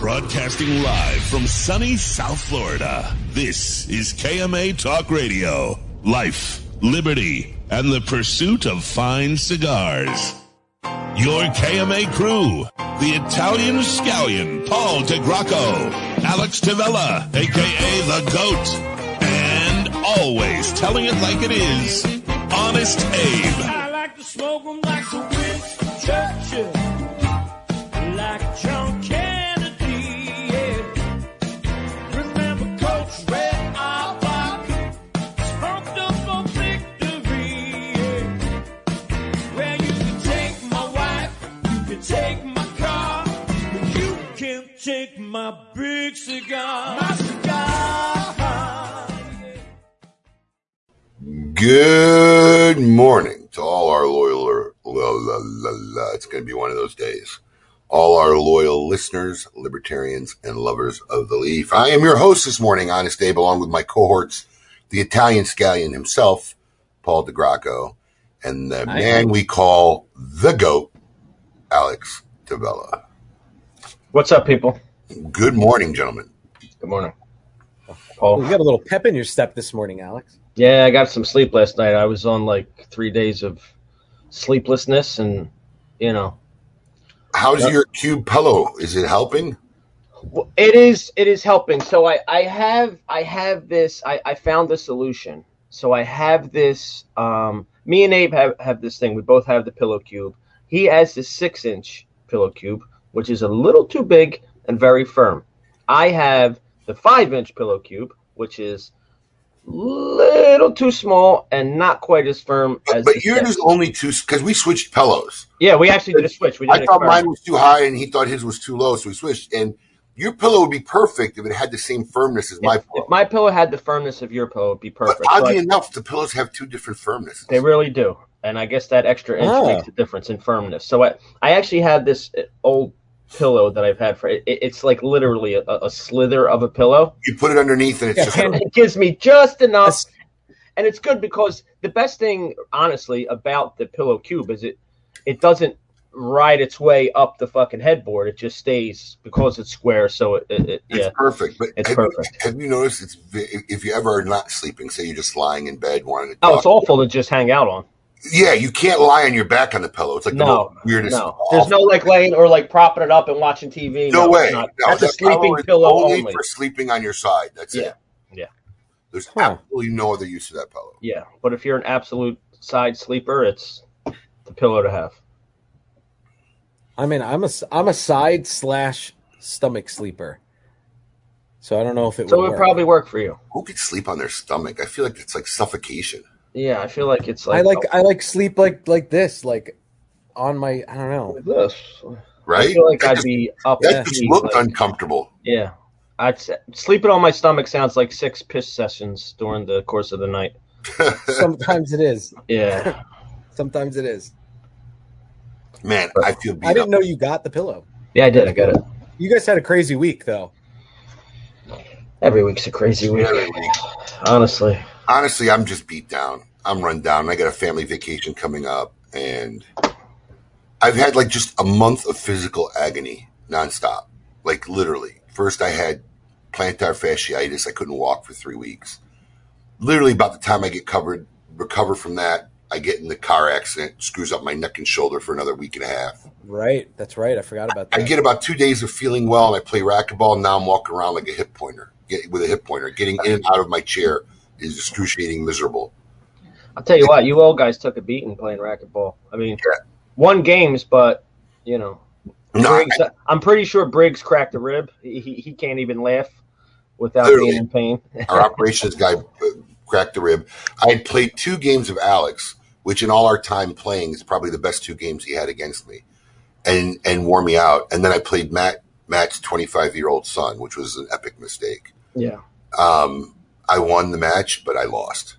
Broadcasting live from sunny South Florida. This is KMA Talk Radio. Life, liberty, and the pursuit of fine cigars. Your KMA crew, the Italian scallion, Paul DeGracco, Alex Tavella, aka The Goat, and always telling it like it is, Honest Abe. I like to smoke 'em like the Winston Churchill, like John my big cigar. My cigar. Good morning to all our loyal, la, la, la, la, it's going to be one of those days. All our loyal listeners, libertarians, and lovers of the leaf. I am your host this morning, Honest Abe, along with my cohorts, the Italian scallion himself, Paul DeGracco, and the man we call the GOAT, Alex Tavella. What's up, people? Good morning, gentlemen. Good morning. Well, Paul. you got a little pep in your step this morning, Alex. Yeah, I got some sleep last night. I was on like three days of sleeplessness, and you know, How's Yep. your cube pillow? Is it helping? Well, it is it is helping. So I I have I have this. I I found the solution. So I have this. Um, me and Abe have have this thing. We both have the pillow cube. He has the six inch pillow cube, which is a little too big and very firm. I have the five inch pillow cube, which is little too small and not quite as firm as. But yours is only two, because we switched pillows. Yeah, we actually did a switch. We did I thought mine was too high and he thought his was too low, so we switched. And your pillow would be perfect if it had the same firmness as my If, pillow. if my pillow had the firmness of your pillow, it'd be perfect. So oddly I- enough, the pillows have two different firmnesses. they really do, and I guess that extra inch Oh. makes a difference in firmness. So I, I actually have this old pillow that I've had for it, it's like literally a, a slither of a pillow, you put it underneath and it's Yeah, just and it gives me just enough. That's- And it's good because the best thing, honestly, about the pillow cube is it, it doesn't ride its way up the fucking headboard. It just stays because it's square. So it, it, it it's yeah. perfect. But It's have, perfect. have you noticed it's if you ever are not sleeping, say you're just lying in bed wanting to Oh, talk, it's awful to just hang out on. Yeah, you can't lie on your back on the pillow. It's like the No, most weirdest. No, there's no like laying or like propping it up and watching TV. no it's way. No, That's a that pillow sleeping pillow only, only. for sleeping on your side. That's Yeah, it. yeah. There's Huh. absolutely no other use of that pillow. Yeah, but if you're an absolute side sleeper, it's the pillow to have. I mean, I'm a I'm a side slash stomach sleeper, so I don't know if it So would it would work. probably work for you. Who could sleep on their stomach? I feel like it's like suffocation. Yeah, I feel like it's like I like I like sleep like like this, like on my I don't know. this. Right? I feel like that I'd just, be up. that just feet, looked like- uncomfortable. yeah, I'd say, sleeping on my stomach sounds like six piss sessions during the course of the night. Sometimes it is. Yeah, Sometimes it is. Man, I feel beat I didn't up. know you got the pillow. yeah, I did. I got it. You guys had a crazy week though. Every week's a crazy week, honestly. Honestly, I'm just beat down. I'm run down. I got a family vacation coming up, and I've had like just a month of physical agony nonstop. Like literally. First, I had plantar fasciitis. I couldn't walk for three weeks. Literally, about the time I get covered, recover from that, I get in the car accident, screws up my neck and shoulder for another week and a half. Right. That's right. I forgot about that. I get about two days of feeling well, and I play racquetball. And now I'm walking around like a hip pointer, get, with a hip pointer. Getting in and out of my chair is excruciating, miserable. I'll tell you what, you old guys took a beating playing racquetball. I mean, Yeah. won games, but you know, No, I- Briggs, I'm pretty sure Briggs cracked a rib. He, he, he can't even laugh without being in pain. our operations guy uh, cracked the rib. I had played two games of Alex, which in all our time playing is probably the best two games he had against me, and and wore me out. And then I played Matt Matt's 25 year old son, which was an epic mistake. Yeah, Um, I won the match, but I lost.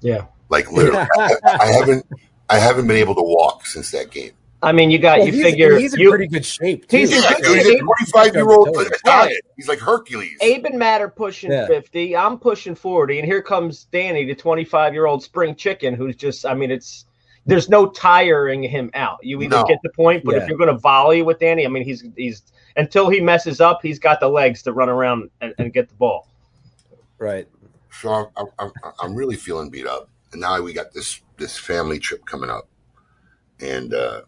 yeah. Like literally, I, I haven't I haven't been able to walk since that game. I mean, you got Well, you he's, figure he's in you, pretty good shape. Too. He's in Yeah, good dude, he's a 25 year old Yeah. Italian. He's like Hercules. Abe and Matt are pushing Yeah. 50. I'm pushing 40, and here comes Danny, the 25 year old spring chicken, who's just. I mean, it's there's no tiring him out. You either No. get the point, but Yeah. if you're going to volley with Danny, I mean, he's he's until he messes up, he's got the legs to run around and, and get the ball. Right. So I'm, I'm, I'm really feeling beat up, and now we got this this family trip coming up, and uh,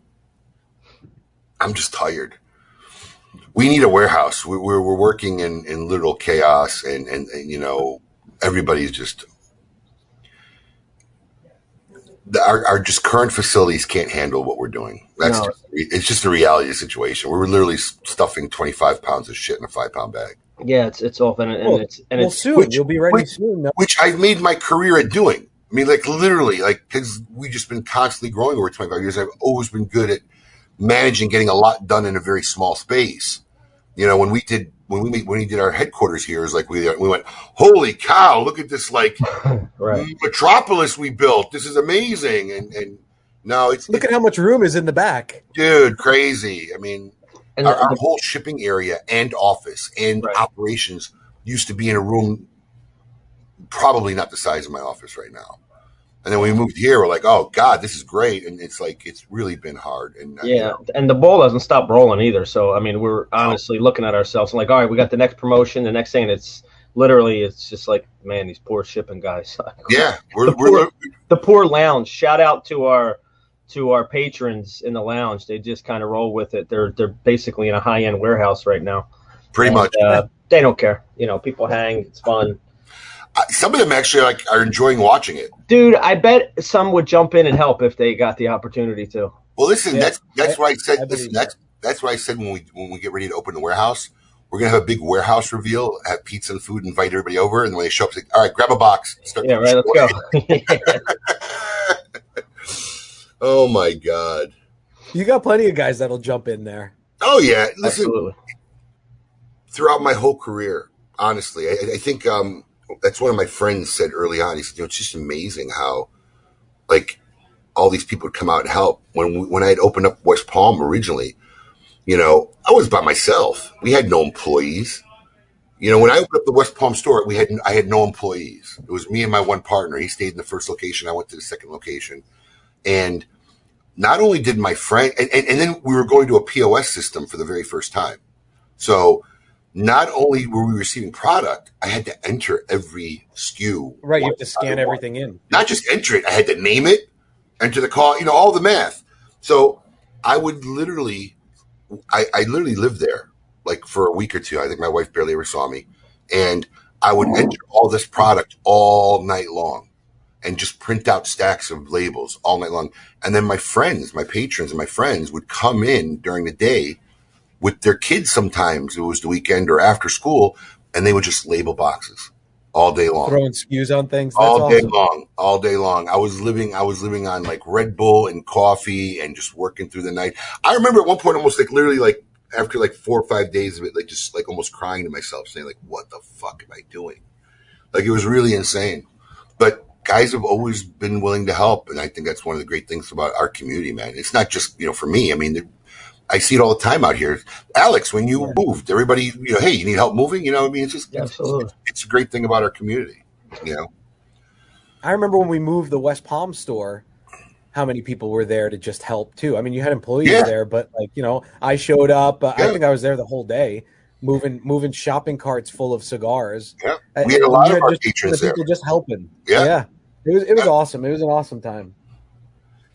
I'm just tired. We need a warehouse. We, we're we're working in in literal chaos, and, and and you know everybody's just the, our our just current facilities can't handle what we're doing. That's No. just, it's just the reality of the situation. We're literally stuffing 25 pounds of shit in a five pound bag. Yeah, it's it's off and, and Well, it's and well, it's soon which- you'll be ready which- soon. No? which I've made my career at doing. I mean, like literally, like because we've just been constantly growing over 25 years. I've always been good at managing, getting a lot done in a very small space. You know, when we did when we when we did our headquarters here, is like we we went, holy cow, look at this like right. metropolis we built. This is amazing, and and no, it's Look at how much room is in the back. dude crazy. I mean, And our, our whole shipping area and office and Right. operations used to be in a room probably not the size of my office right now. And then we moved here, we're like, oh God, this is great. And it's like it's really been hard. And yeah, and the ball doesn't stop rolling either. So I mean, we're honestly looking at ourselves and like, all right, we got the next promotion, the next thing. And it's literally, it's just like, man, these poor shipping guys. yeah, we're, The we're poor- the poor lounge. Shout out to our to our patrons in the lounge. They just kind of roll with it. They're they're basically in a high end warehouse right now. pretty And, much. Uh, they don't care. You know, people hang. It's fun. I- Some of them actually like are enjoying watching it. Dude, I bet some would jump in and help if they got the opportunity to. Well, listen, Yeah, that's that's I- what I said. I listen, that's that. that's what I said when we when we get ready to open the warehouse. We're gonna have a big warehouse reveal, have pizza and food, invite everybody over, and when they show up, say, all right, grab a box. Start Yeah, right. Let's go. oh my god. You got plenty of guys that'll jump in there. Oh yeah. Listen, Absolutely. throughout my whole career, honestly, I, I think um, that's one of my friends said early on. He said, "You know, it's just amazing how, like, all these people would come out and help." When when I had opened up West Palm originally, you know, I was by myself. We had no employees. You know, when I opened up the West Palm store, we had I had no employees. It was me and my one partner. He stayed in the first location. I went to the second location, and not only did my friend, and, and, and then we were going to a POS system for the very first time. So not only were we receiving product, I had to enter every SKU. Right, you have to scan one. everything in. Not just enter it, I had to name it, enter the call, you know, all the math. So I would literally, I, I literally lived there like for a week or two. I think my wife barely ever saw me. And I would enter all this product all night long and just print out stacks of labels all night long. And then my friends, my patrons and my friends would come in during the day with their kids sometimes. It was the weekend or after school, and they would just label boxes all day long Throwing SKUs on things. That's all day awesome. long, all day long. I was living, I was living on like Red Bull and coffee and just working through the night. I remember at one point, almost like literally like after like four or five days of it, like just like almost crying to myself saying like, what the fuck am I doing? Like it was really insane, but guys have always been willing to help. And I think that's one of the great things about our community, man. It's not just, you know, for me, I mean, I see it all the time out here. Alex, when you Yeah. moved, everybody, you know, hey, you need help moving? You know, I mean, it's just, Absolutely. it's a great thing about our community, you know? I remember when we moved the West Palm store, how many people were there to just help too. I mean, you had employees Yeah. there, but like you know, I showed up. Uh, Yeah. I think I was there the whole day, moving moving shopping carts full of cigars. Yeah. Uh, We had a lot of our just- patrons the there. just helping. Yeah. It was it was Yeah. awesome. It was an awesome time.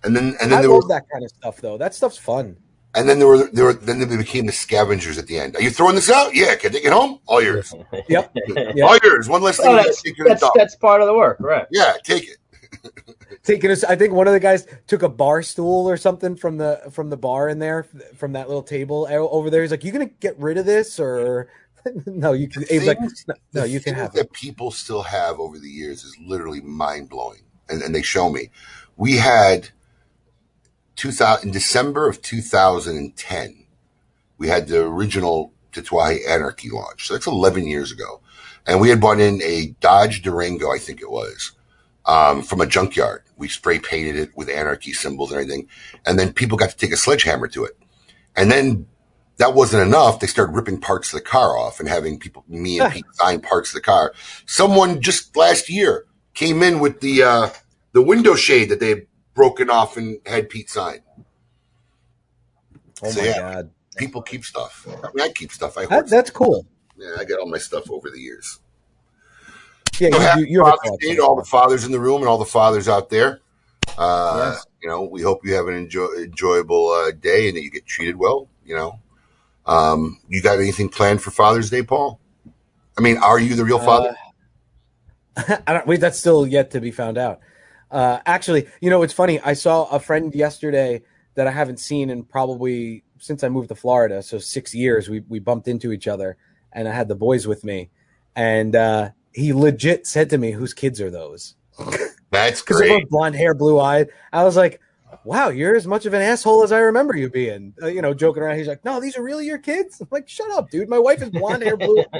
And then, and then I there love were, that kind of stuff though. That stuff's fun. and then there were, there were, then they became the scavengers at the end. Are you throwing this out? Yeah. Can I take it home? All yours. Yep. Yeah. All yours. One less thing. Oh, gotta that's, take to the that's, that's part of the work, right? Yeah. Take it. Taking us, I think one of the guys took a bar stool or something from the from the bar in there from that little table over there. He's like, "You gonna get rid of this or?" no, you can. Abe's like, "No, no, you can have it." that people still have over the years is literally mind blowing, and, and they show me. We had 2000 in December of 2010, we had the original Tatuaje Anarchy launch. So that's 11 years ago, and we had bought in a Dodge Durango, I think it was, um, from a junkyard. We spray painted it with anarchy symbols and everything, and then people got to take a sledgehammer to it, and then that wasn't enough. They started ripping parts of the car off and having people, me and Pete, sign parts of the car. Someone just last year came in with the uh, the window shade that they had broken off and had Pete sign. Oh So, my yeah. god, People keep stuff. I mean, I keep stuff. I that, hoard that's cool. Yeah, I got all my stuff over the years. Yeah, So you, happy you, you have Day to all the fathers in the room and all the fathers out there. Uh, Yes. You know, we hope you have an enjoy, enjoyable uh, day and that you get treated well. You know, um, you got anything planned for Father's Day, Paul? I mean, are you the real father? Uh, I don't wait. That's still yet to be found out. Uh, actually, you know, it's funny. I saw a friend yesterday that I haven't seen in probably since I moved to Florida. So six years. We we bumped into each other, and I had the boys with me, and uh, he legit said to me, "Whose kids are those?" That's great. blonde hair, blue eyed. I was like, "Wow, you're as much of an asshole as I remember you being." Uh, you know, joking around. He's like, "No, these are really your kids." I'm like, "Shut up, dude. My wife is blonde hair, blue."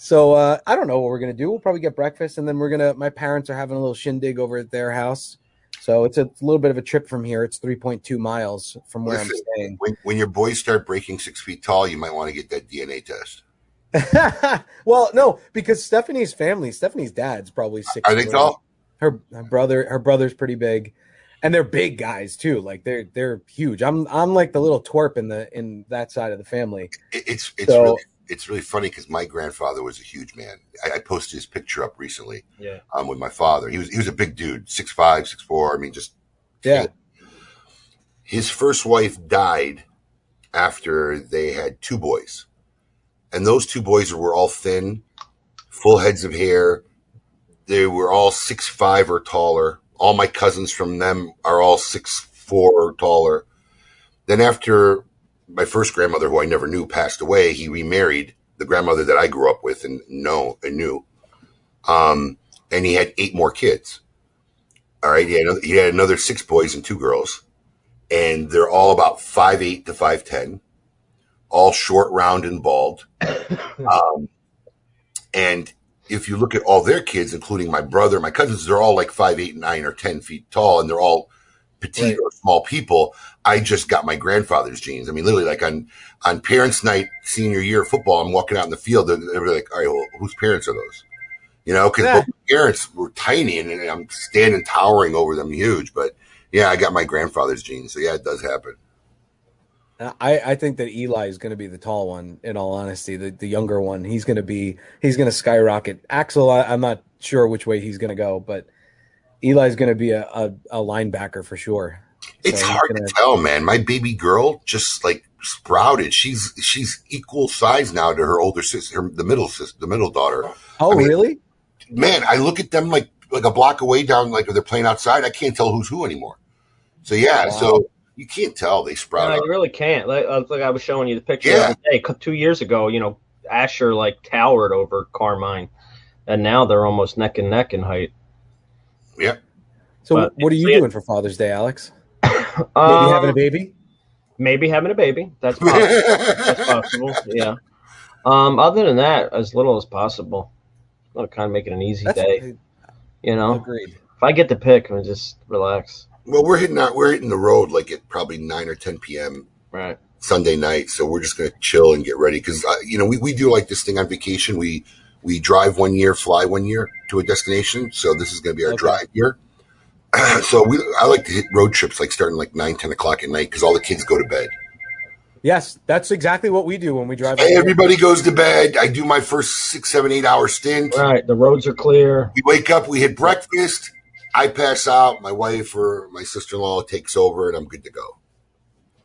So uh, I don't know what we're gonna do. We'll probably get breakfast, and then we're gonna. My parents are having a little shindig over at their house, so it's a, little bit of a trip from here. It's three point two miles from where Listen. I'm staying. When, when your boys start breaking six feet tall, you might want to get that DNA test. well, no, because Stephanie's family, Stephanie's dad's probably six. Are they tall? Her, her brother, her brother's pretty big, and they're big guys too. Like they're they're huge. I'm I'm like the little twerp in the in that side of the family. It, it's it's So- really it's really funny because my grandfather was a huge man. I, I posted his picture up recently Yeah. um, with my father. He was he was a big dude, six five, six four. I mean, just Yeah. his first wife died after they had two boys. And those two boys were all thin, full heads of hair. They were all six five or taller. All my cousins from them are all six four or taller. Then after my first grandmother, who I never knew, passed away, he remarried the grandmother that I grew up with and know and knew. Um, and he had eight more kids. All right, he had, another, he had another six boys and two girls and they're all about five eight to five ten, all short, round, and bald. um, and if you look at all their kids, including my brother, my cousins, they're all like five eight, nine, or ten feet tall, and they're all petite Right. or small people. I just got my grandfather's genes. I mean, literally, like on on parents' night, senior year of football, I'm walking out in the field, they're, they're like, "All right, well, whose parents are those?" You know, because Yeah. both my parents were tiny, and, and I'm standing towering over them, huge, but. Yeah, I got my grandfather's genes, so yeah, it does happen. Uh, I, I think that Eli is going to be the tall one. In all honesty, the, the younger one, he's going to be he's going to skyrocket. Axel, I, I'm not sure which way he's going to go, but Eli's going to be a, a, a linebacker for sure. It's So hard gonna- to tell, man. My baby girl just like sprouted. She's she's equal size now to her older sister, her, the middle sister, the middle daughter. Oh, I mean- really? Man, I look at them like like a block away down, like if they're playing outside. I can't tell who's who anymore. So yeah, Wow. so you can't tell they sprout. No, up. you really can't. Like, uh, like I was showing you the picture Yeah. the other day, two years ago. You know, Asher like towered over Carmine, and now they're almost neck and neck in height. Yeah. So But- what are you so yeah. doing for Father's Day, Alex? Maybe Um, having a baby? maybe having a baby. That's possible. That's possible. Yeah. Um. Other than that, as little as possible. I'm gonna kind of make it an easy That's day. You know, agreed. if I get to pick, I'm just relax. Well, we're hitting out. We're hitting the road like at probably nine or ten p.m. Right. Sunday night, so we're just gonna chill and get ready because uh, you know we, we do like this thing on vacation. We we drive one year, fly one year to a destination. So this is gonna be our Okay. drive year. so we I like to hit road trips like starting like nine ten o'clock at night because all the kids go to bed. Yes, that's exactly what we do when we drive. Hey, everybody goes to bed. I do my first six, seven, eight hour stint. Right. The roads are clear. We wake up, we hit breakfast. I pass out. My wife or my sister in law takes over, and I'm good to go.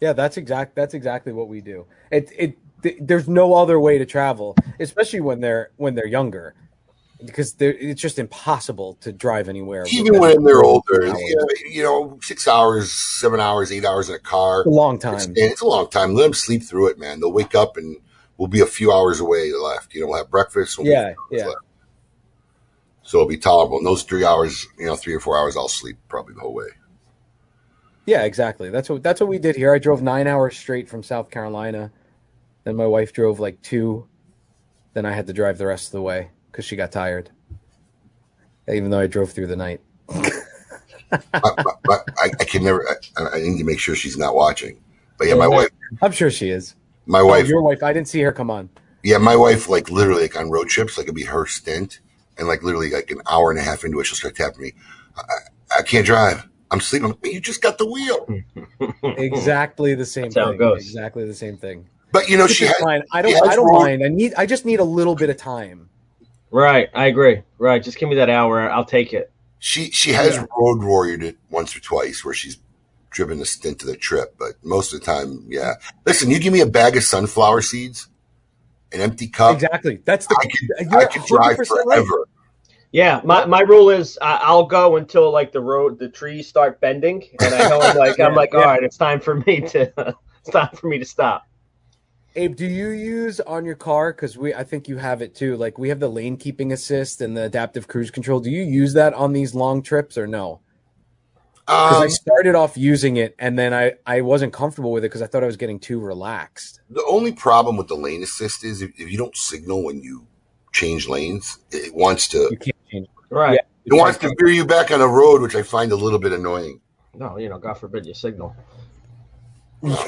Yeah, that's exact. That's exactly what we do. It it th- there's no other way to travel, especially when they're when they're younger, because they're, it's just impossible to drive anywhere. Even when they're older, you know, you know, six hours, seven hours, eight hours in a car. It's a long time. it's a long time. Let them sleep through it, man. They'll wake up and we'll be a few hours away left. You know, we'll have breakfast. We'll Yeah, a few hours yeah. left. So it'll be tolerable. And those three hours, you know, three or four hours, I'll sleep probably the whole way. Yeah, exactly. That's what that's what we did here. I drove nine hours straight from South Carolina. Then my wife drove like two. Then I had to drive the rest of the way because she got tired. Even though I drove through the night. but, but, but I, I can never. I, I need to make sure she's not watching. But yeah, my wife, I'm sure she is. my Oh, wife, your wife. I didn't see her come on. yeah, my wife, like literally, like on road trips, like it'd be her stint, and like literally, like an hour and a half into it, she'll start tapping me. I can't drive. I'm sleeping. You just got the wheel. exactly the same That's how it thing. goes. Exactly the same thing. But you know, she is has, fine. I don't. has I don't road- mind. I need. I just need a little bit of time. Right, I agree. Right, just give me that hour. I'll take it. She she has Yeah. road warriored it once or twice where she's driven the stint of the trip, but most of the time, yeah. Listen, you give me a bag of sunflower seeds, an empty cup, Exactly. That's the. I could you're I could drive 100% right. forever. Yeah, my, my rule is I I'll go until like the road, the trees start bending, and I know I'm like I'm like, Yeah. all right, it's time for me to it's time for me to stop. Abe, do you use on your car? Because we, I think you have it too. Like we have the lane keeping assist and the adaptive cruise control. Do you use that on these long trips or no? Because I Um, started off using it and then I, I wasn't comfortable with it because I thought I was getting too relaxed. the only problem with the lane assist is if, if you don't signal when you change lanes, it wants to You can't change. Right. it wants to veer you back on the road, which I find a little bit annoying. No, you know, God forbid you signal.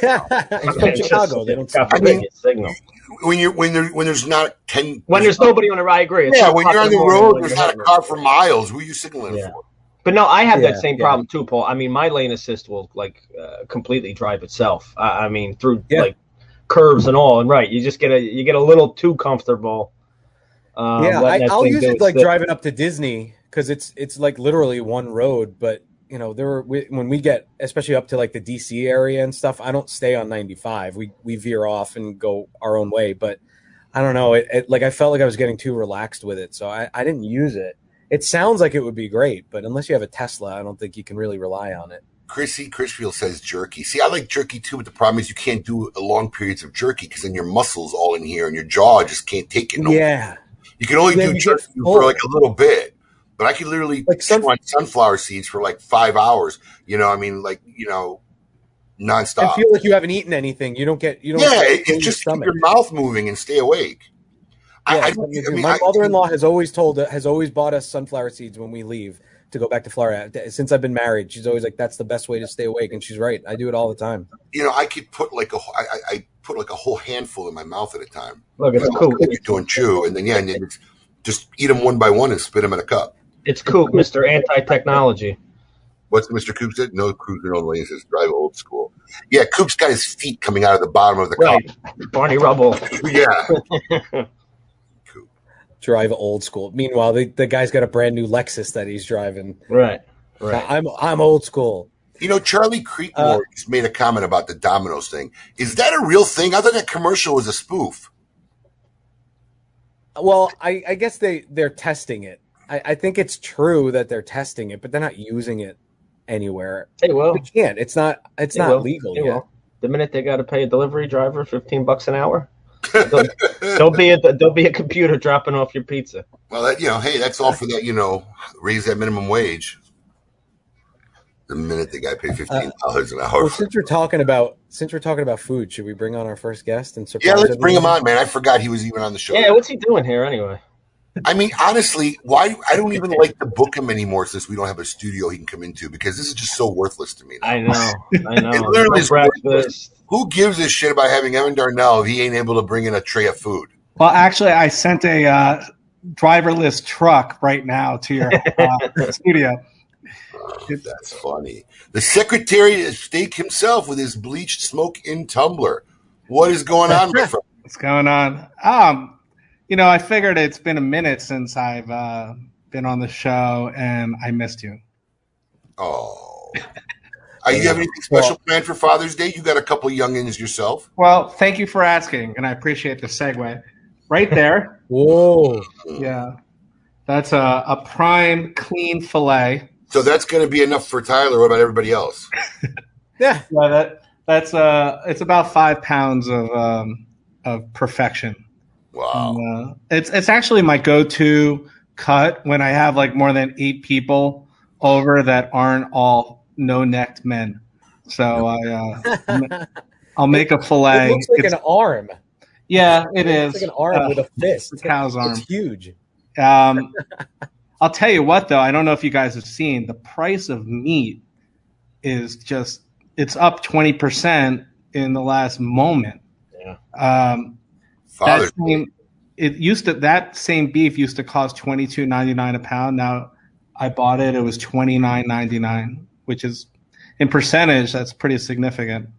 Yeah, in Chicago they don't. God I mean- you signal. When you're when there when there's not ten When there's nobody on the right, I agree. It's yeah when you're on the road, there's you're not a car for miles. Who are you signaling Yeah. for? But no, I have Yeah, that same yeah. problem too, Paul. I mean, my lane assist will like uh, completely drive itself. I, I mean, through Yeah. like curves and all. And right, you just get a you get a little too comfortable. Um, yeah, I, I'll use it like thing. driving up to Disney because it's it's like literally one road. But you know, there were we, when we get especially up to like the DC area and stuff. I don't stay on 95. We we veer off and go our own way. But I don't know. It, it like I felt like I was getting too relaxed with it, so I, I didn't use it. It sounds like it would be great, but unless you have a Tesla, I don't think you can really rely on it. Chrissy Chrisfield says jerky. See, I like jerky too, but the problem is you can't do long periods of jerky because then your muscles all in here and your jaw just can't take it. No more. yeah, You can only do jerky for like a little bit, but I could literally Like chew sun- on sunflower seeds for like five hours. You know, I mean, like you know, and nonstop. feel like you haven't eaten anything. You don't get you don't. yeah, get it, just keep your mouth moving and stay awake. I, Yeah, I, something to I mean, my I- mother-in-law has always told has always bought us sunflower seeds when we leave to go back to Florida. Uh, since I've been married, she's always like, "That's the best way to stay awake," and she's right. I do it all the time. you know, I could put like a, I, I- I put like a whole handful in my mouth at a time. Look, it's cool. You're doing chew, and then yeah, and then just eat them one by one and spit them in a cup. It's cool, Mister Anti Technology. What's Mr. Coop said? No cruising on lanes says drive old school. Yeah, Coop's got his feet coming out of the bottom of the Right, Barney Rubble. Yeah, Drive old school. Meanwhile, the, the guy's got a brand new Lexus that he's driving. Right, right. I'm I'm old school. you know, Charlie Creekmore Uh, made a comment about the Domino's thing. Is that a real thing? I thought that commercial was a spoof. Well, I, I guess they they're testing it. I, I think it's true that they're testing it, but they're not using it anywhere. Hey, well, They can't. It's not. It's They not will. legal They yet. will. The minute they got to pay a delivery driver fifteen bucks an hour, there'll, there'll be a there'll be a computer dropping off your pizza. Well, that, you know, hey, that's all for that. You know, raise that minimum wage. The minute they got to pay uh, fifteen dollars an hour. Well, since we're talking about since we're talking about food, should we bring on our first guest and surprise yeah, let's bring him on, man. I forgot he was even on the show. Yeah, what's he doing here anyway? I mean, honestly, why? I don't even like to book him anymore since we don't have a studio he can come into because this is just so worthless to me. now. I know, I know. It literally is breakfast. Who gives a shit about having Evan Darnell if he ain't able to bring in a tray of food? Well, actually, I sent a uh, driverless truck right now to your uh, studio. Oh, that's funny. The Secretary of State himself with his bleached Smoke Inn tumbler. What is going on, my friend? What's going on? Um, you know, I figured it's been a minute since I've uh, been on the show, and I missed you. Oh. Are you have anything special planned for Father's Day? You got a couple youngins yourself. Well, thank you for asking, and I appreciate the segue. Right there, Whoa! yeah, that's a, a prime clean fillet. So that's going to be enough for Tyler. What about everybody else? Yeah, Yeah, that that's uh, it's about five pounds of um, of perfection. Wow. And, uh, it's it's actually my go-to cut when I have like more than eight people over that aren't all no-necked men. So I uh, I'll make a fillet. it looks like It's- an arm. yeah, it It's is. like an arm Uh, with a fist. it's a cow's arm. It's huge. Um, I'll tell you what, though, I don't know if you guys have seen the price of meat is just it's up twenty percent in the last moment. Yeah. Um, That same, it used to that same beef used to cost twenty two ninety nine a pound. Now I bought it. It was twenty nine ninety nine, which is in percentage that's pretty significant.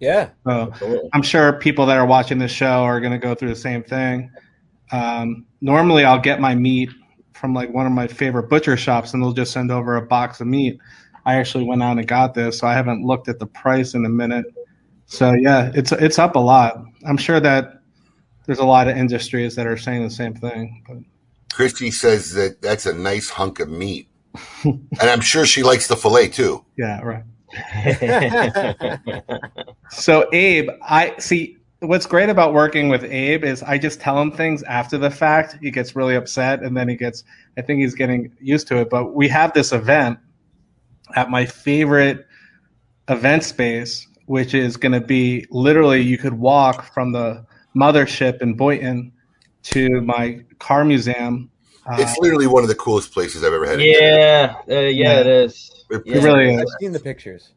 Yeah. So Absolutely. I'm sure people that are watching this show are going to go through the same thing. Um, normally, I'll get my meat from like one of my favorite butcher shops, and they'll just send over a box of meat. I actually went out and got this, so I haven't looked at the price in a minute. So yeah, it's it's up a lot. I'm sure that there's a lot of industries that are saying the same thing. But Christy says that that's a nice hunk of meat, and I'm sure she likes the fillet too. yeah, right. So Abe, I see what's great about working with Abe is I just tell him things after the fact. He gets really upset and then he gets I think he's getting used to it. But we have this event at my favorite event space, which is gonna be literally you could walk from the mothership in Boynton to my car museum. Uh, It's literally one of the coolest places I've ever had. yeah, uh, yeah, it is. It Yeah. really is. I've seen the pictures.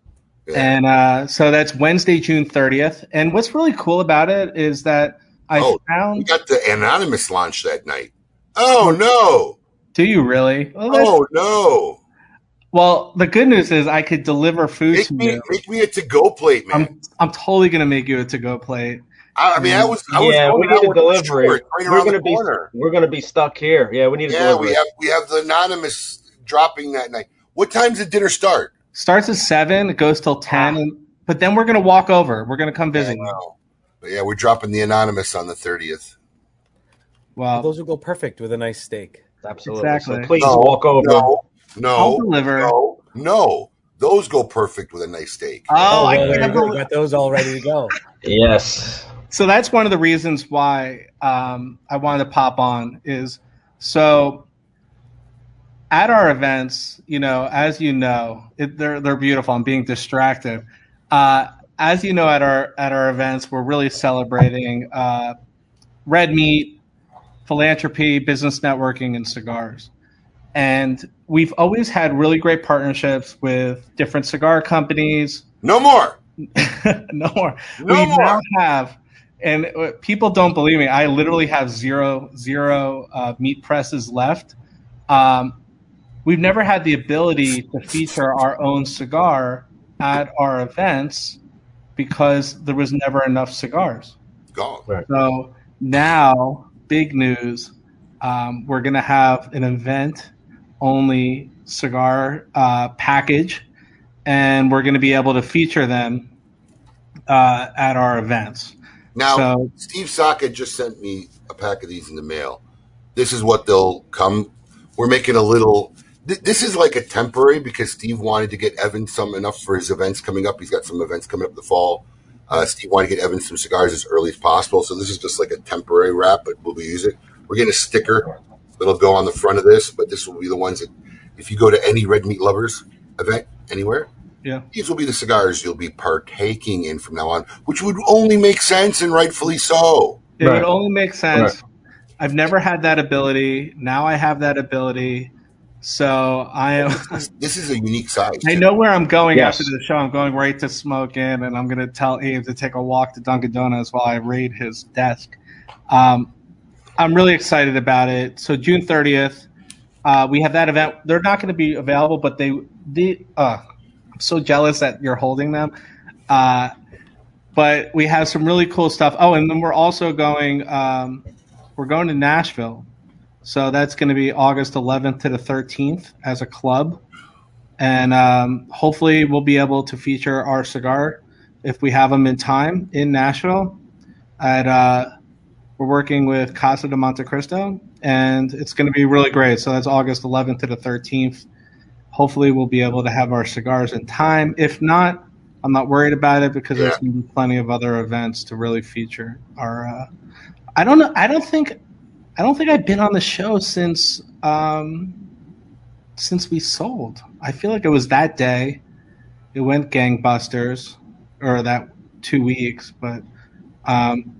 And uh, so that's Wednesday, June 30th. And what's really cool about it is that I Oh, We got the anonymous launch that night. Oh no! Do you really? Well, Oh no! well, the good news is I could deliver food Make to me you. make me a to go plate, man. I'm I'm totally gonna make you a to go plate. I, I mean, I was I was yeah, going we need a delivery. Short, right we're gonna the be we're gonna be stuck here. Yeah, we need a Yeah, delivery. we have we have the anonymous dropping that night. What time's the dinner start? Starts at seven, it goes till ten, and, but then we're gonna walk over. We're gonna come visit you. Wow. But yeah, we're dropping the anonymous on the thirtieth. Well, Those would go perfect with a nice steak. Absolutely. Exactly. So please No, walk over. No, I'll no, deliver. no, no. Those go perfect with a nice steak. Oh, I oh, well, there can't you go. believe- got those all ready to go. Yes. So that's one of the reasons why um, I wanted to pop on is so at our events, you know, as you know, it, they're they're beautiful. I'm being distracted. Uh, as you know, at our at our events, we're really celebrating uh, red meat, philanthropy, business networking, and cigars. And we've always had really great partnerships with different cigar companies, No more. no more. No we more. now have, and uh, people don't believe me. I literally have zero zero uh, meat presses left. Um, we've never had the ability to feature our own cigar at our events because there was never enough cigars. Gone. So now, big news. Um, we're going to have an event only cigar uh, package, and we're going to be able to feature them uh, at our events. Now, So- Steve Saka just sent me a pack of these in the mail. This is what they'll come. We're making a little. th- This is like a temporary because Steve wanted to get Evan some enough for his events coming up. He's got some events coming up in the fall. Uh, Steve wanted to get Evan some cigars as early as possible. So this is just like a temporary wrap, but we'll be using it. We're getting a sticker that'll go on the front of this, but this will be the ones that, if you go to any Red Meat Lovers event anywhere, Yeah. these will be the cigars you'll be partaking in from now on, which would only make sense and rightfully so. It Right. would only make sense. I've never had that ability. Now I have that ability. So I am. This is a unique size. I know where I'm going Yes. after the show. I'm going right to Smoke Inn, and I'm going to tell Abe to take a walk to Dunkin' Donuts while I raid his desk. Um, I'm really excited about it. So June 30th, uh, we have that event. They're not going to be available, but they the uh, I'm so jealous that you're holding them. Uh, but we have some really cool stuff. Oh, and then we're also going. Um, we're going to Nashville, so that's going to be August 11th to the 13th as a club and um, hopefully we'll be able to feature our cigar if we have them in time in Nashville. At uh, we're working with Casa de Montecristo, and it's going to be really great. So that's August 11th to the 13th. Hopefully, we'll be able to have our cigars in time. If not, I'm not worried about it because there's Yeah. going to be plenty of other events to really feature our. Uh, I don't know. I don't think. I don't think I've been on the show since um, since we sold. I feel like it was that day. It went gangbusters, or that two weeks. But um,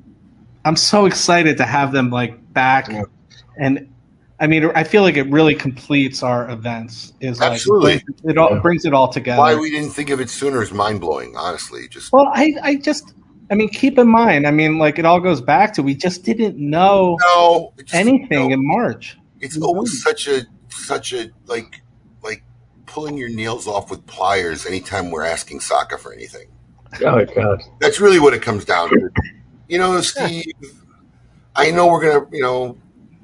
I'm so excited to have them like back, Yeah. and I mean, I feel like it really completes our events. Is like Absolutely. it all brings it all together. Why we didn't think of it sooner is mind blowing. Honestly, just well, I I just I mean, keep in mind. I mean, like it all goes back to we just didn't know no it's, anything no, in March. it's always mm-hmm. such a such a like like pulling your nails off with pliers anytime we're asking Saka for anything. Oh God. That's really what it comes down to. You know, Steve, I know we're gonna, you know,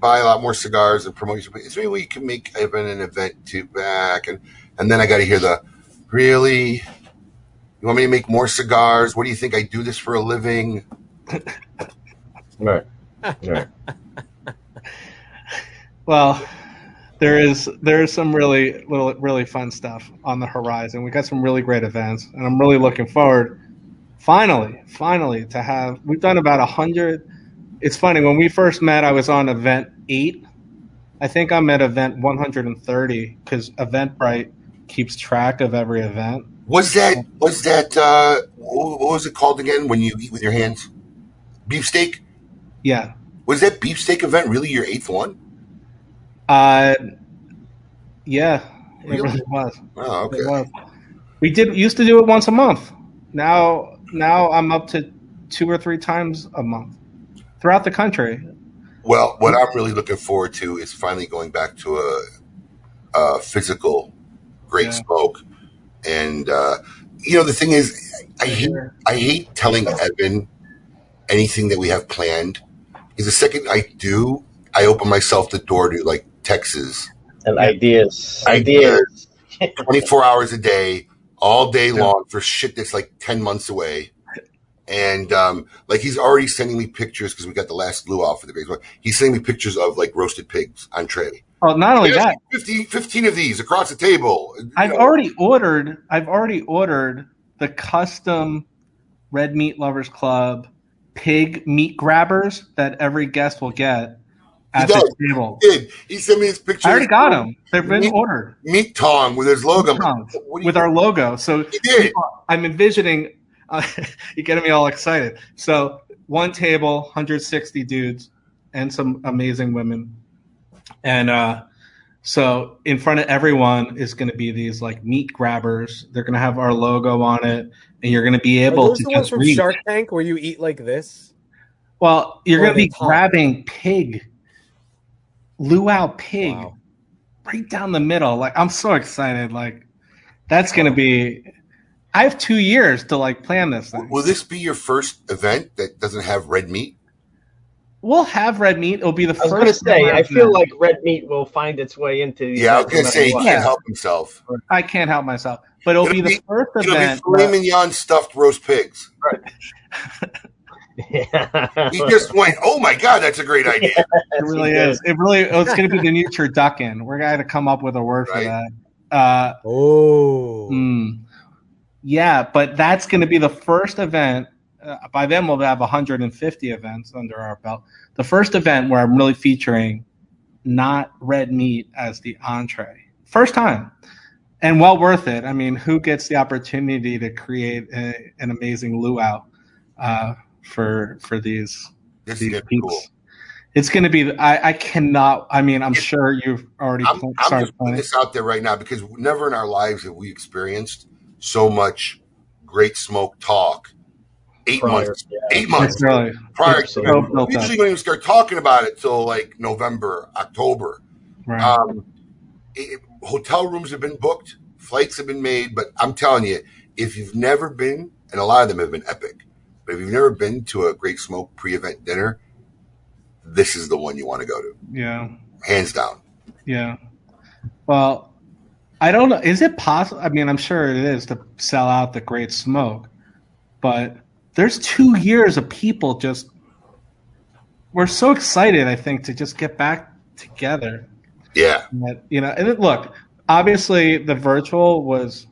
buy a lot more cigars and promote you, but is there any way you can make even an event to back and and then I gotta hear the really you want me to make more cigars? What do you think I do this for a living? Right. Right. Well, there is there is some really little really fun stuff on the horizon. We got some really great events, and I'm really looking forward. Finally, finally, to have we've done about a hundred. It's funny when we first met, I was on event eight. I think I'm at event 130 because Eventbrite keeps track of every event. Was that was that uh what was it called again when you eat with your hands? Beefsteak? Yeah, Was that beefsteak event really your eighth one? uh, yeah, it Really? really was. Oh, okay. It was. We did used to do it once a month. Now, now I'm up to two or three times a month throughout the country. Well, what I'm really looking forward to is finally going back to a, a physical great Yeah. smoke. And uh, you know, the thing is, I hate I hate telling Evan anything that we have planned because the second I do, I open myself the door to like Texas, And ideas. Ideas. Ideas. 24 hours a day, all day long for shit that's like 10 months away. And um, like he's already sending me pictures because we got the last luau for the baseball. He's sending me pictures of like roasted pigs on tray. Oh, not only that, 15, 15 of these across the table. I've know, already ordered. I've already ordered the custom Red Meat Lovers Club pig meat grabbers that every guest will get at the table. did. He sent me his picture. I already got them. They've been Meat- ordered Meat tong with his logo. I'm like, Tongs what do you- with our logo. So He did. I'm envisioning. Uh, you're getting me all excited. So one table, 160 dudes, and some amazing women, and uh, so in front of everyone is going to be these like meat grabbers. They're going to have our logo on it, and you're going to be able to the just from reach. Shark Tank where you eat like this? Well, you're going to be grabbing pig, luau pig, Wow. right down the middle. Like I'm so excited. Like that's going to be. I have two years to like plan this thing. Will this be your first event that doesn't have red meat? We'll have red meat. It'll be the I was first. going to say, I feel event. like red meat will find its way into these. Yeah, I was gonna say he can't Yeah. help himself. I can't help myself, but it'll, It'll be the be- first It'll be event. filet mignon stuffed roast pigs. Yeah. He just went, "Oh my god, that's a great idea!" It really he is. It really. It's going to be the new turducken. We're going to have to come up with a word for that. Uh, Oh. mm, yeah, but that's going to be the first event. Uh, by then, we'll have 150 events under our belt. The first event where I'm really featuring not red meat as the entree. First time. And well worth it. I mean, who gets the opportunity to create a, an amazing luau uh, for for these This these gonna be peeps? cool. It's going to be. I, I cannot. I mean, I'm sure you've already I'm, pl- I'm just putting this out there right now because never in our lives have we experienced so much great smoke talk. Eight Prior, months, yeah. eight months It's really prior it's to so it. built We usually don't even start talking about it till like November, October. Right. Um, it, hotel rooms have been booked, flights have been made, but I'm telling you, if you've never been, and a lot of them have been epic, but if you've never been to a Great Smoke pre-event dinner, this is the one you want to go to, yeah. hands down. Yeah. Well, I don't know. Is it possible? I mean, I'm sure it is to sell out the Great Smoke, but there's two years of people just. We're so excited, I think, to just get back together. Yeah, That, you know, and it, look, obviously the virtual was.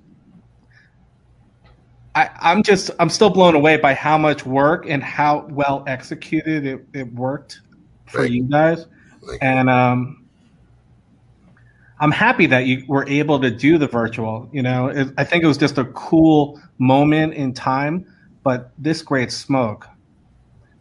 I, I'm just I'm still blown away by how much work and how well executed it, it worked for Right. you guys. Like- And um, I'm happy that you were able to do the virtual. You know, it, I think it was just a cool moment in time. But this great smoke,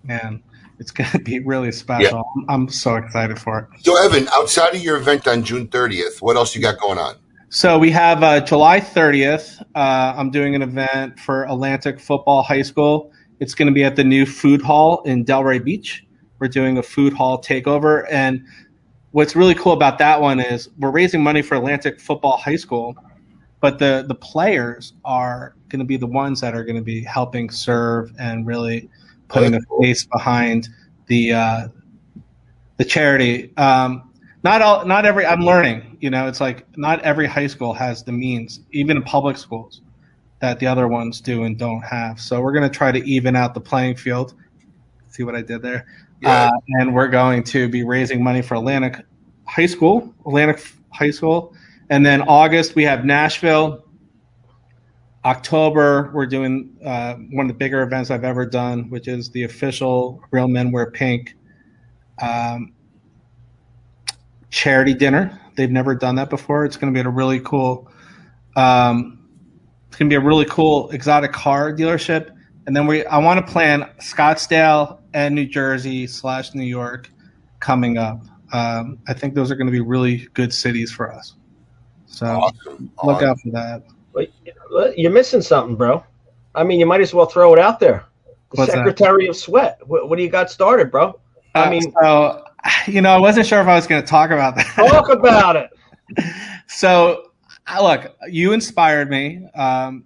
man, it's going to be really special. I'm, I'm so excited for it. So, Evan, outside of your event on June 30th, what else you got going on? So we have uh, July 30th. Uh, I'm doing an event for Atlantic Football High School. It's going to be at the new food hall in Delray Beach. We're doing a food hall takeover. And what's really cool about that one is we're raising money for Atlantic Football High School. but the the players are going to be the ones that are going to be helping serve and really putting a face behind the uh, the charity. Um, not all, not every. I'm learning. You know, it's like not every high school has the means, even in public schools, that the other ones do and don't have. So we're going to try to even out the playing field. See what I did there? Yeah. Uh, and we're going to be raising money for Atlantic High School, Atlantic High School, and then August we have Nashville. October we're doing uh, one of the bigger events I've ever done, which is the official Real Men Wear Pink um, charity dinner. They've never done that before. It's going to be a really cool. Um, it's going to be a really cool exotic car dealership, and then we I want to plan Scottsdale and New Jersey slash New York coming up. Um, I think those are going to be really good cities for us. So Awesome. look Awesome. out for that. But you're missing something, bro. I mean, you might as well throw it out there. The What's that? Secretary of Sweat. What, what do you got started, bro? I Uh, mean, so you know, I wasn't sure if I was going to talk about that. talk about it. so uh, look, you inspired me. Um,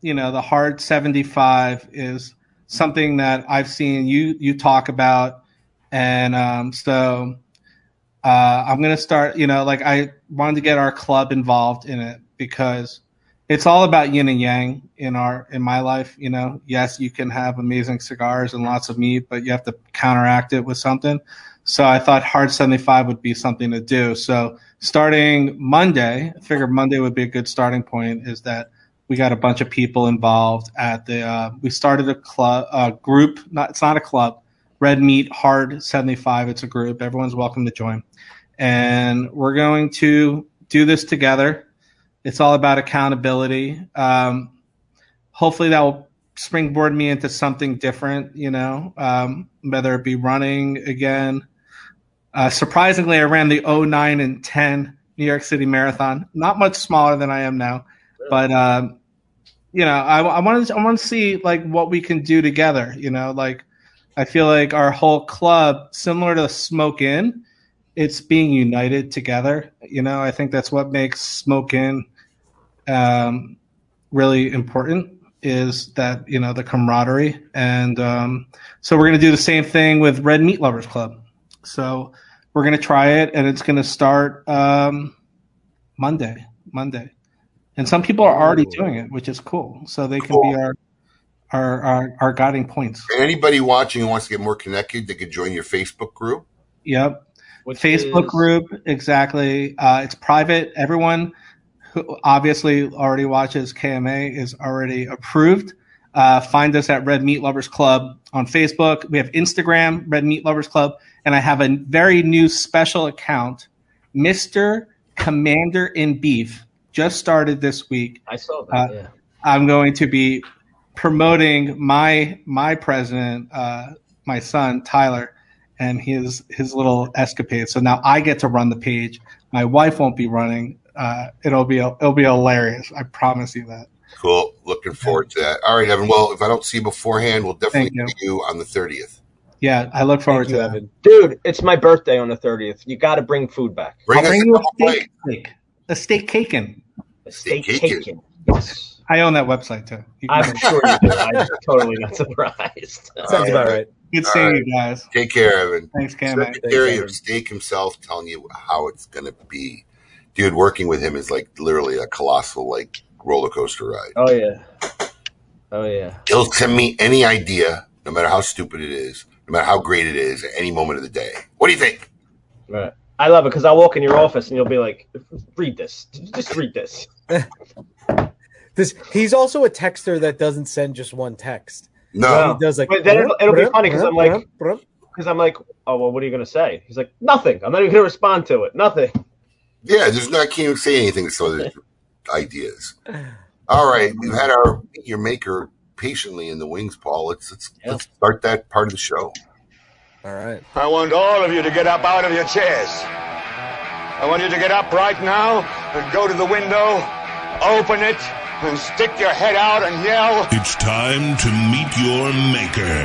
you know, the hard 75 is something that I've seen you you talk about, and um, so uh, I'm gonna start. You know, like I wanted to get our club involved in it because it's all about yin and yang in our in my life. You know, yes, you can have amazing cigars and lots of meat, but you have to counteract it with something. So I thought hard 75 would be something to do. So starting Monday, I figured Monday would be a good starting point. Is that we got a bunch of people involved at the. Uh, we started a club, a group. Not it's not a club. Red Meat Hard 75. It's a group. Everyone's welcome to join, and we're going to do this together. It's all about accountability. Um, hopefully, that will springboard me into something different. You know, um, whether it be running again. Uh, surprisingly, I ran the 09 and 10 New York City Marathon. Not much smaller than I am now, but um, you know, I, I want to I want to see like what we can do together. You know, like I feel like our whole club, similar to Smoke Inn, it's being united together. You know, I think that's what makes Smoke Inn um, really important is that you know the camaraderie and um, so we're going to do the same thing with red meat lovers club so we're going to try it and it's going to start um, monday monday and some people are already doing it which is cool so they can be our our, our our guiding points And anybody watching who wants to get more connected, they could join your Facebook group. yep Which Facebook is- group, exactly. Uh, it's private. Everyone who obviously already watches KMA is already approved. Uh, find us at Red Meat Lovers Club on Facebook. We have Instagram, Red Meat Lovers Club, and I have a very new special account, Mister Commander in Beef, just started this week. I saw that. Uh, yeah. I'm going to be promoting my my president, uh, my son Tyler, and his his little escapade. So now I get to run the page. My wife won't be running. Uh, it'll be it'll be hilarious. I promise you that. Cool. Looking forward to that. All right, Evan. Well, if I don't see you beforehand, we'll definitely Thank you. see you on the 30th. Yeah, I look forward Thank you, to that. Evan. Dude, it's my birthday on the 30th. You got to bring food back. Bring I'll us bring a you a steak plates. cake, a steak caking. Steak Steak caking. Yes. I own that website too. I'm sure you do. I'm totally not surprised. Sounds about right. Good All seeing right. you guys. Take care, Evan. Thanks, Cam. Secretary Evan. of Steak himself telling you how it's going to be. Dude, working with him is like literally a colossal like roller coaster ride. Oh yeah. Oh yeah. He'll send me any idea, no matter how stupid it is, no matter how great it is, at any moment of the day. What do you think? Right. I love it because I'll walk in your office and you'll be like, "Read this. Just read this." This he's also a texter that doesn't send just one text. No, He does like But then it'll- it'll be funny 'cause I'm like- Because I'm like, "Oh well, what are you gonna say?" He's like, "Nothing. I'm not even gonna respond to it. Nothing." yeah, just no, I can't even say anything to some of the ideas. All right, we've had our your maker patiently in the wings, Paul. Let's let's, Yeah. let's start that part of the show. all right. I want all of you to get up out of your chairs. I want you to get up right now and go to the window, open it, and stick your head out and yell. It's time to meet your maker.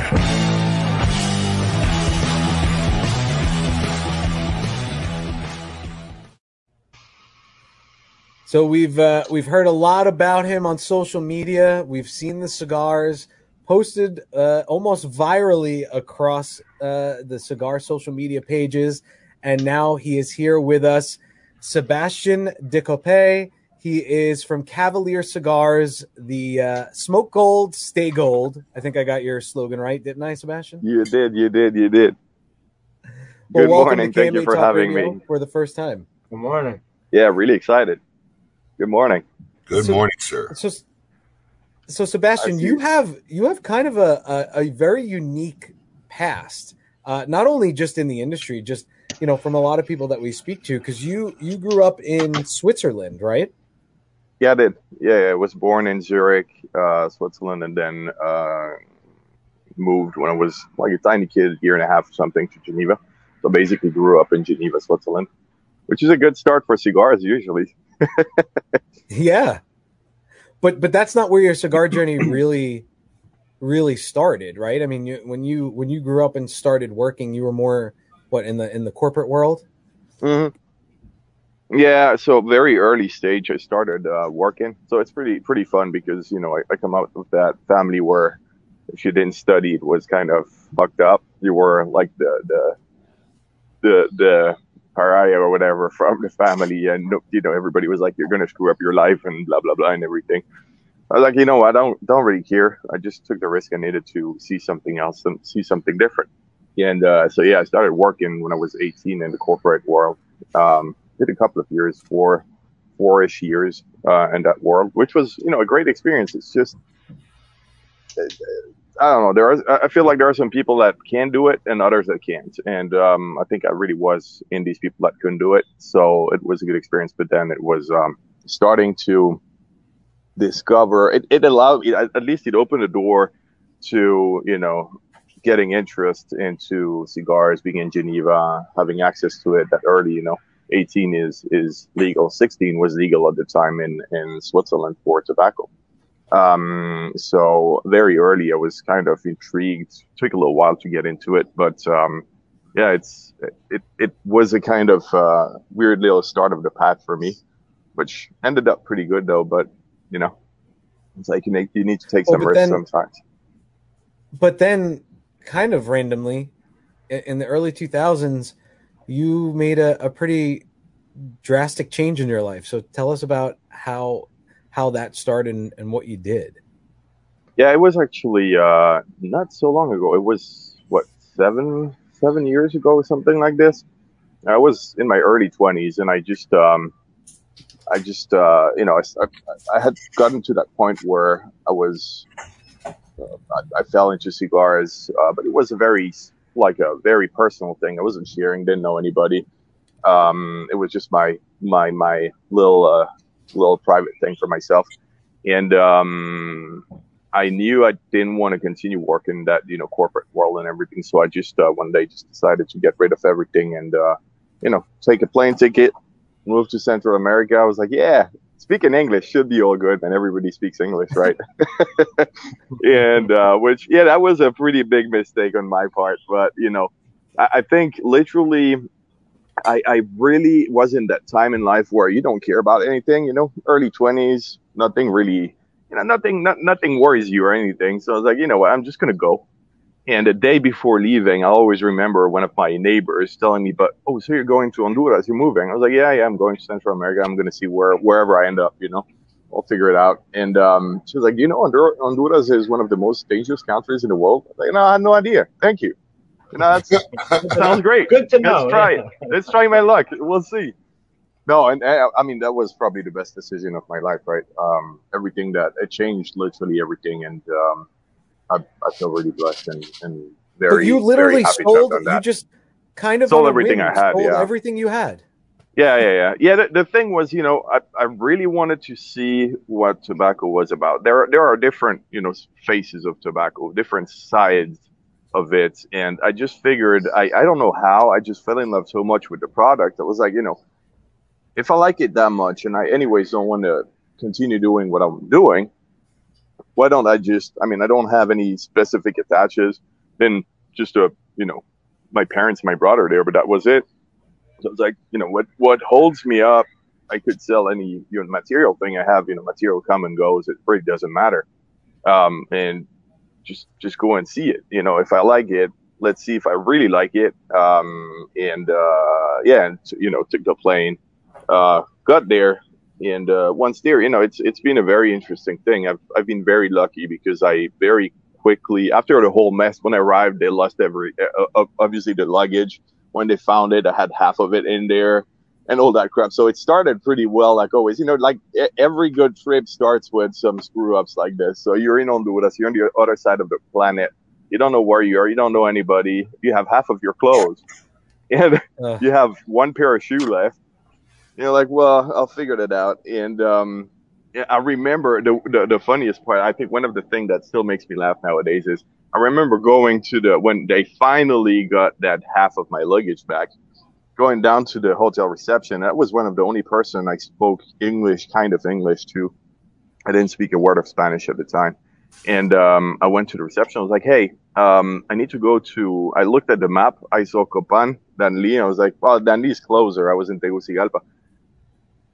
So we've uh, we've heard a lot about him on social media. We've seen the cigars posted uh, almost virally across uh, the cigar social media pages, and now he is here with us, Sebastian Decoppe. He is from Cavalier Cigars, the uh, Smoke Gold, Stay Gold. I think I got your slogan right, didn't I, Sebastian? You did, you did, you did. Well, Good welcome morning. Thank you for Talk having Radio me. for the first time. Good morning. Yeah, really excited. Good morning. Good So- morning, sir. So, so Sebastian, you have you have kind of a a, a very unique past, uh, not only just in the industry, just you know from a lot of people that we speak to, because you you grew up in Switzerland, right? Yeah, I did. Yeah, yeah, I was born in Zurich, uh, Switzerland, and then uh, moved when I was like a tiny kid, year and a half or something, to Geneva. So basically, grew up in Geneva, Switzerland, which is a good start for cigars usually. Yeah, but but that's not where your cigar journey really really started, right? I mean, you, when you when you grew up and started working, you were more what in the in the corporate world. hmm Yeah, so very early stage, I started uh, working. So it's pretty pretty fun because you know I, I come out of that family where if you didn't study, it was kind of fucked up. You were like the the the the pariah or whatever from the family, and you know everybody was like, "You're gonna screw up your life" and blah blah blah and everything. I was like, you know. I don't don't really care. I just took the risk. I needed to see something else and see something different. And uh, so yeah, I started working when I was 18 in the corporate world. Um, did a couple of years, four four-ish years uh, in that world, which was you know a great experience. It's just I don't know. There are I feel like there are some people that can do it and others that can't. And um, I think I really was in these people that couldn't do it. So it was a good experience. But then it was um, starting to discover. It, it allowed at least it opened the door to you know getting interest into cigars, being in Geneva, having access to it that early. You know, 18 is is legal. 16 was legal at the time in in Switzerland for tobacco. Um, so very early, I was kind of intrigued. Took a little while to get into it, but um, yeah, it's it it was a kind of uh, weird little start of the path for me, which ended up pretty good though. But you know, it's like you need you need to take some risks sometimes. but then kind of randomly in the early 2000s you made a, a pretty drastic change in your life so tell us about how how that started and, and what you did Yeah, it was actually uh, not so long ago. It was what seven seven years ago, or something like this. I was in my early twenties, and I just um, I just uh, you know I, I, I had gotten to that point where I was I, I fell into cigars, uh, but it was a very like a very personal thing. I wasn't sharing, didn't know anybody. Um, it was just my my my little uh, little private thing for myself, and um, I knew I didn't want to continue working that you know corporate world and everything. So I just uh, one day just decided to get rid of everything and uh, you know take a plane ticket, move to Central America. I was like, yeah, speaking English should be all good, and everybody speaks English, right? and uh, which yeah, that was a pretty big mistake on my part. But you know, I, I think literally. I, I really was in that time in life where you don't care about anything, you know, early twenties, nothing really you know, nothing, not, nothing worries you or anything. So I was like, you know what, I'm just gonna go. And the day before leaving, I always remember one of my neighbors telling me, "But oh, so you're going to Honduras? You're moving?" I was like, "Yeah, yeah, I'm going to Central America. I'm gonna see where wherever I end up. You know, I'll figure it out." And um, she was like, "You know, Honduras is one of the most dangerous countries in the world." I was like, "No, I had no idea. Thank you. You know, that's, that sounds great. Good to know. Let's try yeah. it. Let's try my luck. We'll see." No, and uh, I mean that was probably the best decision of my life, right? Um, everything that it changed, literally everything, and um, I, I feel really blessed and, and very. but you literally very sold you just kind of Sold everything I had, sold yeah. everything you had Yeah, yeah, yeah, yeah. The, the thing was, you know, I, I really wanted to see what tobacco was about. There, are, there are different, you know, faces of tobacco, different sides of it, and I just figured, I, I don't know how, I just fell in love so much with the product. I was like, you know, if I like it that much, and I anyways don't want to continue doing what I'm doing, why don't I just? I mean, I don't have any specific attaches. Then just a, you know, my parents, my brother there, but that was it. So it's like, you know, what what holds me up I could sell any you know material thing I have. You know, material come and goes. It really doesn't matter. Um, and just just go and see it. You know, if I like it, let's see if I really like it. Um, and uh, yeah, and you know, took the plane, uh, got there, and uh, once there, you know, it's it's been a very interesting thing. I've I've been very lucky because I very quickly after the whole mess when I arrived, they lost every uh, uh, obviously the luggage. When they found it, I had half of it in there and all that crap. So it started pretty well, like always. You know, like every good trip starts with some screw ups like this. So you're in Honduras, you're on the other side of the planet. You don't know where you are. You don't know anybody. You have half of your clothes, and Ugh. you have one pair of shoe left. You're like, well, I'll figure that out. And um, I remember the, the the funniest part. I think one of the things that still makes me laugh nowadays is I remember going to the when they finally got that half of my luggage back going down to the hotel reception, that was one of the only person I spoke English, kind of English to. I didn't speak a word of Spanish at the time. And um, I went to the reception. I was like, hey, um, I need to go to, I looked at the map. I saw Copan, Danli. I was like, well, Danli's closer. I was in Tegucigalpa.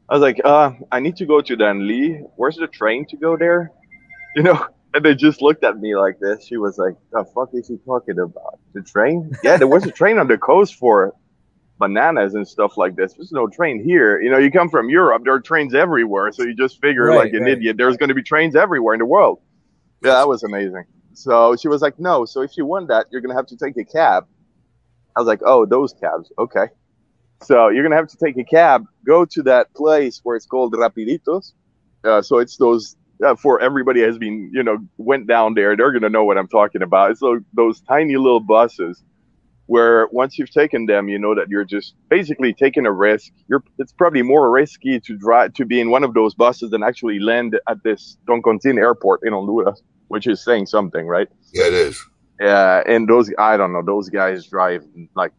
I was like, uh, I need to go to Danli. Where's the train to go there? You know? And they just looked at me like this. She was like, the fuck is he talking about? The train? Yeah, there was a train on the coast for bananas and stuff like this. There's no train here. You know, you come from Europe, there are trains everywhere. So you just figure Right, like an right. idiot, there's going to be trains everywhere in the world. Yeah, that was amazing. So she was like, no, so if you want that, you're going to have to take a cab. I was like, oh, those cabs. Okay. So you're going to have to take a cab, go to that place where it's called Rapiditos. Uh, so it's those, uh, for everybody has been, you know, went down there, they're going to know what I'm talking about. It's those, those tiny little buses where once you've taken them, you know that you're just basically taking a risk. You're, it's probably more risky to drive, to be in one of those buses than actually land at this Toncontín airport in Honduras, which is saying something, right? Yeah, it is. Yeah, and those I don't know, those guys drive like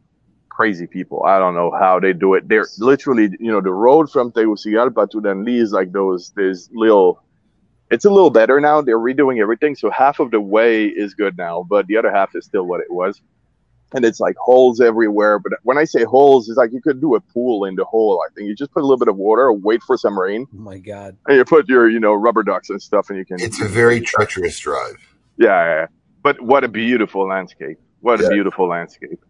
crazy people. I don't know how they do it. They're literally, you know, the road from Tegucigalpa to Danli is like those this little. It's a little better now. They're redoing everything, so half of the way is good now, but the other half is still what it was. And it's like holes everywhere. But when I say holes, it's like you could do a pool in the hole. I think you just put a little bit of water, wait for some rain, Oh my god. and you put your, you know, rubber ducks and stuff, and you can. It's a very treacherous drive. Yeah, yeah, yeah. but what a beautiful landscape! What Yeah. a beautiful landscape!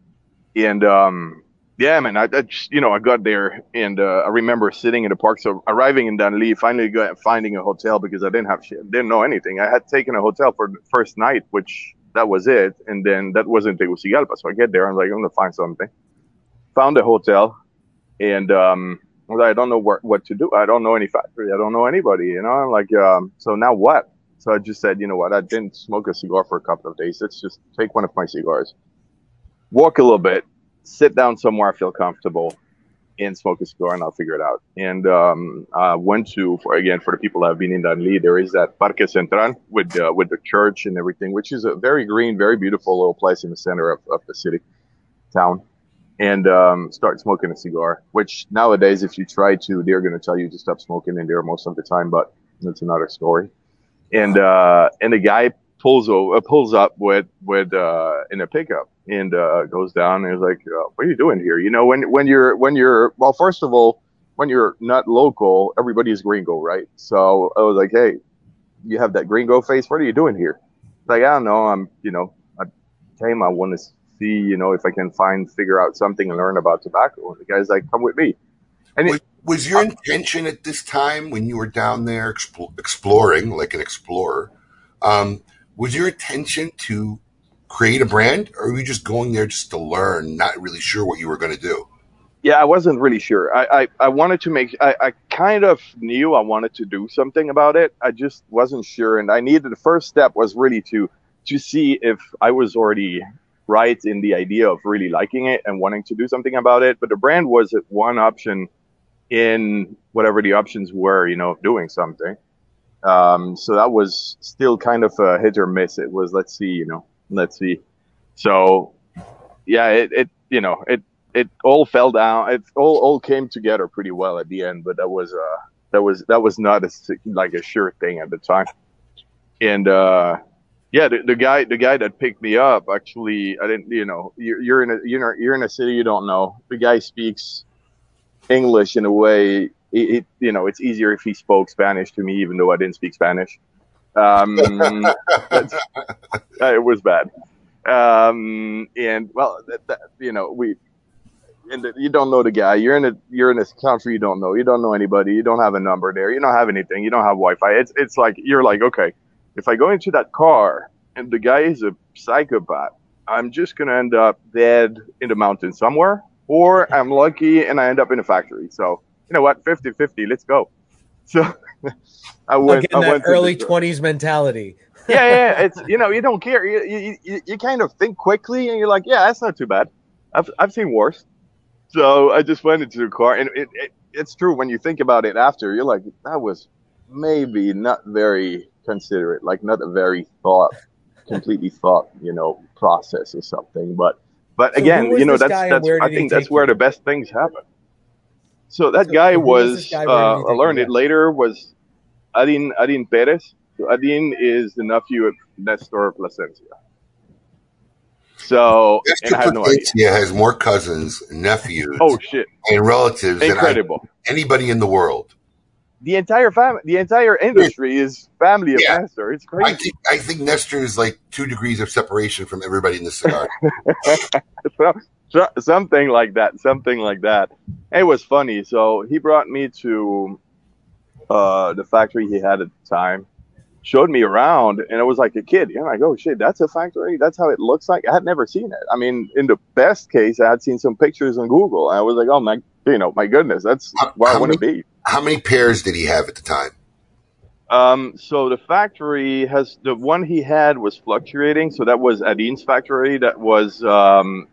And um, yeah, man, I, I just, you know I got there and uh, I remember sitting in the park. So arriving in Danli, finally got finding a hotel because I didn't have shit, didn't know anything. I had taken a hotel for the first night, which that was it, and then that wasn't Tegucigalpa. So I get there, I'm like, I'm gonna find something. Found a hotel, and um, I I don't know what what to do. I don't know any factory. I don't know anybody. You know, I'm like, um, so now what? So I just said, you know what? I didn't smoke a cigar for a couple of days. Let's just take one of my cigars, walk a little bit, sit down somewhere I feel comfortable, and smoke a cigar, and I'll figure it out. And um, I went to for again for the people that have been in Danli, there is that Parque Central with uh, with the church and everything, which is a very green, very beautiful little place in the center of, of the city, town. And um, start smoking a cigar, which nowadays, if you try to, they're going to tell you to stop smoking in there most of the time, but that's another story and uh and the guy pulls over pulls up with with uh in a pickup and uh goes down and is like uh, what are you doing here? You know when when you're when you're well first of all when you're not local everybody's gringo right? So i was like hey you have that gringo face? What are you doing here? Like i don't know. I'm you know i came i want to see you know if i can find figure out something and learn about tobacco. And the guy's like come with me. And Was, it, was your intention at this time when you were down there exploring, like an explorer, um, was your intention to create a brand, or were you just going there just to learn, not really sure what you were going to do? yeah, I wasn't really sure. I, I, I wanted to make, I, I kind of knew I wanted to do something about it. I just wasn't sure. And I needed, the first step was really to, to see if I was already right in the idea of really liking it and wanting to do something about it. But the brand was one option in whatever the options were, you know, of doing something. Um, so that was still kind of a hit or miss. It was, let's see, you know, let's see. So yeah, it, it, you know, it, it all fell down. It all, all came together pretty well at the end, but that was, uh, that was, that was not a, like a sure thing at the time. And, uh, yeah, the, the guy, the guy that picked me up, actually, I didn't, you know, you're, you're in a, you're, you're in a city you don't know. The guy speaks English in a way it, it, you know, it's easier if he spoke Spanish to me, even though I didn't speak Spanish. Um, that's- uh, it was bad. Um, and well, that, that, you know, we, and the- you don't know the guy. You're in a, you're in this country you don't know. You don't know anybody. You don't have a number there. You don't have anything. You don't have Wi-Fi. It's, it's like you're like, okay, if I go into that car and the guy is a psychopath, I'm just gonna end up dead in the mountains somewhere, or I'm lucky and I end up in a factory. So you know what, 50-50, let's go. So I went. Again, I went early twenties mentality. yeah, yeah, it's you know you don't care. You, you you kind of think quickly and you're like, yeah, that's not too bad. I've I've seen worse. So I just went into the car, and it, it it's true when you think about it after. You're like, that was maybe not very considerate, like not a very thought, completely thought, you know, process or something. But but So again, you know, that's that's I think that's where you? the best things happen. So that So guy was was, guy? Uh, I learned it later was Adin Adin Perez. So Adin is the nephew of Nestor Plasencia. So, and I Mr. no idea. Plasencia has more cousins, nephews, Oh shit! and relatives than I, Incredible. anybody in the world. The entire family, the entire industry is family of Yeah. Nestor. It's I crazy. think I think Nestor is like two degrees of separation from everybody in the cigar. so, so- something like that. Something like that. It was funny. So he brought me to uh, the factory he had at the time, showed me around, and it was like a kid. And I'm like, oh shit, that's a factory. That's how it looks like. I had never seen it. I mean, in the best case, I had seen some pictures on Google. And I was like, oh my, you know, my goodness, that's How- where I want to be. How many pairs did he have at the time? Um, so the factory has the one he had was fluctuating. So that was Adin's factory. That was um,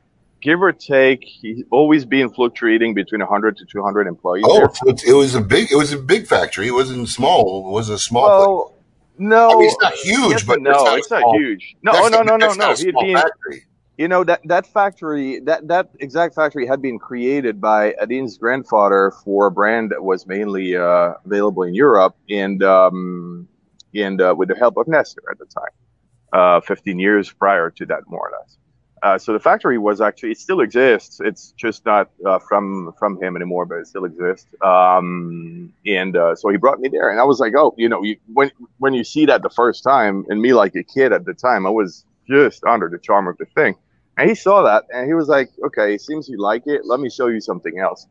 give or take. He's always been fluctuating between 100 to 200 employees. Oh, there. it was a big it was a big factory. It wasn't small. It was a small. place. Well, no, I mean, it's not huge, yes but no, it's not small- huge. No, that's no, no, no, no. He'd been, factory. you know, that that factory, that that exact factory had been created by Adin's grandfather for a brand that was mainly uh, available in Europe, and um, and uh, with the help of Nestor at the time, uh, 15 years prior to that, more or less. Uh, so the factory was actually it still exists. It's just not uh, from from him anymore, but it still exists. Um, and uh, so he brought me there, and I was like, oh, you know, you, when when you see that the first time, and me like a kid at the time, I was just under the charm of the thing. And he saw that, and he was like, okay, it seems you like it. Let me show you something else.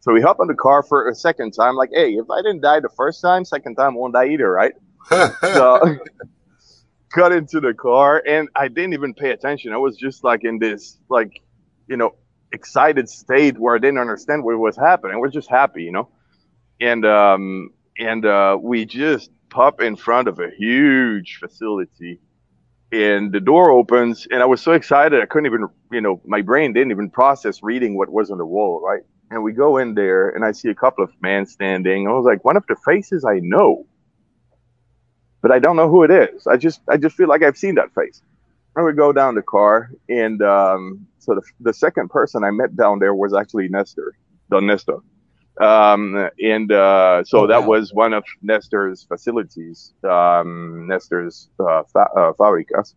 So we hop on the car for a second time, like, hey, if I didn't die the first time, second time won't die either, right? so got into the car and I didn't even pay attention. I was just like in this like, you know, excited state where I didn't understand what was happening. I was just happy, you know. And um and uh we just pop in front of a huge facility and the door opens and I was so excited I couldn't even you know, my brain didn't even process reading what was on the wall, right? And we go in there and I see a couple of men standing. I was like, one of the faces I know but I don't know who it is. I just I just feel like I've seen that face. I would go down the car, and um, so the, the second person I met down there was actually Nestor, Don Nestor. Um, and uh, so Oh, that wow. was one of Nestor's facilities, um, Nestor's uh, fa- uh, fabricas.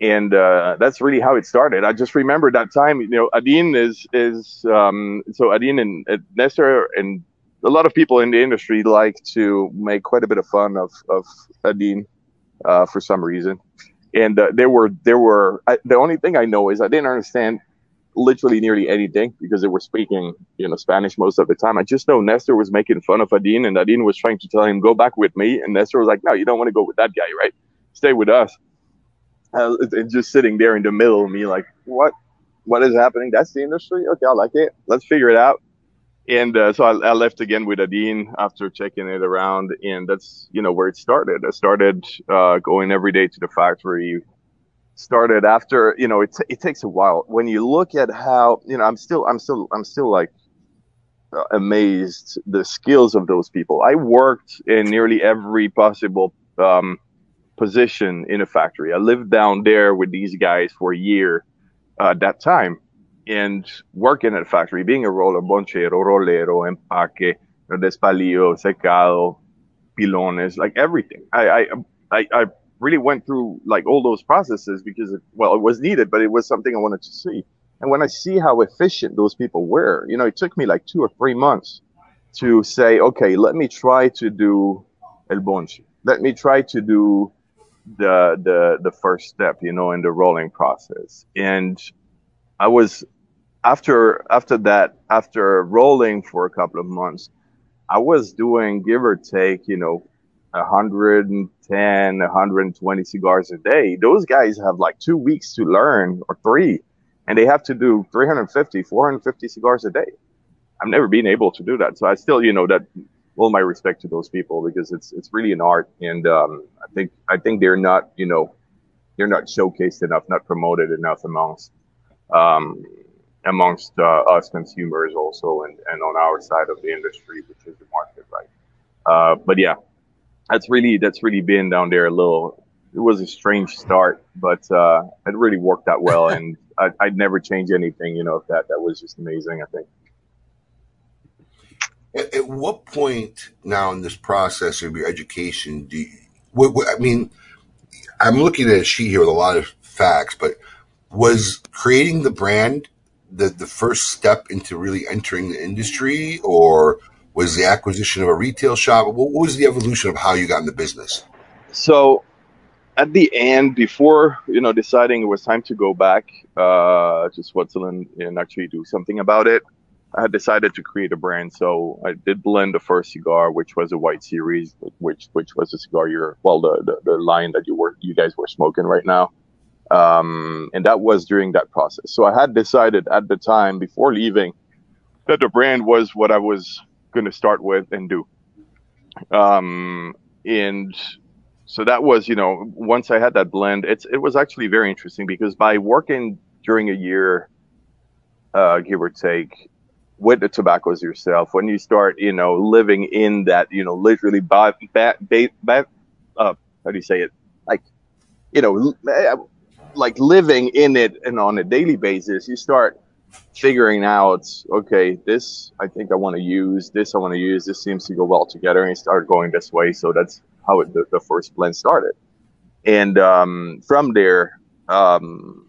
And uh, that's really how it started. I just remember that time. You know, Adin is is um, so Adin and uh, Nestor and a lot of people in the industry like to make quite a bit of fun of of Adin uh, for some reason. And uh, there were there were I, the only thing I know is I didn't understand literally nearly anything because they were speaking you know Spanish most of the time. I just know Nestor was making fun of Adin, and Adin was trying to tell him go back with me, and Nestor was like, no, you don't want to go with that guy, right? Stay with us. Uh, and just sitting there in the middle of me, like, what? What is happening? That's the industry. Okay, I like it. Let's figure it out and uh, so I, I left again with Adin after checking it around, and that's you know where it started. I started uh, going every day to the factory. Started after you know it t- it takes a while when you look at how you know I'm still I'm still I'm still like uh, amazed the skills of those people. I worked in nearly every possible um, position in a factory. I lived down there with these guys for a year uh, at that time and working at a factory, being a roller, bonchero, rolero, empaque, despalillo, secado, pilones, like everything. I, I, I, really went through like all those processes because, it, well, it was needed, but it was something I wanted to see. And when I see how efficient those people were, you know, it took me like two or three months to say, okay, let me try to do el bonche. Let me try to do the the the first step, you know, in the rolling process. And I was after after that, after rolling for a couple of months, I was doing give or take, you know, 110, 120 cigars a day. Those guys have like two weeks to learn or three, and they have to do 350, 450 cigars a day. I've never been able to do that. So I still, you know, that all my respect to those people because it's it's really an art, and um, I think I think they're not, you know, they're not showcased enough, not promoted enough amongst um, amongst uh, us consumers also, and and on our side of the industry, which is the market, right? Uh, but yeah, that's really that's really been down there a little. It was a strange start, but uh, it really worked out well, and I, I'd never change anything. You know, that that was just amazing. I think. At, at what point now in this process of your education do you, what, what, I mean, I'm looking at a sheet here with a lot of facts, but was creating the brand the, the first step into really entering the industry or was the acquisition of a retail shop? What, was the evolution of how you got in the business? So at the end, before you know deciding it was time to go back uh, to Switzerland and actually do something about it, I had decided to create a brand. So I did blend the first cigar, which was a white series, which which was the cigar you're well the, the, the line that you were you guys were smoking right now. Um, and that was during that process. So I had decided at the time before leaving that the brand was what I was going to start with and do. Um, and so that was, you know, once I had that blend, it's it was actually very interesting because by working during a year, uh, give or take, with the tobaccos yourself, when you start, you know, living in that, you know, literally, by, ba, ba, uh, how do you say it? Like, you know, like living in it and on a daily basis, you start figuring out, okay, this I think I want to use, this I want to use, this seems to go well together, and you start going this way. So that's how it, the, the first blend started. And um, from there, um,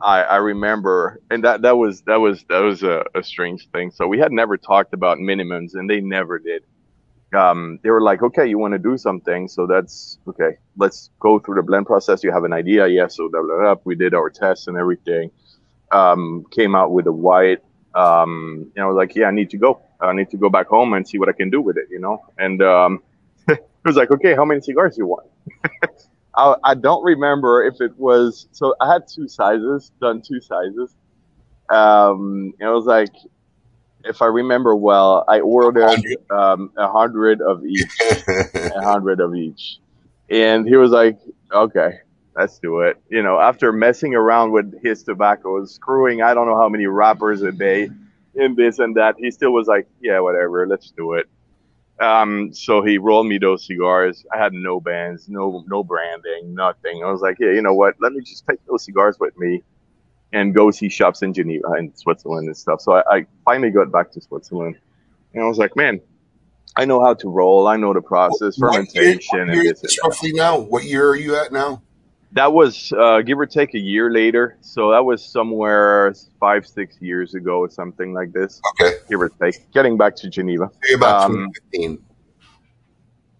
I, I remember, and that that was that was that was a, a strange thing. So we had never talked about minimums, and they never did. Um, they were like, okay, you want to do something, so that's okay. Let's go through the blend process. You have an idea, yes? So blah, blah, blah. we did our tests and everything. Um, came out with a white. Um, and I was like, yeah, I need to go. I need to go back home and see what I can do with it, you know. And um, it was like, okay, how many cigars you want? I, I don't remember if it was. So I had two sizes, done two sizes. Um, and I was like, if I remember well, I ordered um, a hundred of each, a hundred of each, and he was like, "Okay, let's do it." You know, after messing around with his tobacco, screwing I don't know how many wrappers a day, in this and that, he still was like, "Yeah, whatever, let's do it." Um, so he rolled me those cigars. I had no bands, no no branding, nothing. I was like, "Yeah, you know what? Let me just take those cigars with me." And go see shops in Geneva and Switzerland and stuff. So I, I, finally got back to Switzerland, and I was like, man, I know how to roll. I know the process, What year, fermentation, what and year and this roughly now? What year are you at now? That was uh, give or take a year later. So that was somewhere five, six years ago, or something like this, Okay, give or take. Getting back to Geneva. Say about Um, 2015.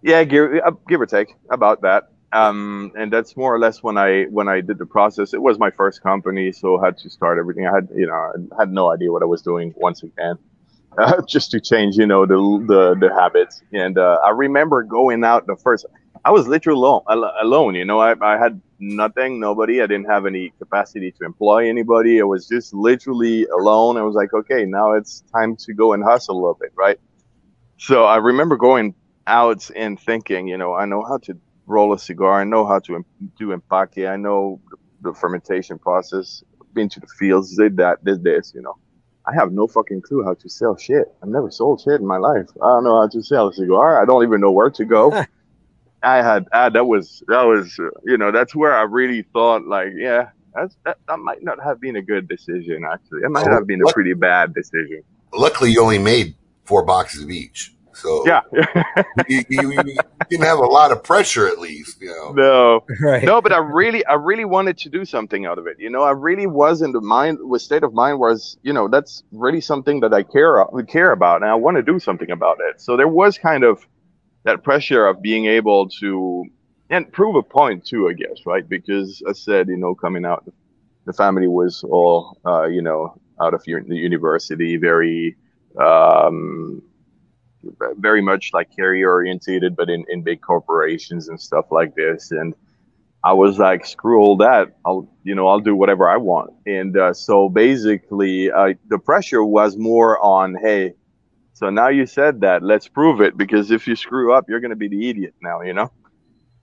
Yeah, give, uh, give or take about that. Um, and that's more or less when I when I did the process. It was my first company, so I had to start everything. I had you know I had no idea what I was doing once again, uh, just to change you know the the, the habits. And uh, I remember going out the first. I was literally alone. Alone, you know. I I had nothing, nobody. I didn't have any capacity to employ anybody. I was just literally alone. I was like, okay, now it's time to go and hustle a little bit, right? So I remember going out and thinking, you know, I know how to roll a cigar. I know how to em- do empaque. I know the fermentation process. Been to the fields, did that, did this, you know. I have no fucking clue how to sell shit. I've never sold shit in my life. I don't know how to sell a cigar. I don't even know where to go. I had, I, that was, that was, uh, you know, that's where I really thought, like, yeah, that's, that, that might not have been a good decision, actually. It might Oh, have been a pretty bad decision. Luckily, you only made four boxes of each. So Yeah. you, you, you didn't have a lot of pressure, at least. You know. no. Right. No, but I really, I really wanted to do something out of it. You know, I really was in the mind, was state of mind was, you know, that's really something that I care, care about, and I want to do something about it. So there was kind of that pressure of being able to and prove a point too, I guess, right? Because I said, you know, coming out, the family was all, uh, you know, out of uni- the university, very, um, very much like career orientated, but in, in big corporations and stuff like this. And I was like, screw all that. I'll, you know, I'll do whatever I want. And uh, so basically, uh, the pressure was more on, hey, so now you said that, let's prove it. Because if you screw up, you're going to be the idiot now, you know?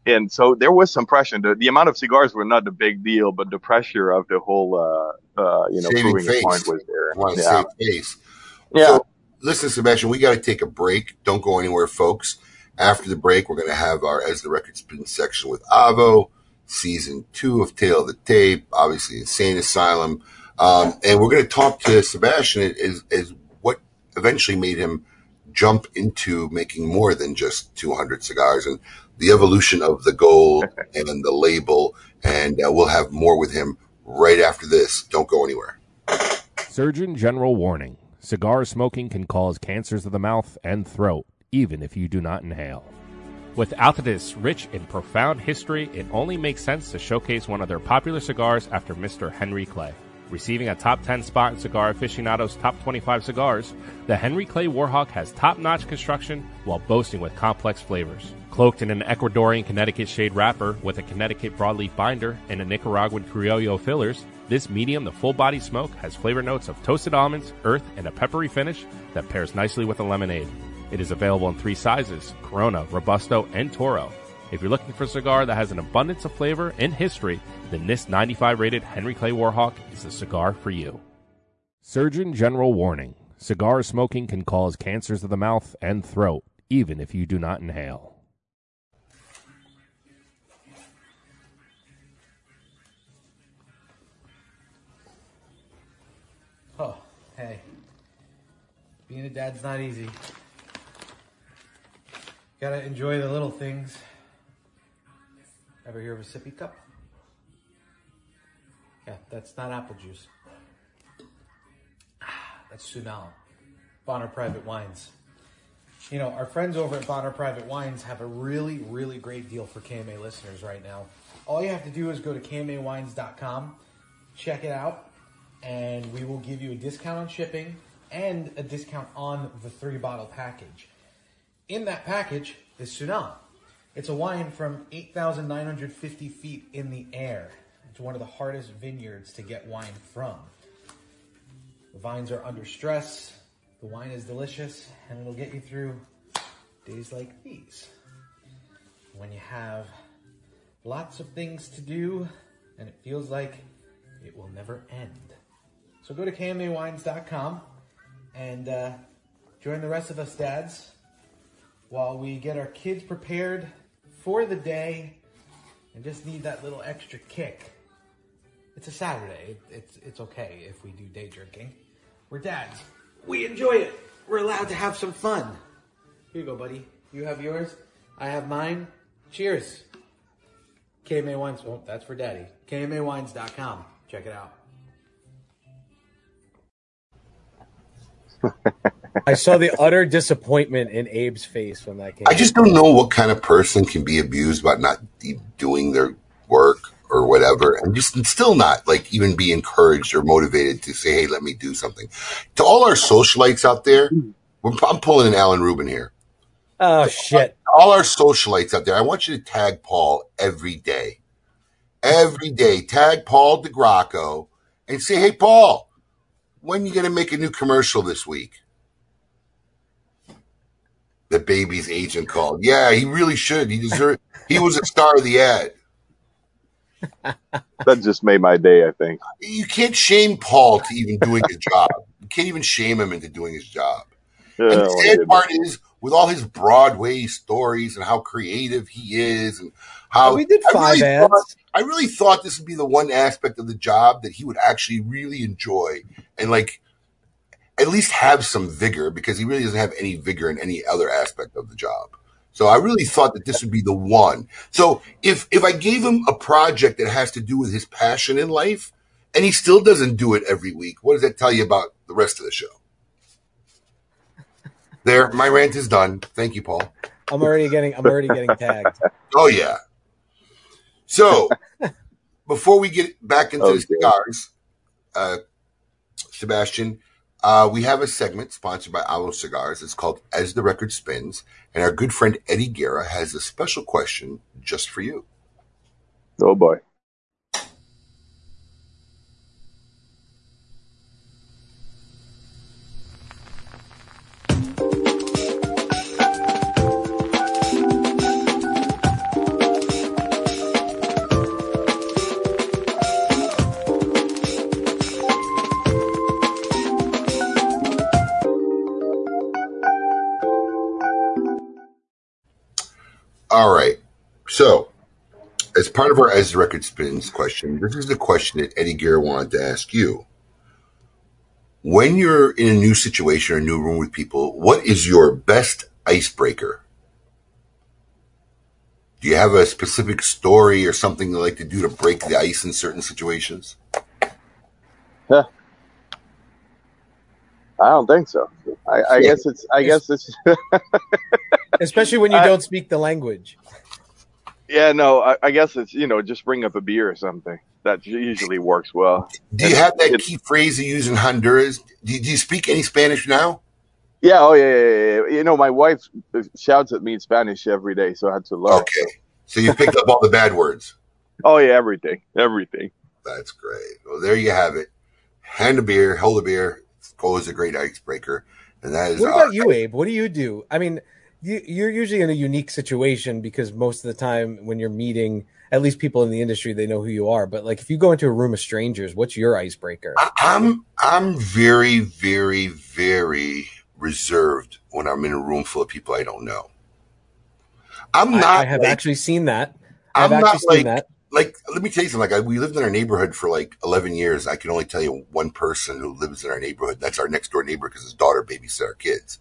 And so there was some pressure. The, the amount of cigars were not the big deal, but the pressure of the whole, uh, uh, you know, Saving proving face. a point was there. Yeah. face. Yeah. So, listen, Sebastian, we got to take a break. Don't go anywhere, folks. After the break, we're going to have our As the Record Spin section with Avo, season two of Tale of the Tape, obviously Insane Asylum. Um, and we're going to talk to Sebastian as, as what eventually made him jump into making more than just 200 cigars and the evolution of the goal and the label. And uh, we'll have more with him right after this. Don't go anywhere. Surgeon General warning cigar smoking can cause cancers of the mouth and throat, even if you do not inhale. Without this rich and profound history, it only makes sense to showcase one of their popular cigars after Mr. Henry Clay. Receiving a top 10 spot in Cigar Aficionado's top 25 cigars, the Henry Clay Warhawk has top notch construction while boasting with complex flavors. Cloaked in an Ecuadorian Connecticut shade wrapper with a Connecticut broadleaf binder and a Nicaraguan Criollo fillers, this medium to full body smoke has flavor notes of toasted almonds, earth, and a peppery finish that pairs nicely with a lemonade. It is available in three sizes Corona, Robusto, and Toro. If you're looking for a cigar that has an abundance of flavor and history, then this 95 rated Henry Clay Warhawk is the cigar for you. Surgeon General warning cigar smoking can cause cancers of the mouth and throat, even if you do not inhale. Oh, hey. Being a dad's not easy. Gotta enjoy the little things. Ever hear of a sippy cup? Yeah, that's not apple juice. Ah, That's Sunal. Bonner Private Wines. You know, our friends over at Bonner Private Wines have a really, really great deal for KMA listeners right now. All you have to do is go to KMAWines.com, check it out, and we will give you a discount on shipping and a discount on the three bottle package. In that package is Sunal. It's a wine from 8,950 feet in the air. It's one of the hardest vineyards to get wine from. The vines are under stress, the wine is delicious, and it'll get you through days like these. When you have lots of things to do and it feels like it will never end. So go to KMAWines.com and uh, join the rest of us dads while we get our kids prepared for the day and just need that little extra kick. It's a Saturday. It- It's it's okay if we do day drinking. We're dads. We enjoy it. We're allowed to have some fun. Here you go, buddy. You have yours. I have mine. Cheers. KMA Wines. Oh, that's for daddy. KMAWines.com. Check it out. I saw the utter disappointment in Abe's face when that came. I just don't know what kind of person can be abused about not doing their work or whatever, and just still not like even be encouraged or motivated to say, "Hey, let me do something." To all our socialites out there, I'm pulling an Alan Rubin here. Oh shit! All our socialites out there, I want you to tag Paul every day, every day. Tag Paul DeGracco and say, "Hey, Paul, when you gonna make a new commercial this week?" The baby's agent called. Yeah, he really should. He deserved. He was a star of the ad. That just made my day, I think. You can't shame Paul to even doing his job. You can't even shame him into doing his job. And Oh, the my sad goodness. part is, with all his Broadway stories and how creative he is, and how we did I five really ads. Thought, I really thought this would be the one aspect of the job that he would actually really enjoy, and like, at least have some vigor because he really doesn't have any vigor in any other aspect of the job. So I really thought that this would be the one. So if if I gave him a project that has to do with his passion in life, and he still doesn't do it every week, what does that tell you about the rest of the show? There, my rant is done. Thank you, Paul. I'm already getting I'm already getting tagged. Oh yeah. So before we get back into the Okay. cigars, uh, Sebastian, uh, we have a segment sponsored by AVO Cigars. It's called As the Record Spins, and our good friend Eddie Guerra has a special question just for you. Oh boy. All right. So, as part of our As the Record Spins question, this is the question that Eddie Guerra wanted to ask you. When you're in a new situation or a new room with people, what is your best icebreaker? Do you have a specific story or something you like to do to break the ice in certain situations? Huh. I don't think so. I, I guess it's. I guess it's. Especially when you I- don't speak the language. yeah, no. I, I guess it's you know just bring up a beer or something. That usually works well. Do you have that key phrase you use in Honduras? Do you, do you speak any Spanish now? Yeah. Oh yeah, yeah, yeah, yeah. You know, my wife shouts at me in Spanish every day, so I had to learn. Okay. So you picked up all the bad words. Oh yeah, everything, everything. That's great. Well, there you have it. Hand a beer, hold a beer. It's is a great icebreaker. And that is What our- about you, Abe? What do you do? I mean, you, you're usually in a unique situation because most of the time when you're meeting, at least people in the industry, they know who you are. But like, if you go into a room of strangers, what's your icebreaker? I- I'm I'm very, very, very reserved when I'm in a room full of people I don't know. I'm I, not I have like, actually seen that. I've I'm actually not seen like that. Like let me tell you something. Like I, we lived in our neighborhood for like 11 years. I can only tell you one person who lives in our neighborhood. That's our next door neighbor because his daughter babysat our kids.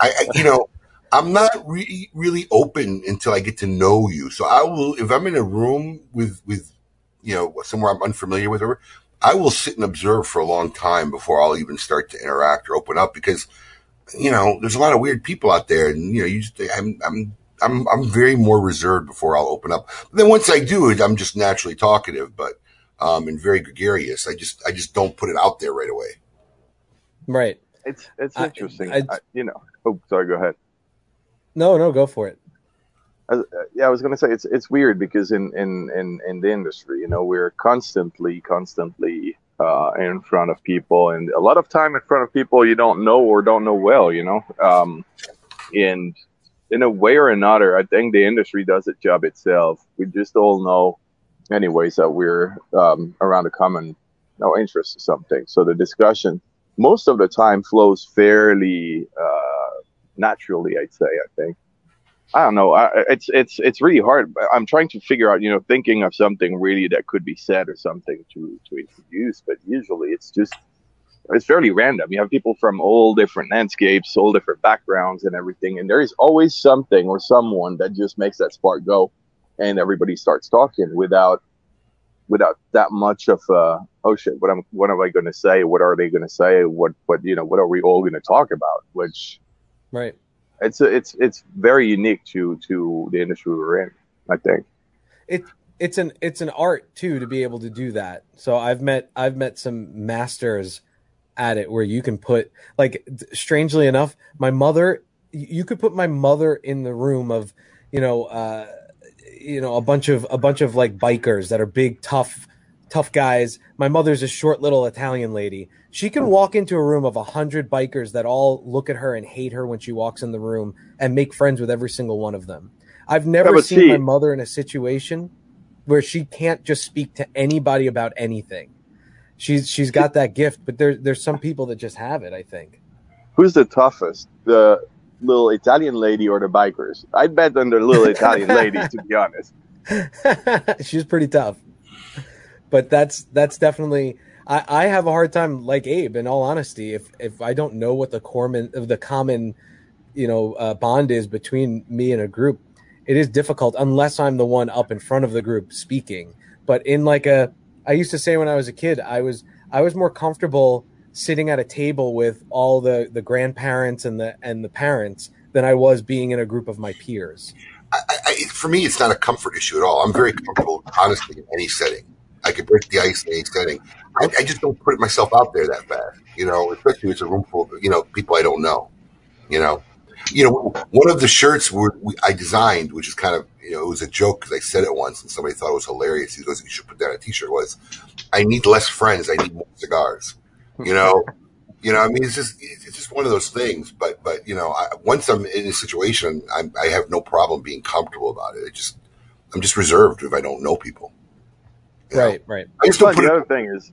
I, I you know, I'm not really really open until I get to know you. So I will if I'm in a room with with you know somewhere I'm unfamiliar with, or I will sit and observe for a long time before I'll even start to interact or open up because you know there's a lot of weird people out there, and you know you just I'm I'm I'm I'm very more reserved before I'll open up. But then once I do it, I'm just naturally talkative, but um, and very gregarious. I just I just don't put it out there right away. Right. It's it's I- interesting. I- I, you know. Oh, sorry. Go ahead. No, no, go for it. Uh, yeah, I was gonna say it's it's weird because in in in in the industry, you know, we're constantly constantly uh, in front of people, and a lot of time in front of people you don't know or don't know well, you know. Um, and in a way or another, I think the industry does its job itself. We just all know, anyways, that we're um, around a common no interest or something. So the discussion most of the time flows fairly uh, naturally. I'd say. I think. I don't know. I, it's it's it's really hard. I'm trying to figure out, you know, thinking of something really that could be said or something to to introduce. But usually, it's just it's fairly random. You have people from all different landscapes, all different backgrounds, and everything, and there is always something or someone that just makes that spark go, and everybody starts talking without without that much of uh, oh shit, what am what am I going to say? What are they going to say? What what you know? What are we all going to talk about? Which Right. it's a, it's it's very unique to to the industry we're in. I think. it it's an it's an art too to be able to do that. So I've met I've met some masters at it where you can put like strangely enough, my mother you could put my mother in the room of you know uh you know a bunch of a bunch of like bikers that are big tough tough guys. My mother's a short little Italian lady. She can walk into a room of a hundred bikers that all look at her and hate her when she walks in the room and make friends with every single one of them. I've never seen see- my mother in a situation where she can't just speak to anybody about anything. She's she's got that gift, but there there's some people that just have it. I think. Who's the toughest? The little Italian lady or the bikers? I'd bet on the little Italian lady, to be honest. she's pretty tough, but that's that's definitely. I, I have a hard time, like Abe. In all honesty, if if I don't know what the common of the common, you know, uh, bond is between me and a group, it is difficult unless I'm the one up in front of the group speaking. But in like a, I used to say when I was a kid, I was I was more comfortable sitting at a table with all the the grandparents and the and the parents than I was being in a group of my peers. I, I, for me, it's not a comfort issue at all. I'm very comfortable, honestly, in any setting. I could break the ice in any setting. I, I just don't put myself out there that fast, you know, especially if it's a room full of, you know, people I don't know, you know. You know, one of the shirts were, we, I designed, which is kind of, you know, it was a joke because I said it once and somebody thought it was hilarious. He goes, you should put that on a t-shirt was, I need less friends. I need more cigars, you know. You know, I mean, it's just it's just one of those things. But but you know, I, once I'm in a situation, I'm, I have no problem being comfortable about it. I just I'm just reserved if I don't know people. you know? Right, right. I just don't put the it. other thing is,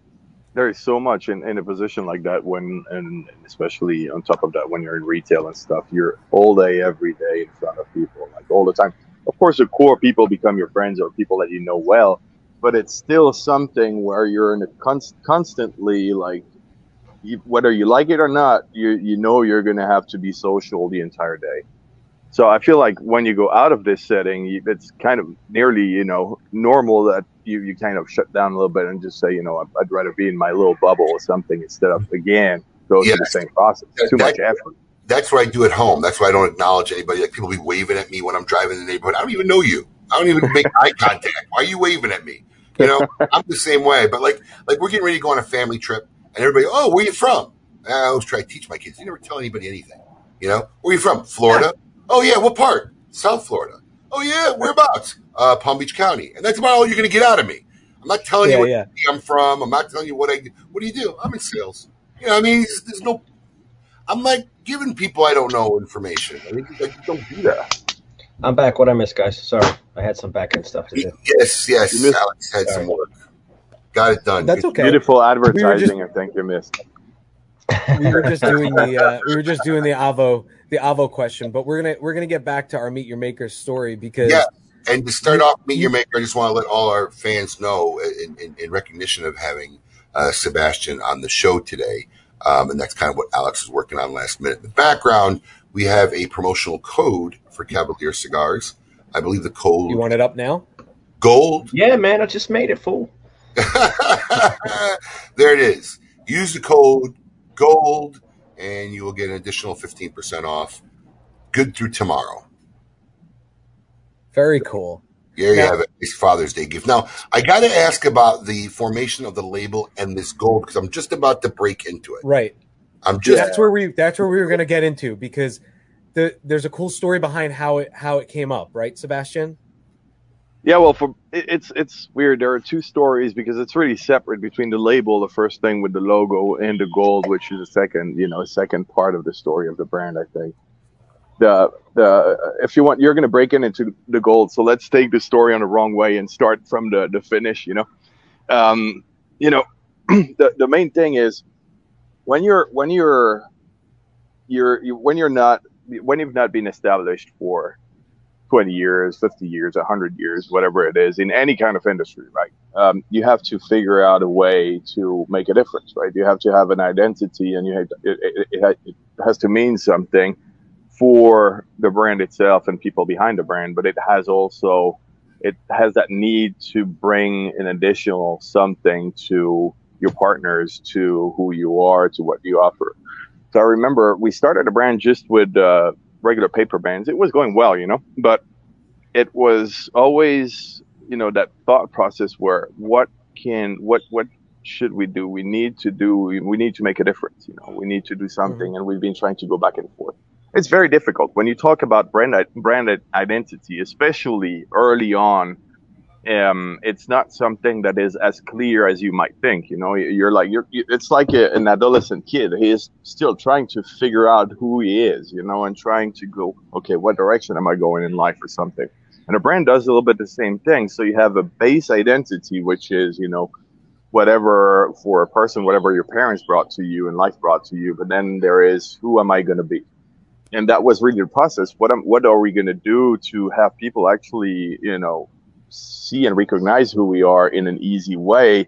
there is so much in, in a position like that when, and especially on top of that, when you're in retail and stuff, you're all day, every day in front of people, like all the time. Of course, the core people become your friends or people that you know well, but it's still something where you're in a const- constantly like, you, whether you like it or not, you you know you're gonna have to be social the entire day. So I feel like when you go out of this setting, it's kind of nearly, you know, normal that you, you kind of shut down a little bit and just say, you know, I'd, I'd rather be in my little bubble or something instead of again go through the same process. That- Too much effort. That's what I do at home. That's why I don't acknowledge anybody. Like people be waving at me when I'm driving in the neighborhood. I don't even know you. I don't even make eye contact. Why are you waving at me? You know, I'm the same way. But like, like we're getting ready to go on a family trip, and everybody, oh, where you from? Uh, I always try to teach my kids. You never tell anybody anything. You know, where are you from? Florida. Oh yeah, what part? South Florida. Oh yeah, whereabouts? Uh, Palm Beach County. And that's about all you're going to get out of me. I'm not telling Yeah, you what yeah. I'm from. I'm not telling you what I do. What do you do? I'm in sales. You know, I mean, there's, there's no. I'm like giving people I don't know information. I think I just don't do that. I'm back. What I missed, guys? Sorry, I had some back end stuff to do. Yes, yes. You missed- Alex had some work. Got it done. That's okay. Beautiful just- advertising, I think you missed. we were just doing the uh, we were just doing the avo the avo question, but we're gonna we're gonna get back to our meet your maker story because Yeah. And to start off, Meet Your Maker, I just want to let all our fans know in, in, in recognition of having uh, Sebastian on the show today. Um, and that's kind of what Alex is working on last minute. In the background, we have a promotional code for Cavalier cigars. I believe the code you want it up now. gold. Yeah, man, I just made it, fool. there it is. Use the code gold and you will get an additional 15% off. Good through tomorrow. Very cool. Yeah, you Now- have it. It's Father's Day gift. Now, I got to ask about the formation of the label and this gold because I'm just about to break into it. Right. I'm just That's where we that's where we were gonna get into because the there's a cool story behind how it how it came up, right, Sebastian? Yeah, well, for it, it's it's weird. There are two stories because it's really separate between the label, the first thing with the logo, and the gold, which is the second, you know, second part of the story of the brand. I think the the if you want, you're going to break in into the gold. So let's take the story on the wrong way and start from the the finish. You know, um, you know, the the main thing is when you're when you're you're you, when you're not when you've not been established for 20 years, 50 years, 100 years, whatever it is, in any kind of industry, right? Um, you have to figure out a way to make a difference, right? You have to have an identity and you have it, it, it has to mean something for the brand itself and people behind the brand, but it has also, it has that need to bring an additional something to your partners, to who you are, to what you offer. So I remember we started a brand just with, uh, regular paper bands. It was going well, you know, but it was always, you know, that thought process where what can, what, what should we do? We need to do, we need to make a difference, you know, we need to do something. And we've been trying to go back and forth. It's very difficult when you talk about brand, branded identity, especially early on. Um, it's not something that is as clear as you might think. You know, you're like you're. It's like a, an adolescent kid. He is still trying to figure out who he is. You know, and trying to go, okay, what direction am I going in life or something. And a brand does a little bit the same thing. So you have a base identity, which is you know whatever for a person, whatever your parents brought to you and life brought to you. But then there is who am I going to be? And that was really the process. What am, what are we going to do to have people actually, you know, see and recognize who we are in an easy way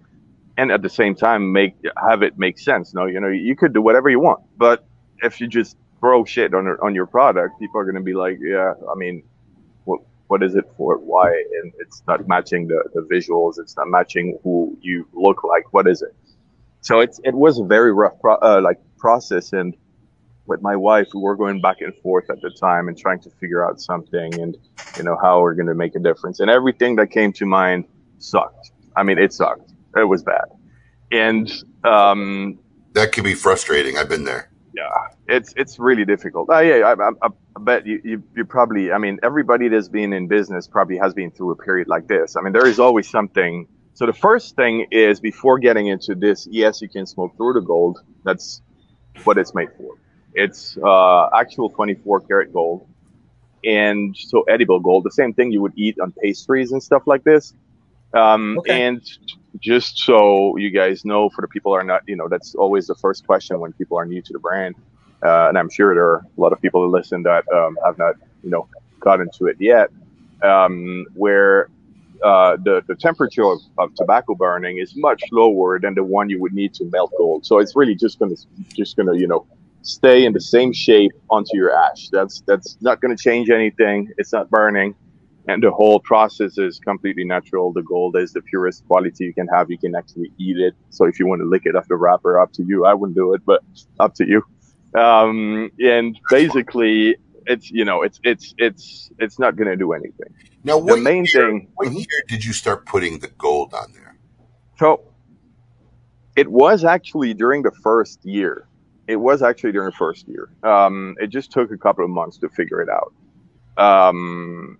and at the same time make have it make sense. No, you know, you could do whatever you want, but if you just throw shit on on your product, people are going to be like, yeah, I mean, what what is it for? Why? And it's not matching the the visuals. It's not matching who you look like. What is it? So it's it was a very rough pro- uh, like process, and with my wife, we were going back and forth at the time and trying to figure out something, and you know how we're going to make a difference. And everything that came to mind sucked. I mean, it sucked. It was bad, and um, That can be frustrating. I've been there. yeah, it's it's really difficult. Uh, yeah, I, I, I bet you, you you probably. I mean, everybody that's been in business probably has been through a period like this. I mean, there is always something. So the first thing is before getting into this, yes, you can smoke through the gold. That's what it's made for. It's uh, actual 24 karat gold, and so edible gold. The same thing you would eat on pastries and stuff like this. Um, Okay. And just so you guys know, for the people who are not, you know, that's always the first question when people are new to the brand. Uh, and I'm sure there are a lot of people that listen that um, have not, you know, got into it yet. Um, where uh, the the temperature of, of tobacco burning is much lower than the one you would need to melt gold. So it's really just gonna just gonna you know stay in the same shape onto your ash. That's that's not gonna change anything. It's not burning and the whole process is completely natural. The gold is the purest quality you can have. You can actually eat it. So if you want to lick it off the wrapper, up to you. I wouldn't do it, but up to you. Um, and basically, it's you know, it's it's it's it's not going to do anything. Now, what The main year, thing. What year did you start putting the gold on there? So it was actually during the first year. It was actually during the first year. Um, it just took a couple of months to figure it out. Um,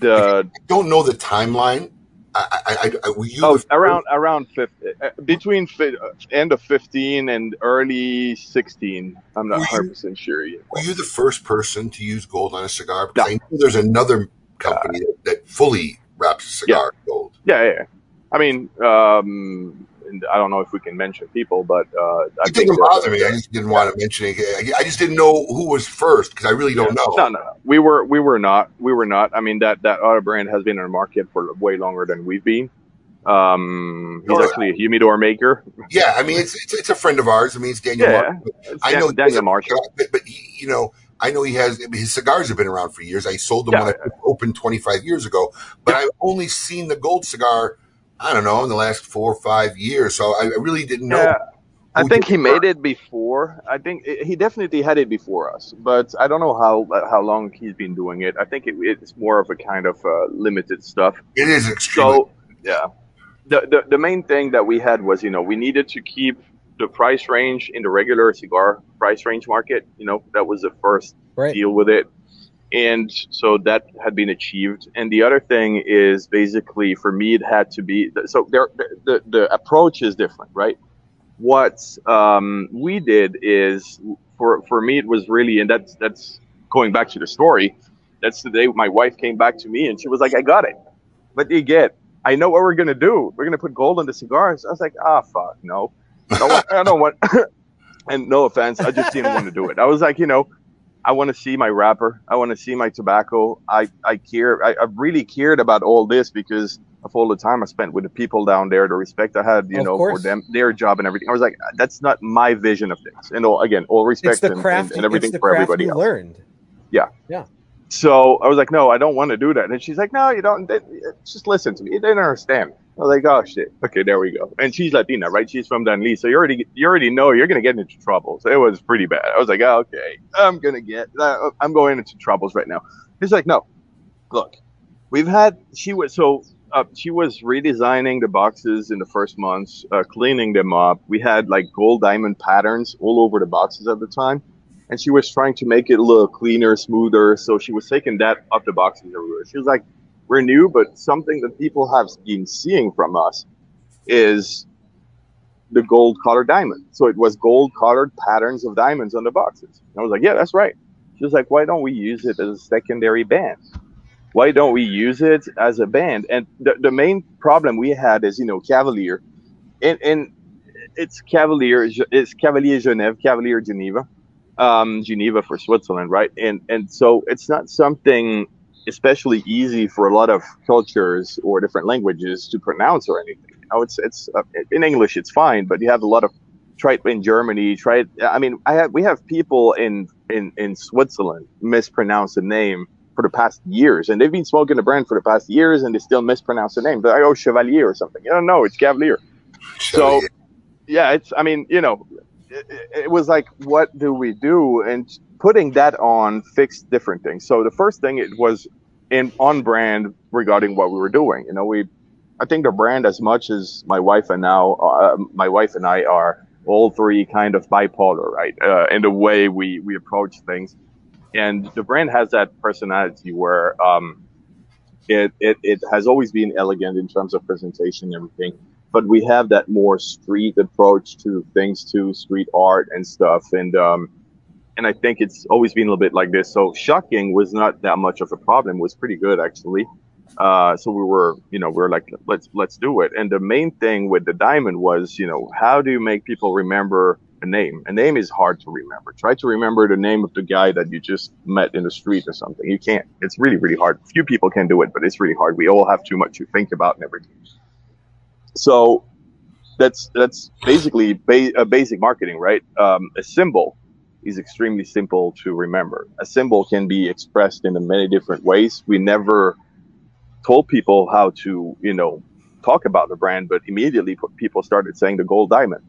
the I don't know the timeline. I, I, I, I you Oh, around around 50, uh, between uh, end of 15 and early 16. I'm not Were you- 100 percent sure yet. Were you the first person to use gold on a cigar? Because No. I know there's another company that, that fully wraps a cigar in gold. Yeah, yeah. yeah. I mean, um, I don't know if we can mention people, but uh, I think bother me. I just didn't want to mention it. I just didn't know who was first because I really don't know. No, no, no. We were we were not. We were not. I mean that that other brand has been in the market for way longer than we've been. Um, he's actually a humidor maker. Yeah, I mean it's, it's it's a friend of ours. I mean it's Daniel. Yeah. It's I know Daniel Marshall. but, but he, you know, I know he has his cigars have been around for years. I sold them Yeah. when I opened 25 years ago, but I've only seen the gold cigar. I don't know in the last four or five years, so I, I really didn't know. Yeah, I think he made it before. I think he definitely had it before us, but I don't know how how long he's been doing it. I think it, it's more of a kind of uh, limited stuff. It is extremely. So yeah, the, the the main thing that we had was you know we needed to keep the price range in the regular cigar price range market. You know that was the first Right. deal with it, and so that had been achieved. And the other thing is basically for me it had to be so there the the approach is different, right? What um, we did is for for me it was really and that's that's going back to the story. That's the day my wife came back to me and she was like, "I got it." What do you get? I know what we're gonna do. We're gonna put gold on the cigars. I was like, ah, fuck, no, I don't want. I don't want and no offense, I just didn't want to do it. I was like, you know, I want to see my wrapper. I want to see my tobacco. I I care. I, I really cared about all this because of all the time I spent with the people down there, the respect I had, you Of know, for them, their job and everything. I was like, that's not my vision of things. And all, again, all respect and, craft. and, and everything it's the for craft everybody you else. learned. Yeah. Yeah. So I was like, no, I don't want to do that. And she's like, no, you don't. They- Just listen to me. They didn't understand. I was like, oh shit. Okay, there we go. And she's Latina, right? She's from Danlí, so you already you already know you're gonna get into trouble. So it was pretty bad. I was like, oh, okay, I'm gonna get. Uh, I'm going into troubles right now. He's like, no, look, we've had. She was so. Uh, she was redesigning the boxes in the first months, uh, cleaning them up. We had like gold diamond patterns all over the boxes at the time and she was trying to make it look cleaner, smoother. So she was taking that off the boxes everywhere. She was like, "We're new, but something that people have been seeing from us is the gold colored diamond. So it was gold colored patterns of diamonds on the boxes." And I was like, "Yeah, that's right." She was like, "Why don't we use it as a secondary band? Why don't we use it as a band?" And the the main problem we had is, you know, Cavalier, and and it's Cavalier, it's Cavalier Genève, Cavalier Geneva um, Geneva for Switzerland, right? And and so it's not something especially easy for a lot of cultures or different languages to pronounce or anything. You know, it's it's uh, in English it's fine, but you have a lot of try it in Germany. Try it. I mean, I have we have people in in in Switzerland mispronounce the name for the past years, and they've been smoking the brand for the past years, and they still mispronounce the name. But I oh Chevalier or something. You don't know. It's Cavalier. So yeah, it's. I mean, you know, it, was like, what do we do? And putting that on fixed different things. So the first thing it was in on brand regarding what we were doing. You know, we, I think the brand as much as my wife and now, uh, my wife and I are all three kind of bipolar, right? Uh, in the way we we approach things, and the brand has that personality where um, it, it it has always been elegant in terms of presentation and everything, but we have that more street approach to things, to street art and stuff, and um, and I think it's always been a little bit like this. So shocking was not that much of a problem; it was pretty good actually. Uh, so we were, you know, we were like, let's let's do it. And the main thing with the diamond was, you know, how do you make people remember a name? A name is hard to remember. Try to remember the name of the guy that you just met in the street or something. You can't. It's really really hard. Few people can do it, but it's really hard. We all have too much to think about and everything. So that's that's basically ba- basic marketing, right? Um, a symbol is extremely simple to remember. A symbol can be expressed in many different ways. We never told people how to, you know, talk about the brand, but immediately people started saying the gold diamond.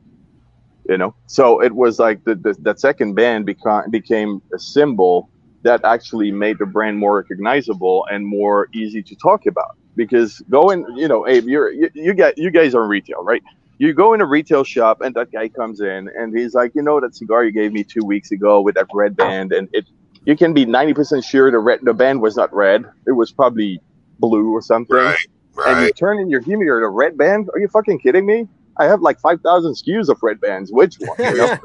You know, so it was like the, the that second band became became a symbol that actually made the brand more recognizable and more easy to talk about. Because going, you know, Abe, you're you, you get you guys are in retail, right? You go in a retail shop and that guy comes in and he's like, you know, that cigar you gave me two weeks ago with that red band, and it you can be ninety percent sure the red the band was not red. It was probably blue or something. Right, right. And you turn in your humidor me a red band? Are you fucking kidding me? I have like five thousand SKUs of red bands. Which one? You know?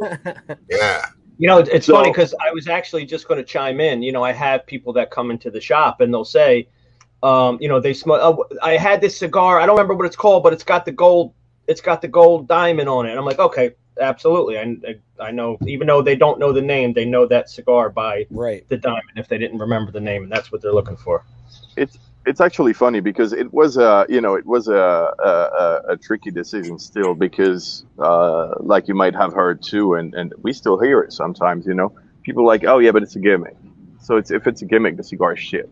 Yeah. You know, it's So- funny because I was actually just going to chime in. You know, I have people that come into the shop and they'll say, um, you know, they smell. Oh, I had this cigar. I don't remember what it's called, but it's got the gold. It's got the gold diamond on it. And I'm like, okay, absolutely. I, I, I know. Even though they don't know the name, they know that cigar by right. the diamond. If they didn't remember the name, and that's what they're looking for. it's it's actually funny because it was a you know it was a a, a, a tricky decision still because uh, like you might have heard too and and we still hear it sometimes you know people are like oh yeah but it's a gimmick so it's if it's a gimmick the cigar is shit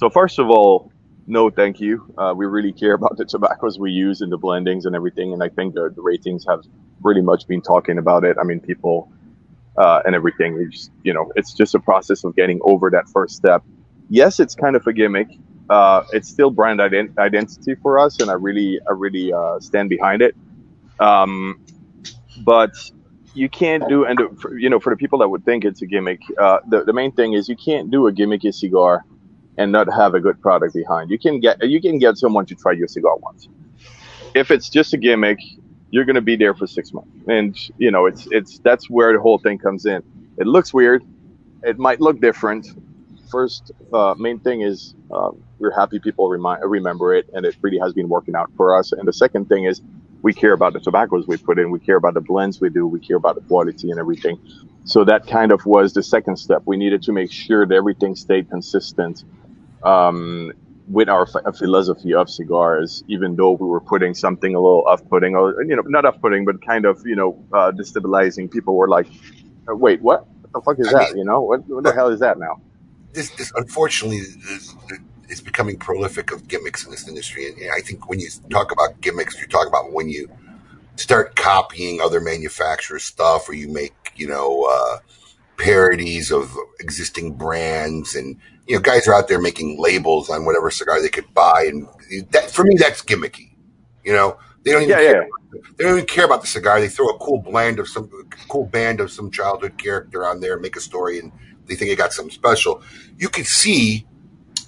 so first of all no thank you. Uh, we really care about the tobaccos we use in the blendings and everything and I think the, the ratings have pretty much been talking about it. I mean people uh, and everything just you know it's just a process of getting over that first step. Yes it's kind of a gimmick. Uh, it's still brand ident- identity for us, and I really, I really uh, stand behind it. Um, but you can't do, and you know, for the people that would think it's a gimmick, uh, the the main thing is you can't do a gimmicky cigar and not have a good product behind. You can get you can get someone to try your cigar once. If it's just a gimmick, you're going to be there for six months, and you know, it's it's that's where the whole thing comes in. It looks weird. It might look different. First, uh, main thing is um, we're happy people remind, remember it, and it really has been working out for us. And the second thing is we care about the tobaccos we put in, we care about the blends we do, we care about the quality and everything. So that kind of was the second step. We needed to make sure that everything stayed consistent um, with our ph- philosophy of cigars, even though we were putting something a little off-putting, or you know, not off-putting, but kind of you know uh, destabilizing. People were like, "Uh, "Wait, what? What the fuck is I that? mean- you know, what, what the hell is that now?" this, this unfortunately is, is becoming prolific of gimmicks in this industry. And I think when you talk about gimmicks, you talk about when you start copying other manufacturers' stuff, or you make you know uh, parodies of existing brands, and you know guys are out there making labels on whatever cigar they could buy, and that for me that's gimmicky. You know, they don't even Yeah, care. yeah. They don't even care about the cigar. They throw a cool blend of some cool band of some childhood character on there, make a story, and they think they got something special. You can see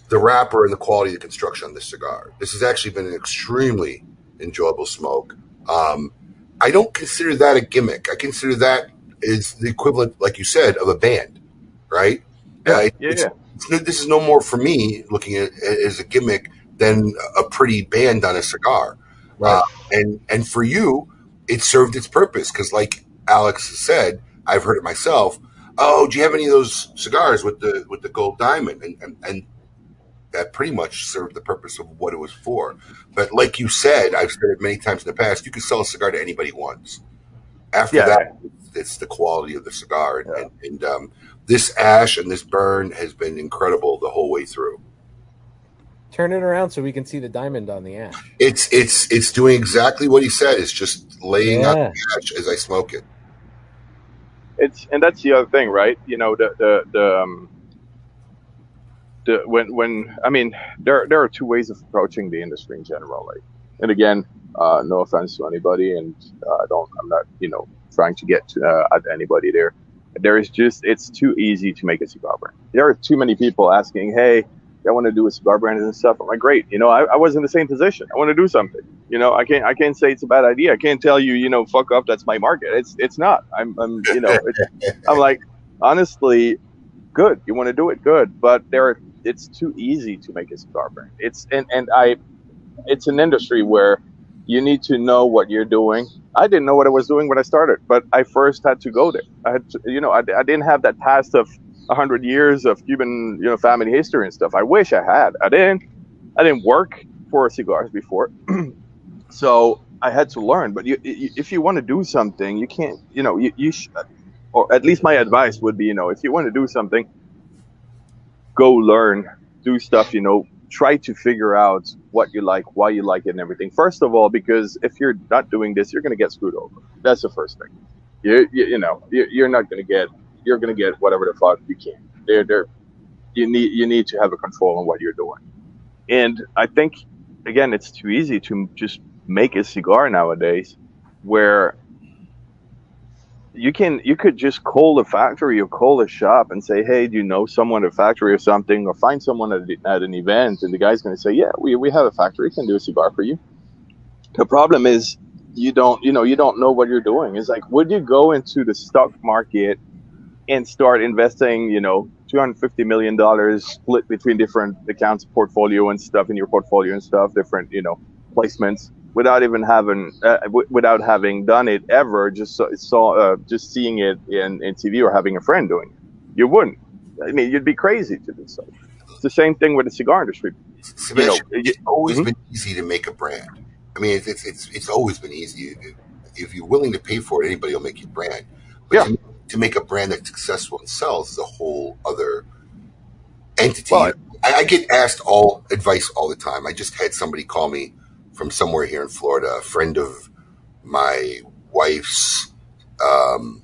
the wrapper and the quality of the construction on this cigar. This has actually been an extremely enjoyable smoke. Um, I don't consider that a gimmick. I consider that is the equivalent, like you said, of a band, right? Yeah, Uh, yeah, it's- yeah. This is no more for me looking at it as a gimmick than a pretty band on a cigar. Uh, and and for you, it served its purpose because, like Alex said, I've heard it myself. Oh, do you have any of those cigars with the with the gold diamond? And and, and that pretty much served the purpose of what it was for. But like you said, I've said it many times in the past. You can sell a cigar to anybody once. After Yeah. that, it's the quality of the cigar, and, and, and um, this ash and this burn has been incredible the whole way through. Turn it around so we can see the diamond on the ash. It's it's it's doing exactly what he said. It's just laying out Yeah. the ash as I smoke it. it's and that's the other thing, right? You know, the the the, um, the when when I mean, there there are two ways of approaching the industry in general. Like, and again, uh, no offense to anybody, and uh, I don't, I'm not, you know, trying to get uh, at anybody there. There is just it's too easy to make a cigar brand. There are too many people asking, "Hey, I want to do a cigar brand and stuff." I'm like, "Great, you know, I, I was in the same position. I want to do something. You know, I can't I can't say it's a bad idea. I can't tell you, you know, fuck up. That's my market. It's it's not. I'm I'm you know, it's, I'm like, honestly, good. You want to do it, good. But there, are, it's too easy to make a cigar brand. It's and and I, it's an industry where you need to know what you're doing. I didn't know what I was doing when I started, but I first had to go there. I had to, you know, I, I didn't have that past of a hundred years of Cuban, you know, family history and stuff. I wish I had. I didn't. I didn't work for cigars before, so I had to learn. But you, you, if you want to do something, you can't. You know, you, you or at least my advice would be, you know, if you want to do something, go learn, do stuff. You know, try to figure out what you like, why you like it, and everything. First of all, because if you're not doing this, you're going to get screwed over. That's the first thing. You, you, you know, you, you're not going to get. You're going to get whatever the fuck you can. They're, they're, you need you need to have a control on what you're doing. And I think again, it's too easy to just make a cigar nowadays, where you can you could just call the factory or call a shop and say, hey, do you know someone at a factory or something, or find someone at, at an event, and the guy's going to say, yeah, we we have a factory, can do a cigar for you. The problem is you don't you know you don't know what you're doing. It's like would you go into the stock market and start investing, you know, two hundred fifty million dollars split between different accounts, portfolio and stuff in your portfolio and stuff, different, you know, placements without even having uh, w- without having done it ever, just so, saw uh, just seeing it in, in TV or having a friend doing it. You wouldn't. I mean, you'd be crazy to do so. It's the same thing with the cigar industry. You know, you- it's always Mhm. been easy to make a brand. I mean, it's it's it's, it's always been easy. If- you're willing to pay for it, anybody will make you a brand. But Yeah. to, to make a brand that's successful and sells is a whole other entity. Well, I, I get asked all advice all the time. I just had somebody call me from somewhere here in Florida, a friend of my wife's, um,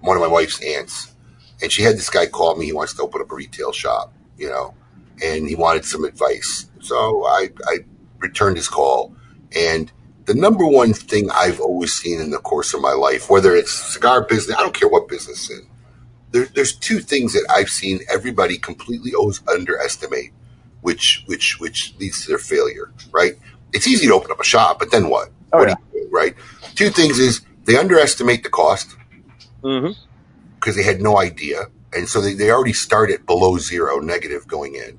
one of my wife's aunts, and she had this guy call me. He wants to open up a retail shop, you know, and he wanted some advice. So I, I returned his call, and the number one thing I've always seen in the course of my life, whether it's cigar business, I don't care what business in, there, there's two things that I've seen everybody completely always underestimate, which which which leads to their failure. Right? It's easy to open up a shop, but then what? Oh, what yeah. do you do? Right? Two things is they underestimate the cost Mhm. because they had no idea, and so they, they already start at below zero, negative going in,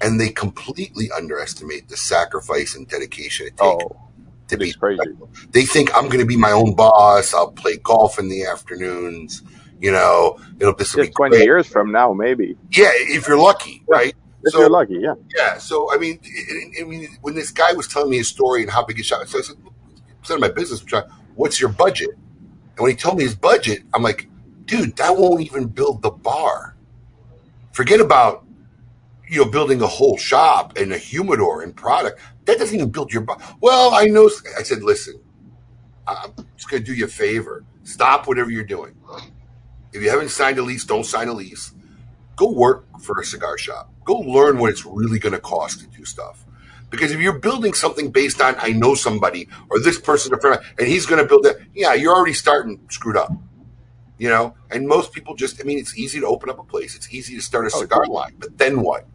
and they completely underestimate the sacrifice and dedication it takes Oh, to be it's crazy. they think I'm going to be my own boss. I'll play golf in the afternoons. You know, it'll this will be 20 great. years from now, maybe. Yeah, if you're lucky, right? If So- you're lucky, yeah. Yeah. So I mean, I I mean, when this guy was telling me his story and how big his shop, so I said, "Son of my business, what's your budget?" And when he told me his budget, I'm like, "Dude, that won't even build the bar. Forget about." You know, building a whole shop and a humidor and product that doesn't even build your. bar. Well, I know. I said, listen, I'm just going to do you a favor. Stop whatever you're doing. If you haven't signed a lease, don't sign a lease. Go work for a cigar shop. Go learn what it's really going to cost to do stuff. Because if you're building something based on I know somebody or this person a friend and he's going to build that, yeah, you're already starting screwed up. You know, and most people just I mean, it's easy to open up a place. It's easy to start a Oh, cigar line, but then what?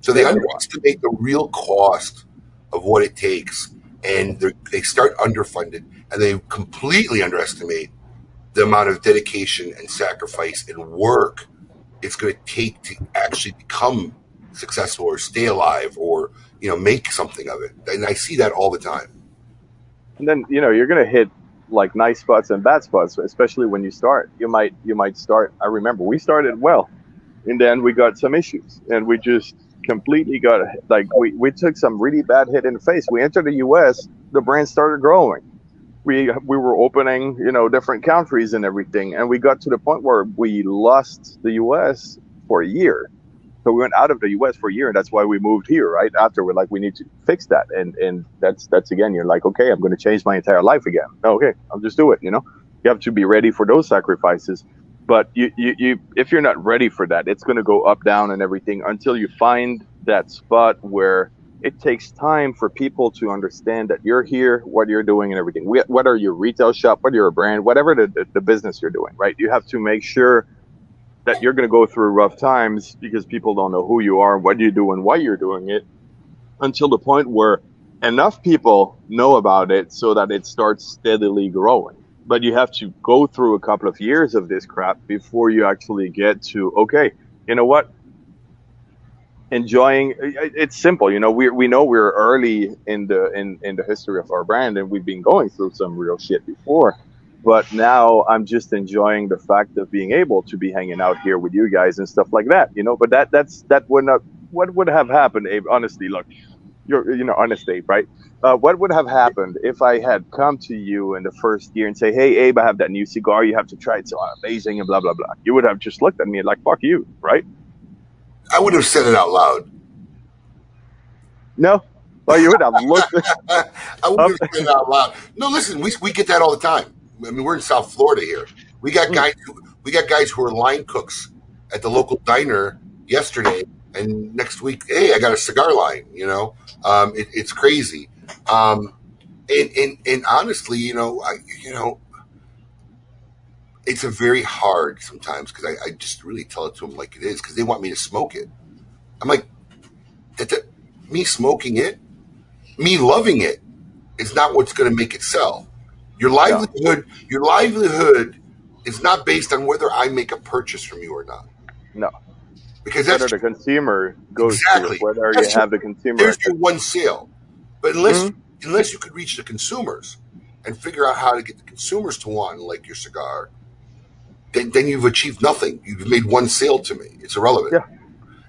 So they underestimate the real cost of what it takes, and they start underfunded, and they completely underestimate the amount of dedication and sacrifice and work it's going to take to actually become successful or stay alive or you know make something of it. And I see that all the time. and then you know you're gonna hit like nice spots and bad spots especially when you start you might you might start i remember we started well and then we got some issues, and we just completely got like we, we took some really bad hit in the face. We entered the U.S. The brand started growing. We we were opening you know different countries and everything, and we got to the point where we lost the U.S. for a year. So we went out of the U.S. for a year, and that's why we moved here. Right after we're like, we need to fix that, and and that's that's again, you're like, okay, I'm going to change my entire life again. Okay, I'll just do it. You know, you have to be ready for those sacrifices. But you, you, you if you're not ready for that, it's going to go up, down, and everything until you find that spot where it takes time for people to understand that you're here, what you're doing, and everything. Wh- Whether you're a retail shop, whether you're a brand, whatever the, the, the business you're doing, right? You have to make sure that you're going to go through rough times because people don't know who you are, what you do, and why you're doing it until the point where enough people know about it so that it starts steadily growing. But you have to go through a couple of years of this crap before you actually get to, okay, you know what? Enjoying it- it's simple, you know. We we know we're early in the in in the history of our brand, and we've been going through some real shit before. But now I'm just enjoying the fact of being able to be hanging out here with you guys and stuff like that, you know. But that that's that would not what would have happened, Abe? Honestly, look, you're you know honest, Abe, right? Uh, what would have happened if I had come to you in the first year and say, "Hey, Abe, I have that new cigar. You have to try it. It's so amazing," and blah blah blah. You would have just looked at me like, "Fuck you," right? I would have said it out loud. No, well, you would have looked. I would have said it out loud. No, listen, we, we get that all the time. I mean, we're in South Florida here. We got guys who, we got guys who are line cooks at the local diner yesterday, and next week, hey, I got a cigar line. You know, um, it, it's crazy. Um, and, and and honestly, you know, I you know, it's a very hard sometimes because I, I just really tell it to them like it is because they want me to smoke it. I'm like, that, that me smoking it, me loving it, is not what's going to make it sell. Your livelihood, your livelihood, is not based on whether I make a purchase from you or not. No, Because whether that's the consumer goes exactly to it, whether That's you have the consumer. There's your one sale, but unless Mm-hmm. unless you could reach the consumers and figure out how to get the consumers to want like your cigar, then then you've achieved nothing. You've made one sale to me. It's irrelevant. Yeah.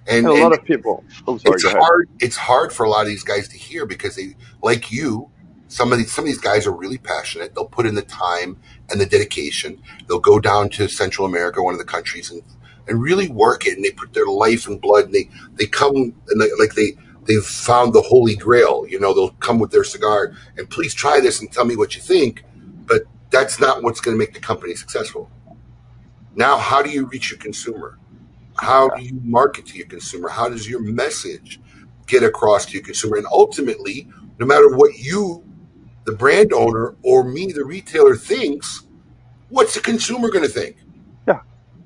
And, And a and lot of people. Oh, sorry. it's hard. It's hard for a lot of these guys to hear because they, like you, some of these some of these guys are really passionate. They'll put in the time and the dedication. They'll go down to Central America, one of the countries, and and really work it. And they put their life and blood. And they they come and they, like they they've found the holy grail. You know, they'll come with their cigar and please try this and tell me what you think. But that's not what's going to make the company successful. Now, how do you reach your consumer? How do you market to your consumer? How does your message get across to your consumer? And ultimately, no matter what you, the brand owner, or me, the retailer, thinks, what's the consumer going to think? Yeah.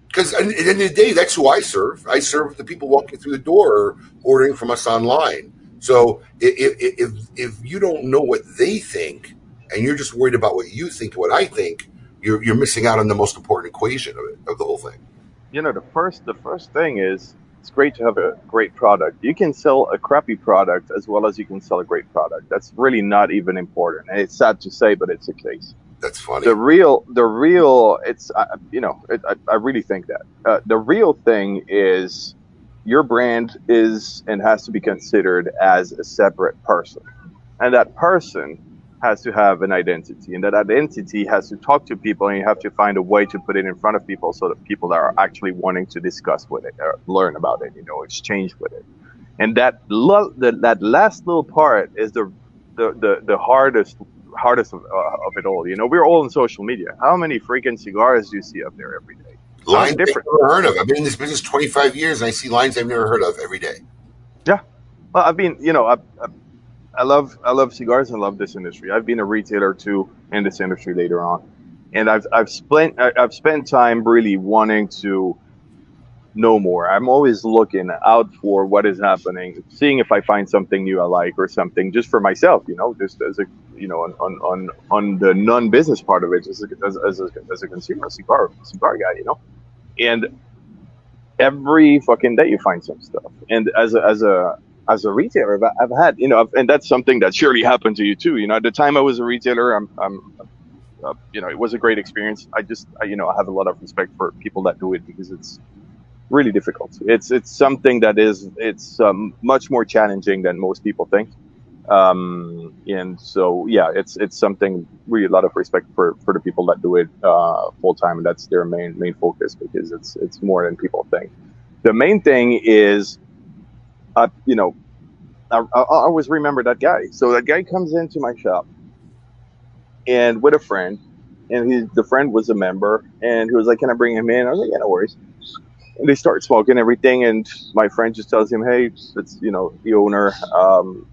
Because at the end of the day, that's who I serve. I serve the people walking through the door or ordering from us online. So if, if, if, if you don't know what they think and you're just worried about what you think, what I think, you're, you're missing out on the most important equation of it, of the whole thing. you know the first the first thing is it's great to have a great product. You can sell a crappy product as well as you can sell a great product. That's really not even important. And it's sad to say but it's the case. That's funny. the real the real it's uh, you know it, I, I really think that. Uh, the real thing is your brand is and has to be considered as a separate person. And that person has to have an identity and that identity has to talk to people and you have to find a way to put it in front of people so that people are actually wanting to discuss with it or learn about it you know exchange with it and that lo- the, that last little part is the the, the, the hardest hardest of, uh, of it all you know we're all on social media how many freaking cigars do you see up there every day lines different. I've never heard of. I've been in this business 25 years and I see lines I've never heard of every day. Yeah. Well, I've been, you know, I, I, I love, I love cigars and love this industry. I've been a retailer too in this industry later on, and I've, I've spent, I've spent time really wanting to know more. I'm always looking out for what is happening, seeing if I find something new I like or something just for myself, you know, just as a, you know, on, on, on, on the non-business part of it, just as, as, a, as a consumer, cigar, cigar guy, you know, and every fucking day you find some stuff. And as a, as a, as a retailer, I've, had, you know, and that's something that surely happened to you too. You know, at the time I was a retailer, I'm, I'm, uh, you know, it was a great experience. I just, I, you know, I have a lot of respect for people that do it because it's, really difficult. It's it's something that is it's um, much more challenging than most people think. Um, and so yeah, it's it's something really a lot of respect for, for the people that do it uh, full time, and that's their main main focus because it's it's more than people think. The main thing is, uh, you know, I, I I always remember that guy. So that guy comes into my shop and with a friend, and he the friend was a member, and he was like, "Can I bring him in?" I was like, "Yeah, no worries." And they start smoking everything, and my friend just tells him, "Hey, it's you know the owner. Um,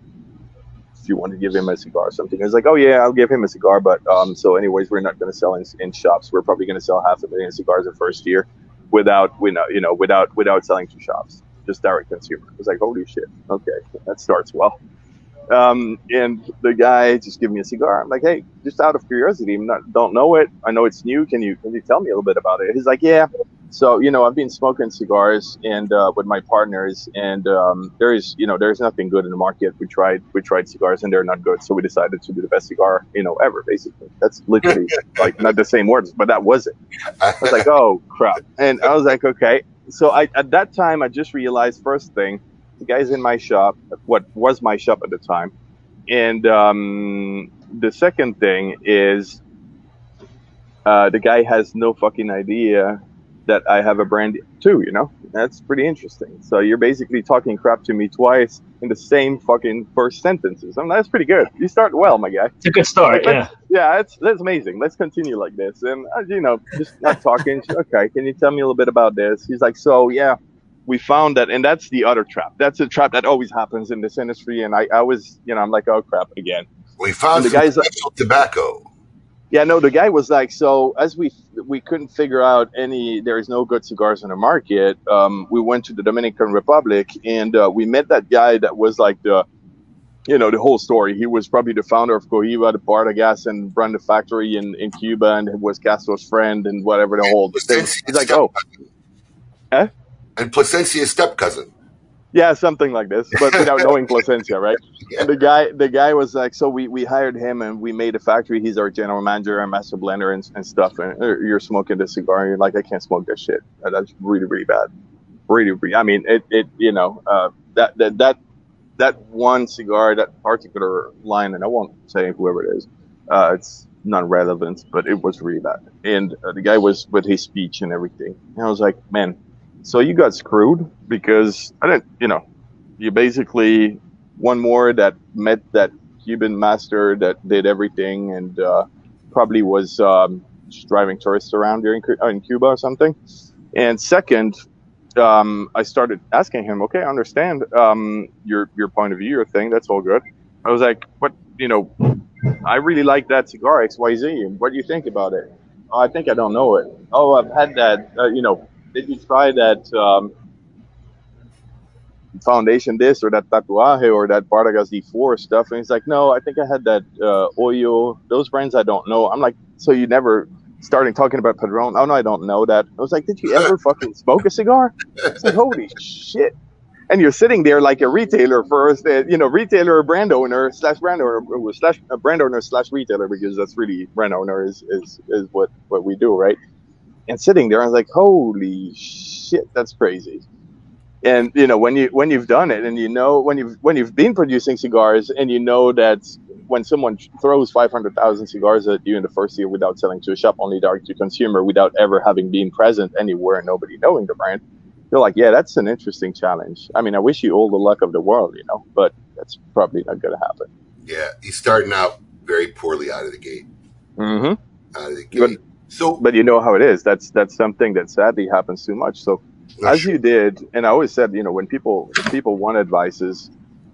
if you want to give him a cigar or something." He's like, "Oh yeah, I'll give him a cigar, but um, so anyways, we're not going to sell in, in shops. We're probably going to sell half a million cigars the first year, without we know you know without without selling to shops, just direct consumer." I was like, "Holy shit! Okay, that starts well." Um, and the guy just gave me a cigar. I'm like, hey, just out of curiosity, I'm not, don't know it. I know it's new. Can you can you tell me a little bit about it? He's like, yeah. So you know, I've been smoking cigars and uh, with my partners, and um, there is you know there's nothing good in the market. We tried we tried cigars and they're not good, so we decided to do the best cigar you know ever. Basically, that's literally like not the same words, but that was it. I was like, oh crap, and I was like, okay. So I at that time I just realized first thing the guy's in my shop, what was my shop at the time. And um, the second thing is uh, the guy has no fucking idea that I have a brand too, you know? That's pretty interesting. So you're basically talking crap to me twice in the same fucking first sentences. I mean, that's pretty good. You start well, my guy. It's a good start, Let's- Yeah, that's that's amazing. Let's continue like this. And uh, you know, just not talking. okay, can you tell me a little bit about this? He's like, so yeah, we found that, and that's the other trap. That's a trap that always happens in this industry. And I, I was, you know, I'm like, oh crap, again. We found And the some guy's like- special tobacco. Yeah, no, the guy was like, so as we we couldn't figure out any, there is no good cigars in the market. Um, we went to the Dominican Republic and uh, we met that guy that was like the, you know, the whole story. He was probably the founder of Cohiba, the Partagas, and run the factory in, in Cuba, and was Castro's friend and whatever the whole thing. He's like, oh. Eh? And Plasencia's step cousin. Yeah, something like this, but without knowing Plasencia, right? Yeah. And the guy, the guy was like, so we, we hired him and we made a factory. He's our general manager and master blender and, and stuff. And uh, you're smoking this cigar, and you're like, I can't smoke this shit. Uh, That's really, really bad. Really, really. I mean, it, it, you know, uh, that, that, that, that one cigar, that particular line, and I won't say whoever it is, uh, it's not relevant, but it was really bad. And uh, the guy was with his speech and everything. And I was like, man, so you got screwed because I didn't, you know, you basically one more that met that Cuban master that did everything and uh, probably was um, driving tourists around during uh, in Cuba or something. And second, um, I started asking him, okay, I understand um, your your point of view, your thing. That's all good. I was like, what, you know, I really like that cigar XYZ. What do you think about it? Oh, I think I don't know it. Oh, I've had that. Uh, you know, did you try that um, foundation this or that tatuaje or that Partagas D4 stuff? And he's like, no, I think I had that uh, Oyo. Those brands I don't know. I'm like, so you never starting talking about Padron? Oh no, I don't know that. I was like, did you ever fucking smoke a cigar? It's like, holy shit. And you're sitting there like a retailer first, uh, you know, retailer or brand owner slash brand owner slash uh, brand owner slash retailer because that's really brand owner is, is, is what, what we do, right? And sitting there, I was like, "Holy shit, that's crazy!" And you know, when you when you've done it, and you know when you've when you've been producing cigars, and you know that when someone throws five hundred thousand cigars at you in the first year without selling to a shop, only direct to consumer, without ever having been present anywhere, and nobody knowing the brand, you're like, "Yeah, that's an interesting challenge." I mean, I wish you all the luck of the world, you know, but that's probably not going to happen. Yeah, he's starting out very poorly out of the gate. Mm-hmm. Out of the But- gate. So but you know how it is. That's that's something that sadly happens too much. So as you did, and I always said, you know, when people if people want advices,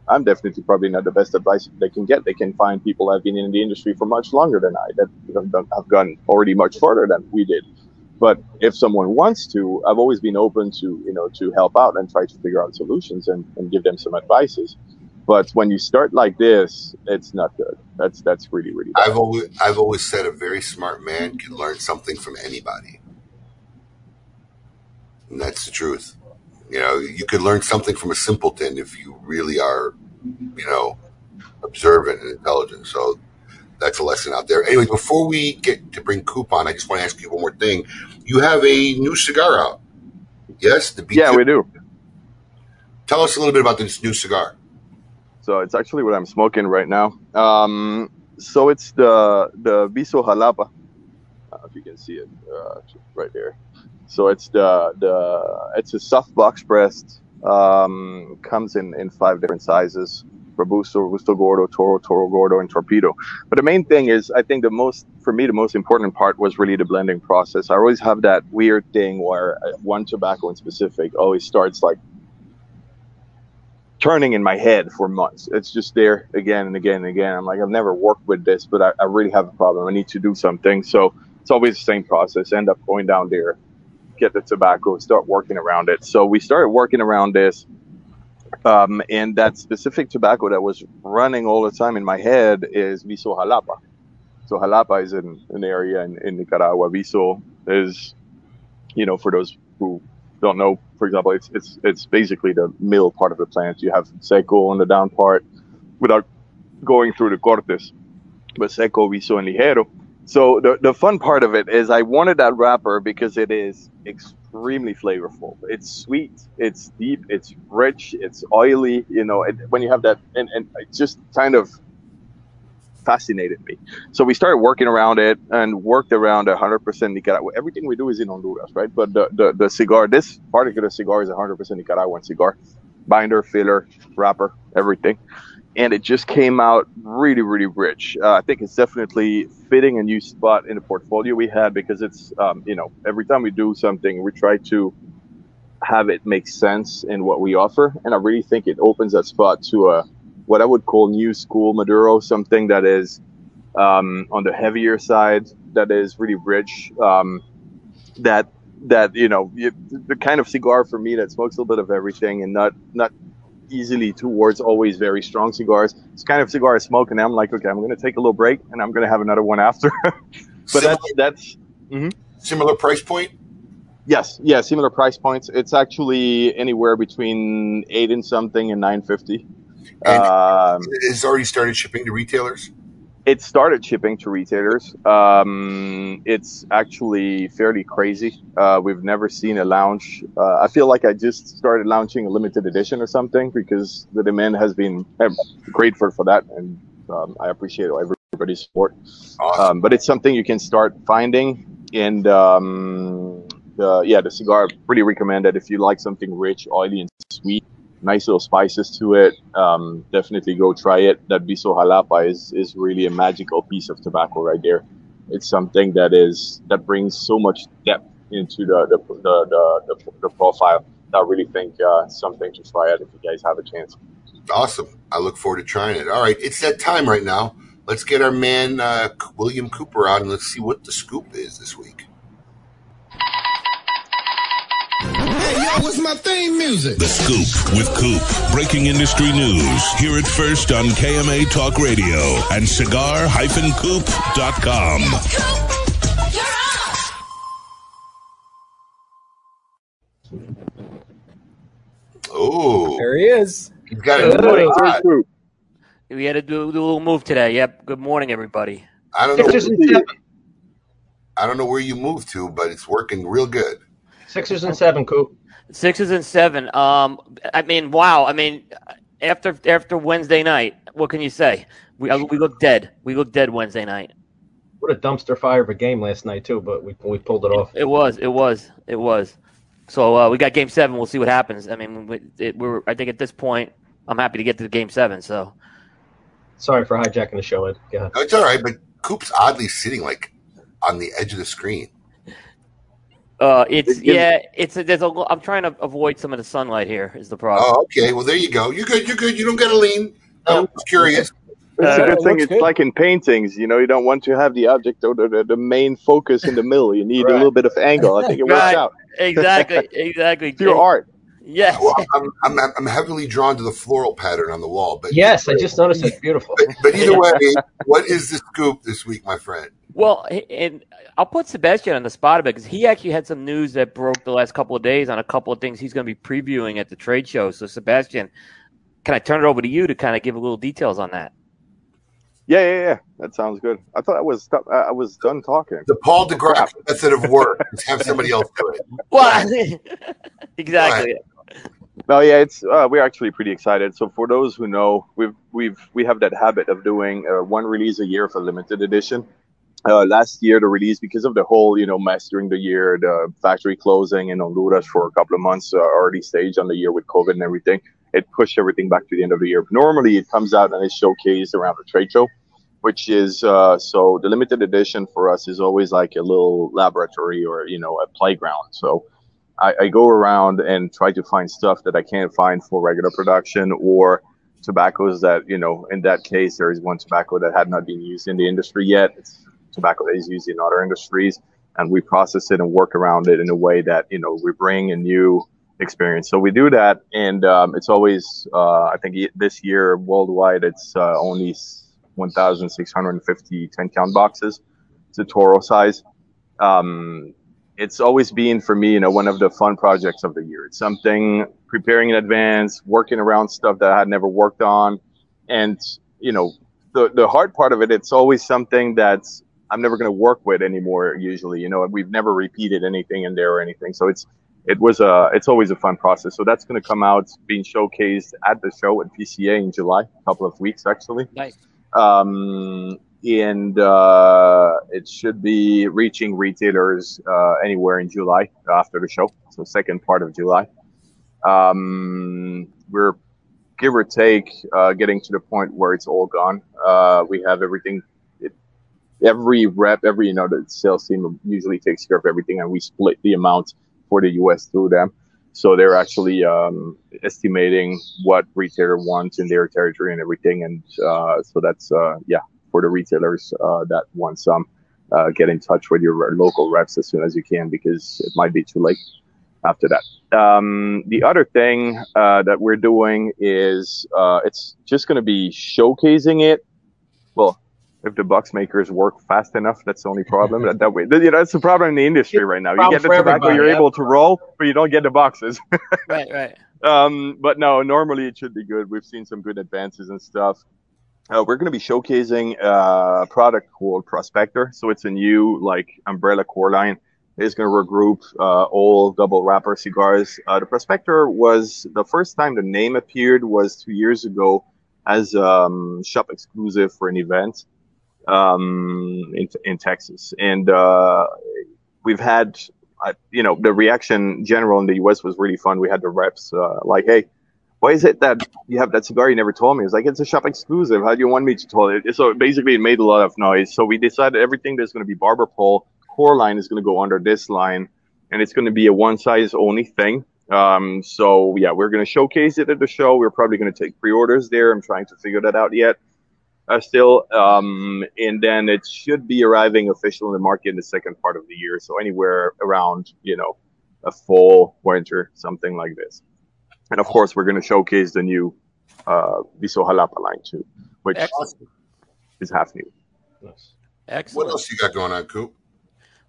I'm definitely probably not the best advice they can get. They can find people that have been in the industry for much longer than I that have have gone already much further than we did. But if someone wants to, I've always been open to you know to help out and try to figure out solutions and, and give them some advices. But when you start like this, it's not good. That's that's really really bad. I've always I've always said a very smart man can learn something from anybody. And that's the truth. You know, you could learn something from a simpleton if you really are, you know, observant and intelligent. So that's a lesson out there. Anyway, before we get to bring Coupon, I just want to ask you one more thing. You have a new cigar out. Yes, the Yeah, B2. we do. Tell us a little bit about this new cigar. So it's actually what I'm smoking right now. Um, so it's the the Viso Jalapa. I if you can see it uh, right there. So it's the the it's a soft box pressed. Um, comes in in five different sizes: Robusto, Robusto Gordo, Toro, Toro Gordo, and Torpedo. But the main thing is, I think the most for me the most important part was really the blending process. I always have that weird thing where uh, one tobacco in specific always starts like turning in my head for months. It's just there again and again and again. I'm like, I've never worked with this, but I, I really have a problem. I need to do something. So it's always the same process. End up going down there, get the tobacco, start working around it. So we started working around this. Um, and that specific tobacco that was running all the time in my head is Viso Jalapa. So Jalapa is in an area in, in Nicaragua. Viso is, you know, for those who don't know, for example, it's it's it's basically the middle part of the plant. You have seco on the down part, without going through the cortes, but seco, viso, and ligero. So the the fun part of it is I wanted that wrapper because it is extremely flavorful. It's sweet, it's deep, it's rich, it's oily. You know, when you have that, and and just kind of fascinated me. So we started working around it and worked around 100% Nicaragua. Everything we do is in Honduras, right? But the, the, the cigar, this particular cigar is 100% Nicaraguan cigar. Binder, filler, wrapper, everything. And it just came out really, really rich. Uh, I think it's definitely fitting a new spot in the portfolio we had because it's, um, you know, every time we do something, we try to have it make sense in what we offer. And I really think it opens that spot to a, what I would call new school Maduro, something that is um, on the heavier side, that is really rich, um, that that you know you, the kind of cigar for me that smokes a little bit of everything and not not easily towards always very strong cigars. It's kind of cigar I smoke and I'm like, okay, I'm going to take a little break and I'm going to have another one after. but Similar, that's that's similar price point. yes, yeah, similar price points. It's actually anywhere between eight and something and nine fifty. Um, it's already started shipping to retailers. it started shipping to retailers. Um, it's actually fairly crazy. Uh, we've never seen a launch. Uh, I feel like I just started launching a limited edition or something because the demand has been I'm grateful for that, and um, I appreciate everybody's support. Awesome. Um, but it's something you can start finding, and um, the, yeah, the cigar pretty recommended if you like something rich, oily, and sweet. Nice little spices to it. Um, definitely go try it. That Viso Jalapa is is really a magical piece of tobacco right there. It's something that is that brings so much depth into the the the, the, the, the profile. I really think uh, something to try out if you guys have a chance. Awesome. I look forward to trying it. All right, it's that time right now. Let's get our man uh, William Cooper out and let's see what the scoop is this week. Hey, yo, what's my theme music? The Scoop with Coop. Breaking industry news. Hear it first on KMA Talk Radio and cigar-coop.com. Oh, There he is. he's got a Good new morning. We had to do, do a little move today. Yep. Good morning, everybody. I don't know. Sixers. I don't know where you moved to, but it's working real good. Sixers and seven, Coop. Sixes and seven. Um, I mean, wow. I mean, after after Wednesday night, what can you say? We uh, we look dead. We look dead Wednesday night. What a dumpster fire of a game last night too, but we we pulled it off. It was. It was. It was. So uh, we got Game Seven. We'll see what happens. I mean, we, it, we're. I think at this point, I'm happy to get to the Game Seven. So Sorry for hijacking the show, Ed. Go ahead. No, it's all right, but Coop's oddly sitting like on the edge of the screen. Uh, it's It yeah. It's a, there's a. lo- I'm trying to avoid some of the sunlight here. Is the problem? Oh, okay. Well, there you go. You're good. You're good. You don't got to lean. No, I was curious. It's Uh, a good it thing. It's good. like in paintings, you know, you don't want to have the object or the, the, the main focus in the middle. You need Right. a little bit of angle. I think it works Right. out. Exactly. Exactly. It's your art. Yes. Well, I'm, I'm, I'm heavily drawn to the floral pattern on the wall, but Yes, I just noticed it's beautiful. But, but either way, what is the scoop this week, my friend? Well, and I'll put Sebastian on the spot a bit because he actually had some news that broke the last couple of days on a couple of things he's going to be previewing at the trade show. So, Sebastian, can I turn it over to you to kind of give a little details on that? Yeah, yeah, yeah. That sounds good. I thought I was stu- I I was done talking. The Paul deGrasse method of work is have somebody else do it. Well, exactly. No, yeah, it's uh, we're actually pretty excited. So for those who know, we've we've we have that habit of doing uh, one release a year for limited edition. Uh, last year, the release because of the whole you know mess during the year, the factory closing in Honduras for a couple of months, uh, early stage on the year with COVID and everything, it pushed everything back to the end of the year. Normally, it comes out and is showcased around the trade show, which is uh, so the limited edition for us is always like a little laboratory or you know a playground. So I, I go around and try to find stuff that I can't find for regular production or tobaccos that, you know, in that case, there is one tobacco that had not been used in the industry yet. It's tobacco that is used in other industries. And we process it and work around it in a way that, you know, we bring a new experience. So we do that. And um, it's always, uh, I think this year worldwide, it's uh, only 1,650 10 count boxes. It's a Toro size. Um, it's always been for me, you know, one of the fun projects of the year. It's something preparing in advance, working around stuff that I had never worked on, and you know, the the hard part of it, it's always something that's I'm never going to work with anymore. Usually, you know, we've never repeated anything in there or anything, so it's it was a it's always a fun process. So that's going to come out being showcased at the show at PCA in July, a couple of weeks actually Nice. Um, and uh, it should be reaching retailers uh, anywhere in July after the show, so second part of July. Um, we're give or take uh, getting to the point where it's all gone. Uh, we have everything. It, every rep, every you know, the sales team usually takes care of everything, and we split the amount for the US through them. So they're actually um, estimating what retailer wants in their territory and everything, and uh, so that's uh, yeah for the retailers uh, that want some. Uh, get in touch with your local reps as soon as you can because it might be too late after that. Um, the other thing uh, that we're doing is uh, it's just going to be showcasing it. Well, if the box makers work fast enough, that's the only problem. that, that way, you know, that's the problem in the industry right now. You get the tobacco, you're yep. able to roll, but you don't get the boxes. Right, right. Um, but no, normally it should be good. We've seen some good advances and stuff. Uh, we're going to be showcasing uh, a product called Prospector. So it's a new like umbrella core line. It's going to regroup uh, all double wrapper cigars. Uh, the Prospector was the first time the name appeared was two years ago as um, shop exclusive for an event um, in in Texas, and uh, we've had uh, you know the reaction general in the U.S. was really fun. We had the reps uh, like, hey why is it that you have that cigar you never told me? It's like, it's a shop exclusive. How do you want me to tell it? So basically, it made a lot of noise. So we decided everything that's going to be barber pole core line is going to go under this line, and it's going to be a one size only thing. Um, so yeah, we're going to showcase it at the show. We're probably going to take pre-orders there. I'm trying to figure that out yet. Uh, still, um, and then it should be arriving official in the market in the second part of the year. So anywhere around, you know, a fall, winter, something like this. And of course, we're going to showcase the new uh, Viso Jalapa line too, which Excellent. is half new. Excellent. What else you got going on, Coop?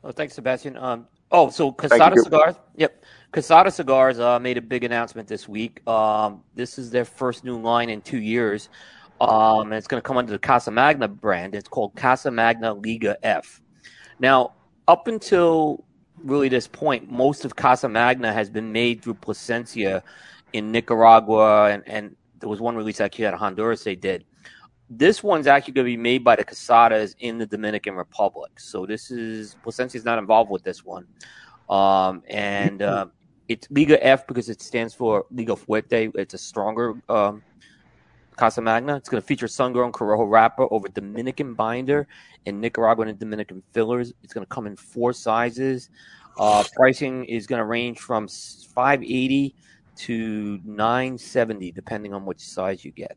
Well, thanks, Sebastian. Um, oh, so Quesada Cigars. Yep, Quesada Cigars uh, made a big announcement this week. Um, this is their first new line in two years. Um, and it's going to come under the Casa Magna brand. It's called Casa Magna Liga F. Now, up until really this point, most of Casa Magna has been made through Plasencia in Nicaragua, and, and there was one release actually out of Honduras they did. This one's actually going to be made by the Quesadas in the Dominican Republic. So this is Plasencia is not involved with this one, um, and uh, it's Liga F because it stands for Liga Fuerte. It's a stronger um, Casa Magna. It's going to feature sun-grown Corojo wrapper over Dominican binder and Nicaraguan and Dominican fillers. It's going to come in four sizes. Uh, pricing is going to range from 580 to 970 depending on which size you get.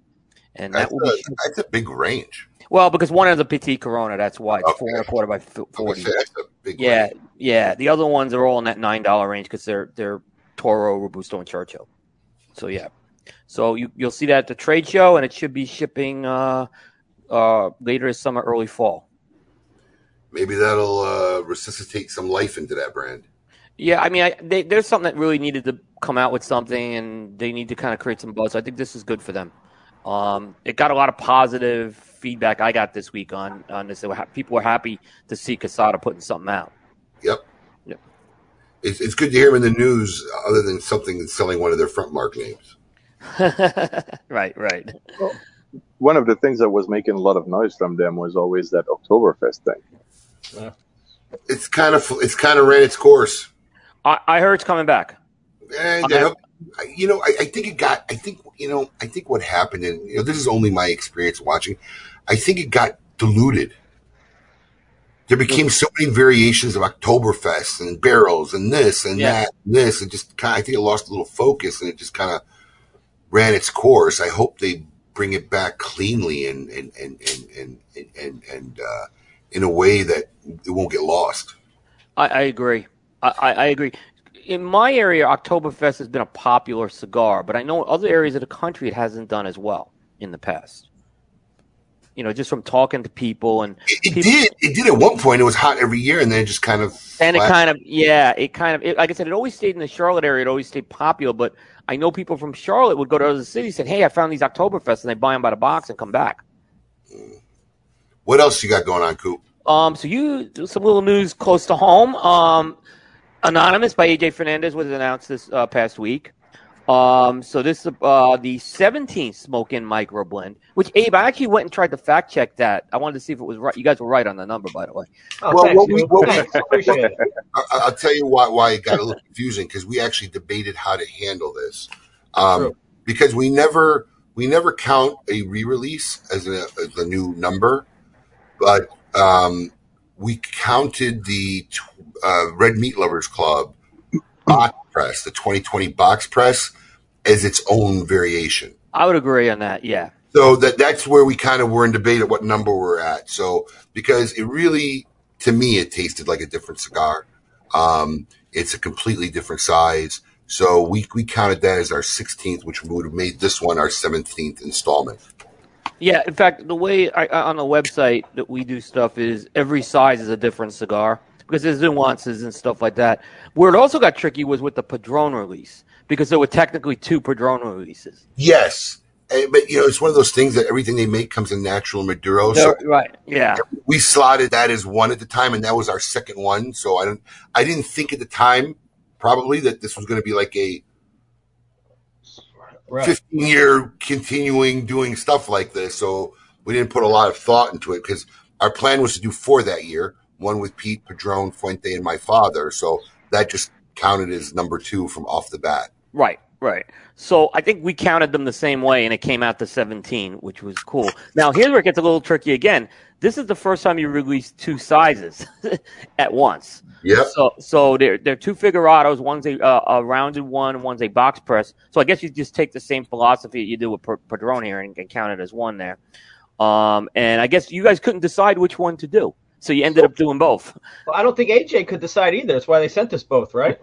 And that That's will be a, that's a big range. well because one is a petite Corona. That's why it's four and a quarter by forty. say, that's a big Yeah, range. yeah. The other ones are all in that nine dollar range because they're they're Toro, Robusto, and Churchill. So yeah, so you you'll see that at the trade show, and it should be shipping uh, uh, later this summer, early fall. Maybe that'll uh, resuscitate some life into that brand. Yeah, I mean, I, they, there's something that really needed to come out with something, and they need to kind of create some buzz. I think this is good for them. Um, it got a lot of positive feedback I got this week on on this. They were ha- People were happy to see Quesada putting something out. Yep. Yep. It's, it's good to hear in the news, other than something that's selling one of their front mark names. right, right. One of the things that was making a lot of noise from them was always that Oktoberfest thing. It's kind of it's kind of ran its course. I, I heard it's coming back. And Okay. uh, you know, I, I think it got. I think you know. I think what happened, and you know, this is only my experience watching. I think it got diluted. There became so many variations of Oktoberfest and barrels and this and Yeah. that and this, and just kind. Of, I think it lost a little focus, and it just kind of ran its course. I hope they bring it back cleanly and and and and and and, and, uh, in a way that it won't get lost. I, I agree. I, I, agree. In my area, Oktoberfest has been a popular cigar, but I know other areas of the country it hasn't done as well in the past. You know, just from talking to people and It did. It did at one point. It was hot every year, and then it just kind of and it kind of yeah, it kind of it, like I said, it always stayed in the Charlotte area. It always stayed popular, but I know people from Charlotte would go to other cities and say, "Hey, I found these Oktoberfest," and they buy them by the box and come back. What else you got going on, Coop? Um, so you some little news close to home. Um, Anonymous by AJ Fernandez was announced this uh, past week. Um, so this is uh, the 17th Smoke Inn micro blend, which Abe, I actually went and tried to fact check that. I wanted to see if it was right. You guys were right on the number, by the way. Oh, Well, thanks, what we- what we- Appreciate it. I, I'll tell you why why it got a little confusing because we actually debated how to handle this, um, True. because we never we never count a re-release as a, as a new number, but um, we counted the uh, Red Meat Lovers Club box press, the 2020 box press, as its own variation. I would agree on that. Yeah. So that that's where we kind of were in debate at what number we're at. So because it really, to me, it tasted like a different cigar. Um, it's a completely different size. So we we counted that as our 16th, which would have made this one our 17th installment. Yeah, in fact, the way I, on the website that we do stuff is every size is a different cigar because there's nuances and stuff like that. Where it also got tricky was with the Padron release because there were technically two Padron releases. Yes, Eh, but you know it's one of those things that everything they make comes in natural Maduro. So right. Yeah. we slotted that as one at the time, and that was our second one. So I don't, I didn't think at the time probably that this was going to be like a Right. 15 year continuing doing stuff like this. So we didn't put a lot of thought into it because our plan was to do four that year one with Pete, Padron, Fuente, and my father. So that just counted as number two from off the bat. Right, right. So I think we counted them the same way, and it came out to 17, which was cool. Now, here's where it gets a little tricky again. This is the first time you released two sizes at once. Yep. So, so they're, they're two figurados. One's a, uh, a rounded one, one's a box press. So I guess you just take the same philosophy you do with Pa- Padron here and, and count it as one there. Um, and I guess you guys couldn't decide which one to do. So you ended up doing both. Well, I don't think AJ could decide either. That's why they sent us both, right?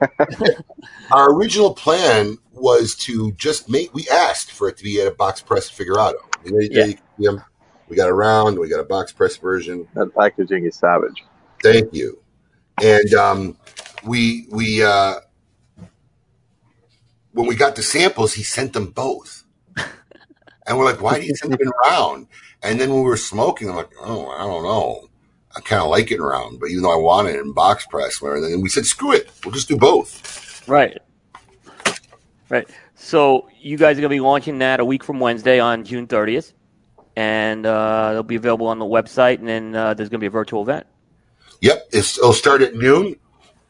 Our original plan was to just make, we asked for it to be at a box press figurado. You know, Yeah. you can see 'em. We got a round, we got a box press version. That packaging is savage. Thank you. And um, we we uh, when we got the samples, he sent them both, and we're like, "Why did he send them in round?" And then when we were smoking, I'm like, "Oh, I don't know. I kind of like it round, but even though I wanted it in box press, and then we said, "Screw it, we'll just do both." Right. Right. So you guys are going to be launching that a week from Wednesday on June 30th, and uh, it'll be available on the website. And then uh, there's going to be a virtual event. Yep, it's, it'll start at noon,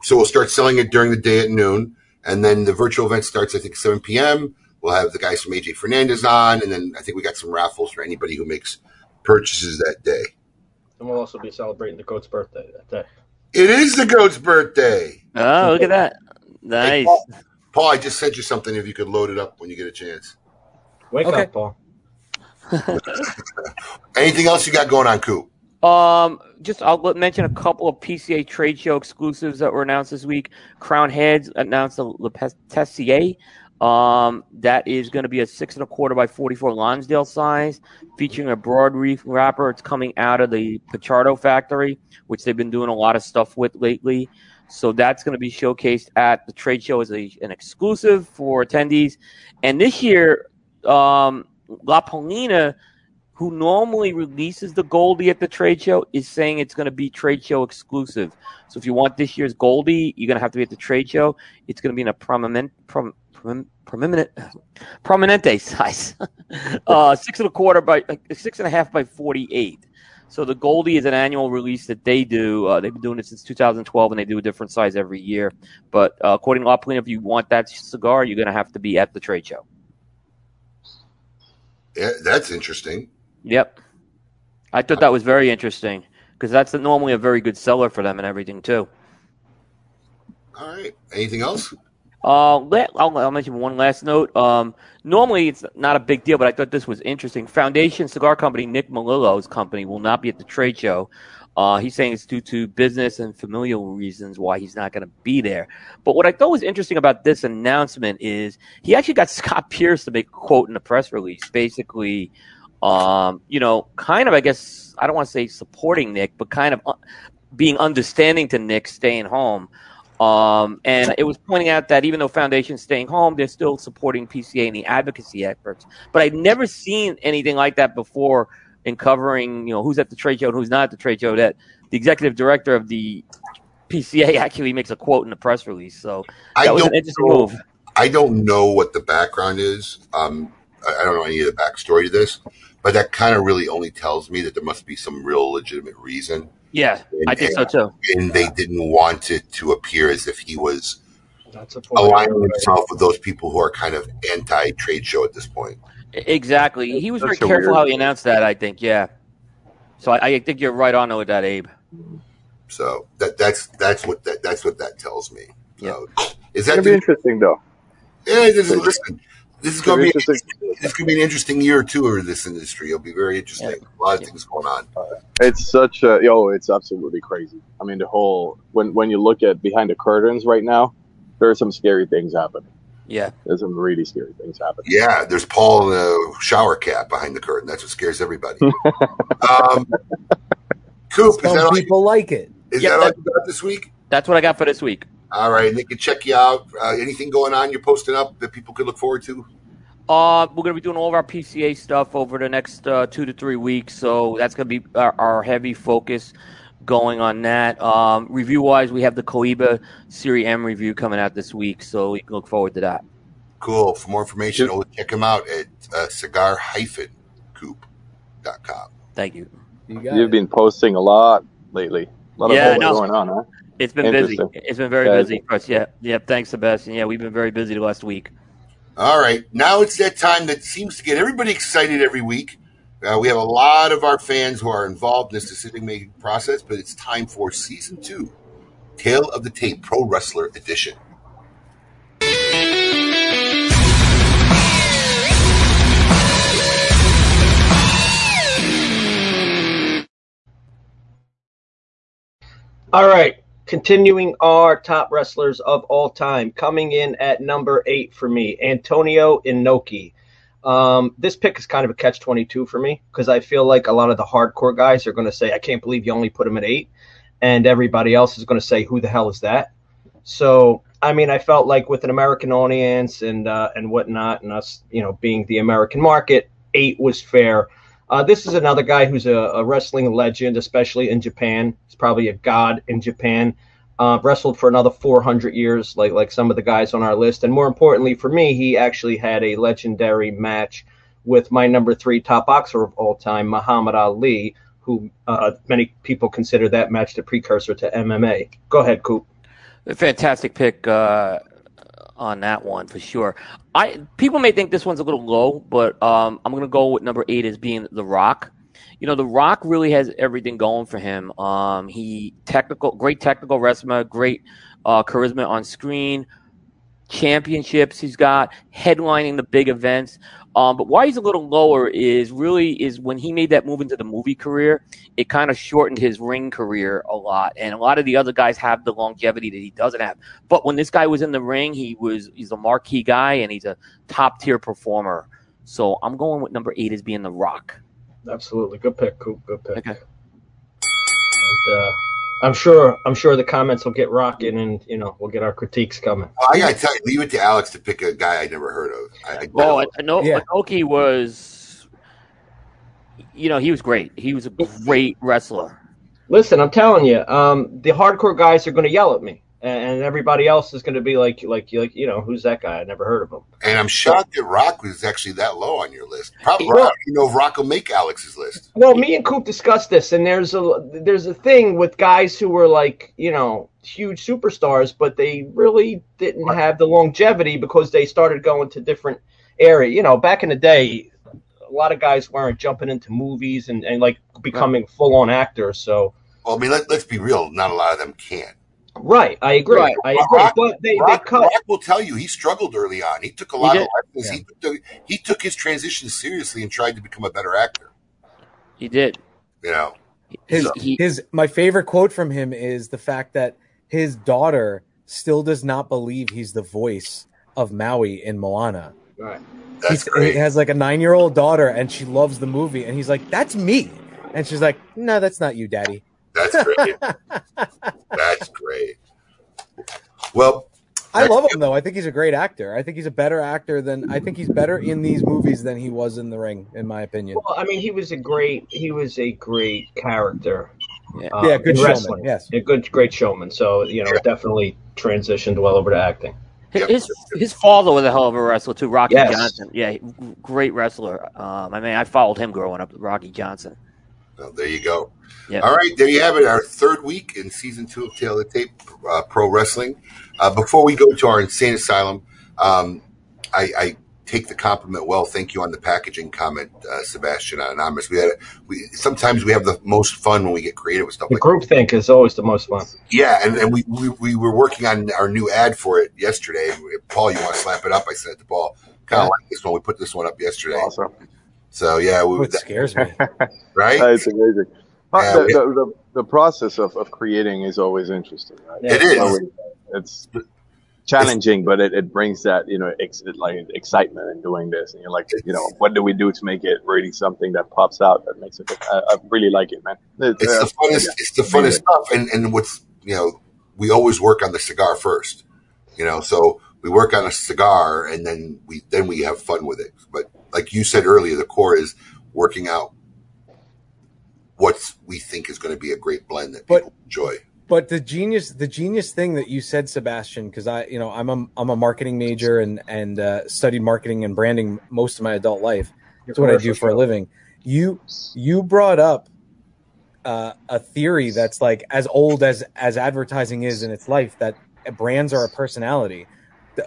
so we'll start selling it during the day at noon, and then the virtual event starts I think 7 p.m. We'll have the guys from AJ Fernandez on, and then I think we got some raffles for anybody who makes purchases that day. And we'll also be celebrating the goat's birthday that day. It is the goat's birthday. Oh, look at that! Hey, Nice. Paul, Paul, I just sent you something. If you could load it up when you get a chance. Wake Okay. up, Paul. Anything else you got going on, Coop? Um, just I'll mention a couple of PCA trade show exclusives that were announced this week. Crowned Heads announced the Le Patissier. Um, that is going to be a six and a quarter by forty-four Lonsdale size, featuring a broadleaf wrapper. It's coming out of the Pichardo factory, which they've been doing a lot of stuff with lately. So that's going to be showcased at the trade show as a, an exclusive for attendees. And this year, um, La Palina who normally releases the Goldie at the trade show, is saying it's going to be trade show exclusive. So if you want this year's Goldie, you're going to have to be at the trade show. It's going to be in a prominent, prom, prom, prominent, prominente size, uh, six and a quarter by six and a half by forty-eight. So the Goldie is an annual release that they do. Uh, they've been doing it since 2012, and they do a different size every year. But uh, according to Opplin, if you want that cigar, you're going to have to be at the trade show. Yeah, that's interesting. Yep. I thought that was very interesting because that's normally a very good seller for them and everything too. All right. Anything else? Uh, I'll, I'll mention one last note. Um, normally it's not a big deal, but I thought this was interesting. Foundation Cigar Company, Nick Melillo's company, will not be at the trade show. Uh, he's saying it's due to business and familial reasons why he's not going to be there. But what I thought was interesting about this announcement is he actually got Scott Pearce to make a quote in the press release, basically, um, you know, kind of, I guess, I don't want to say supporting Nick, but kind of uh, being understanding to Nick staying home. Um, and it was pointing out that even though Foundation's staying home, they're still supporting PCA and the advocacy efforts. But I'd never seen anything like that before in covering, you know, who's at the trade show and who's not at the trade show. That the executive director of the PCA actually makes a quote in the press release. So I don't know- move. I don't know what the background is. Um, I don't know any of the backstory to this, but that kind of really only tells me that there must be some real legitimate reason. Yeah, I think so too. And they didn't want it to appear as if he was aligning himself with those people who are kind of anti trade show at this point. Exactly. He was very That's so careful weird. how he announced that. I think. Yeah. So I, I think you're right on with that, Abe. So that that's that's what that that's what that tells me. So is It's that gonna be interesting though. Yeah, this listen, this is going to be this is going to be an interesting year too of this industry. It'll be very interesting. A lot of things going on. It's such a yo. It's absolutely crazy. I mean, the whole when when you look at behind the curtains right now, there are some scary things happening. Yeah, there's some really scary things happening. Yeah, there's Paul in a shower cap behind the curtain. That's what scares everybody. um, Coop, is Some that all, you, people like it. is Yeah, that all that- you got this week? That's what I got for this week. All right, and they can check you out. Uh, anything going on you're posting up that people could look forward to? Uh, we're going to be doing all of our PCA stuff over the next uh, two to three weeks. So that's going to be our, our heavy focus going on that. Um, review wise, we have the Cohiba Serie M review coming out this week. So you can look forward to that. Cool. For more information, oh, check them out at uh, cigar-coop.com. Thank you. You've been posting a lot lately. A lot Yeah, of no. going on, huh? It's been busy. It's been very busy for us. Yeah. Yeah. Thanks, Sebastian. Yeah, we've been very busy the last week. All right. Now it's that time that seems to get everybody excited every week. Uh, we have a lot of our fans who are involved in this decision making process, but it's time for season two Tale of the Tape Pro Wrestler Edition. All right. Continuing our top wrestlers of all time, coming in at number eight for me, Antonio Inoki. Um, this pick is kind of a catch 22 for me because I feel like a lot of the hardcore guys are going to say, I can't believe you only put him at eight. And everybody else is going to say, Who the hell is that? So, I mean, I felt like with an American audience and uh, and whatnot, and us, you know, being the American market, eight was fair. Uh, this is another guy who's a, a wrestling legend, especially in Japan. He's probably a god in Japan. Uh, wrestled for another 400 years, like like some of the guys on our list. And more importantly for me, he actually had a legendary match with my number three top boxer of all time, Muhammad Ali, who uh, many people consider that match the precursor to MMA. Go ahead, Coop. Fantastic pick uh, on that one for sure. I people may think this one's a little low, but um, I'm to go with number eight as being The Rock. You know, The Rock really has everything going for him. Um, he technical, great technical wrestler, great uh, charisma on screen, championships he's got, headlining the big events. Um, but why he's a little lower is really is when he made that move into the movie career, it kind of shortened his ring career a lot. And a lot of the other guys have the longevity that he doesn't have. But when this guy was in the ring, he was he's a marquee guy and he's a top tier performer. So I'm going with number eight as being the Rock. Absolutely, good pick, Coop. Good pick. And, uh, I'm sure I'm sure the comments will get rocking, and you know we'll get our critiques coming. Well, I got to tell you, leave it to Alex to pick a guy I never heard of. I, I Oh, I, I know Inoki was. you know, he was great. He was a great wrestler. Listen, I'm telling you, um, the hardcore guys are going to yell at me, and, everybody else is going to be like, like, like, you know, who's that guy? I never heard of him. And I'm shocked that Rock was actually that low on your list. Probably, Well- I don't know if Rock will make Alex's list. Well, me and Coop discussed this, and there's a there's a thing with guys who were like, you know, huge superstars, but they really didn't have the longevity because they started going to different area. You know, back in the day, a lot of guys weren't jumping into movies and, and like becoming full on actors. So, Well, I mean, let, let's be real. Not a lot of them can. Right, I agree, Right. I agree. Rock- but they, they cut. Rock will tell you he struggled early on. He took a lot of did. lessons. He, took, he took his transition seriously and tried to become a better actor. He did. You know, His He- his my favorite quote from him is the fact that his daughter still does not believe he's the voice of Maui in Moana. Right. that's He's, great. he has like a nine year old daughter and she loves the movie and he's like, That's me. And she's like, No, that's not you, daddy. That's great. that's great. Well, I love him though. I think he's a great actor. I think he's a better actor than I think he's better in these movies than he was in the ring, in my opinion. Well, I mean, he was a great he was a great character. Yeah. um, Yeah, good showman, wrestling. yes. a good great showman. So you know, definitely transitioned well over to acting. His his father was a hell of a wrestler too, Rocky Yes. Johnson. Yeah, great wrestler. Um, I mean, I followed him growing up, Rocky Johnson. Well, there you go. Yeah. All right, there you have it. Our third week in season two of Tale of the Tape uh, Pro Wrestling. Uh, before we go to our insane asylum, um, I, I take the compliment well. Thank you on the packaging comment, uh, Sebastian Anonymous. We had we sometimes we have the most fun when we get creative with stuff The like group think is always the most fun. Yeah, and, and we, we we were working on our new ad for it yesterday. Paul, you want to slap it up? I said to Paul, kind of like this one. We put this one up yesterday. Awesome. So yeah, we, What scares me. right? That's amazing. Yeah, the, we- the, the, the process of, of creating is always interesting. Right? It is. Always- It's challenging, but it, it brings that you know ex, like excitement in doing this, and you're like, you know, what do we do to make it really something that pops out that makes it? I, I really like it, man. It- It's uh, the funnest. yeah. It's the funnest stuff. And and what's you know, we always work on the cigar first. You know, so we work on a cigar, and then we then we have fun with it. But like you said earlier, the core is working out what we think is going to be a great blend that But- people enjoy. But the genius, the genius thing that you said, Sebastian, because I, you know, I'm a, I'm a marketing major and and uh, studied marketing and branding most of my adult life. That's what I do for a living. You you brought up uh, a theory that's like as old as as advertising is in its life that brands are a personality.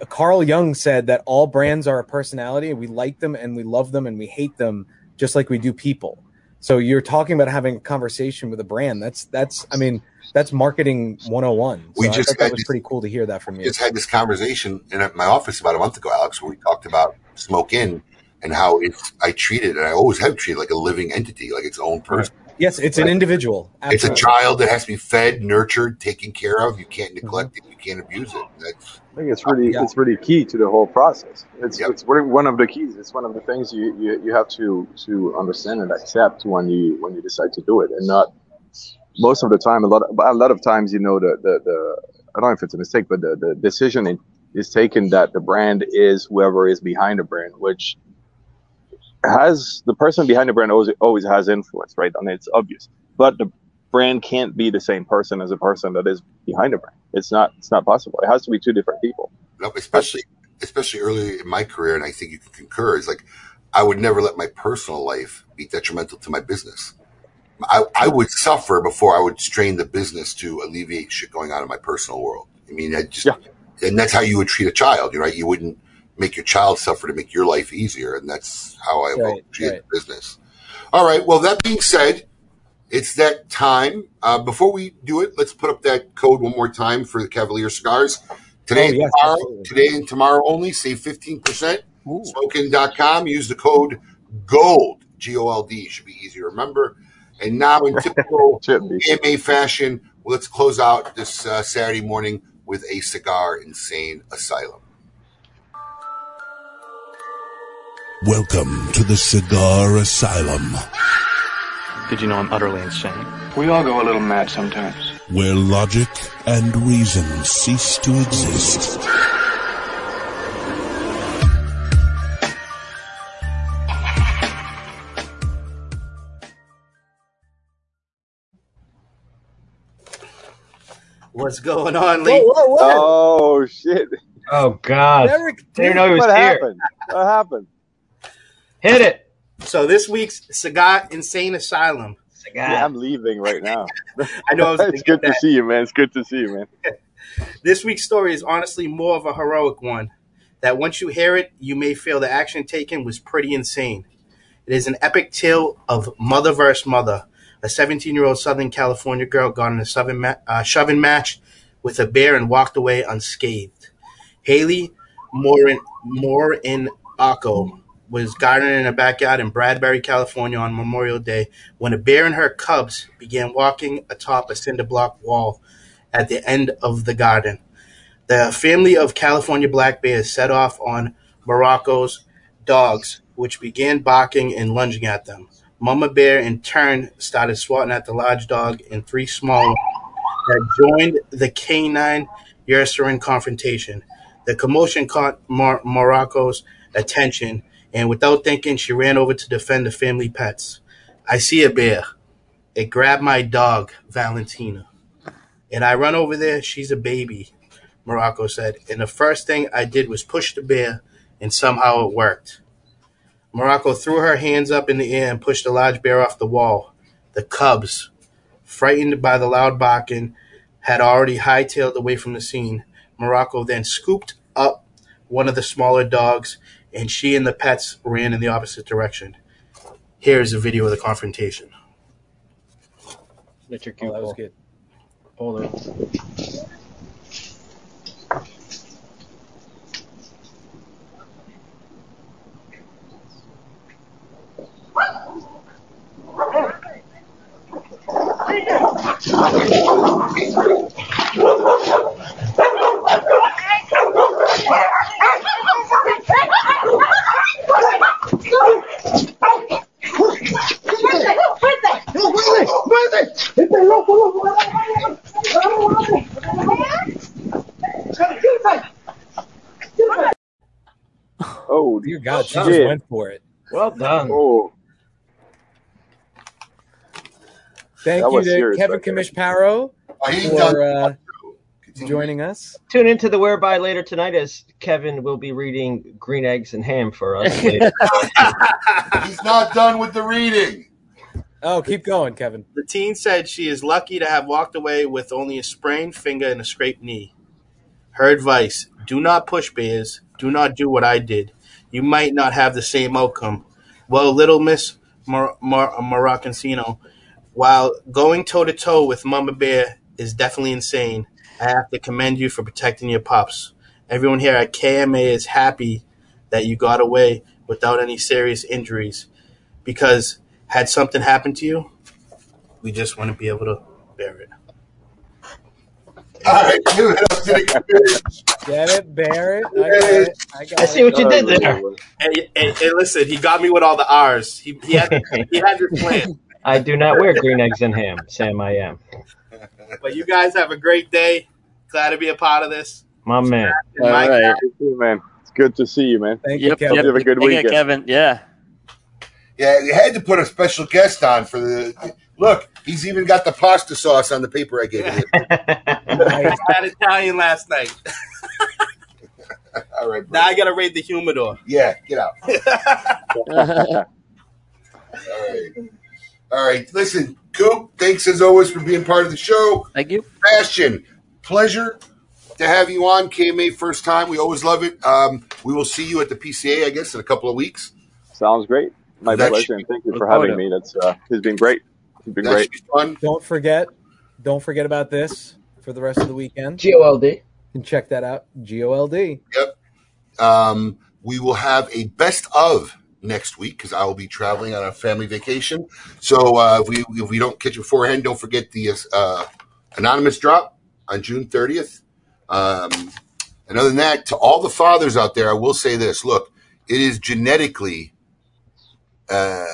Carl Jung said that all brands are a personality. We like them and we love them and we hate them just like we do people. So you're talking about having a conversation with a brand. That's that's I mean that's marketing 101. So We just thought that was pretty cool to hear that from you. just had this conversation in my office about a month ago, Alex, where we talked about Smoke Inn and how it's I treat it, and I always have treated like a living entity, like its own person. Yes, it's an individual. It's a child that has to be fed, nurtured, taken care of. You can't Mm-hmm. neglect it. You can't abuse it. That's I think it's really Yeah. it's really key to the whole process. It's it's really one of the keys. It's one of the things you, you, you have to to understand and accept when you when you decide to do it, and not most of the time. A lot of, a lot of times, you know, the the, the I don't know if it's a mistake, but the, the decision is taken that the brand is whoever is behind the brand, which has the person behind the brand always always has influence, right? And it's obvious, but the brand can't be the same person as a person that is behind a brand. It's not it's not possible. It has to be two different people. no, especially especially early in my career, and I think you can concur. Is like I would never let my personal life be detrimental to my business. I, I would suffer before I would strain the business to alleviate shit going on in my personal world. I mean, I just Yeah. and that's how you would treat a child, you know, right? You wouldn't make your child suffer to make your life easier, and that's how I will Right, treat right. the business. All right. Well, that being said, it's that time. Uh, before we do it, let's put up that code one more time for the Cavalier cigars. Today Oh, and yes, tomorrow, absolutely. today and tomorrow only, save 15%. SmokeInn.com, use the code GOLD, G O L D, should be easy to remember. And now, in typical AMA fashion, well, let's close out this uh, Saturday morning with a cigar insane asylum. Welcome to the Cigar Asylum, did you know I'm utterly insane? We all go a little mad sometimes. Where logic and reason cease to exist. What's going on, Lee? Whoa, whoa, whoa. Oh shit! Oh god! Derek, didn't know he was what here. Happened? What happened? Hit it! So this week's Cigar Insane Asylum. Yeah, I'm leaving right now. I know I was it's good get to see you, man. It's good to see you, man. This week's story is honestly more of a heroic one. That once you hear it, you may feel the action taken was pretty insane. It is an epic tale of mother versus mother. A 17 year old Southern California girl got in a shoving, ma- uh, shoving match with a bear and walked away unscathed. Haley Morin, Morin Akko was gardening in a backyard in Bradbury, California on Memorial Day when a bear and her cubs began walking atop a cinder block wall at the end of the garden. The family of California black bears set off on Morocco's dogs, which began barking and lunging at them. Mama Bear, in turn, started swatting at the large dog and three small that joined the canine Ursarin confrontation. The commotion caught Mor- Morocco's attention, and without thinking, she ran over to defend the family pets. I see a bear. It grabbed my dog, Valentina. And I run over there. She's a baby, Morinico said. And the first thing I did was push the bear, and somehow it worked. Morinico threw her hands up in the air and pushed the large bear off the wall. The cubs, frightened by the loud barking, had already hightailed away from the scene. Morinico then scooped up one of the smaller dogs, and she and the pets ran in the opposite direction. Here's a video of the confrontation. Let your Oh, that was good. Hold it. Oh, dear God, she just went for it. Well done. Oh, Thank That you to Kevin right there. Kamish Paro Oh, for uh, joining us. Tune into the Whereby later tonight as Kevin will be reading Green Eggs and Ham for us later. He's not done with the reading. Oh, keep going, Kevin. The teen said she is lucky to have walked away with only a sprained finger and a scraped knee. Her advice do not push bears. Do not do what I did. You might not have the same outcome. Well, little Miss Mar- Mar- Moroccantino, while going toe to toe with Mama Bear is definitely insane, I have to commend you for protecting your pups. Everyone here at KMA is happy that you got away without any serious injuries because had something happened to you, we just wouldn't be able to bear it. All right, give it up to the Get it, Barrett. I got it. I, got I see what you did there. Hey, hey, hey, listen, he got me with all the R's. He, he had he had this plan. I do not wear green eggs and ham. Sam, I am. But you guys have a great day. Glad to be a part of this. My man. And Mike, Good to you, man. It's good to see you, man. Thank Yep, you, Kevin. yep. You have a good Thank you, weekend. Kevin. Yeah. Yeah, you had to put a special guest on for the. Look, he's even got the pasta sauce on the paper I gave him. I had Italian last night. All right, bro. Now I gotta raid the humidor. Yeah, get out. All right. All right. Listen, Coop, thanks as always for being part of the show. Thank you. Bastion, pleasure to have you on KMA first time. We always love it. Um, we will see you at the PCA, I guess, in a couple of weeks. Sounds great. My That pleasure, and thank you for having me. That's uh, it's been great. It's been That great. should be fun. Don't forget, don't forget about this for the rest of the weekend. G O L D. You can check that out. G O L D. Yep. Um, we will have a best of next week because I will be traveling on a family vacation. So uh, if we if we don't catch it beforehand, don't forget the uh, anonymous drop on June thirtieth. Um, and other than that, to all the fathers out there, I will say this: Look, it is genetically, uh,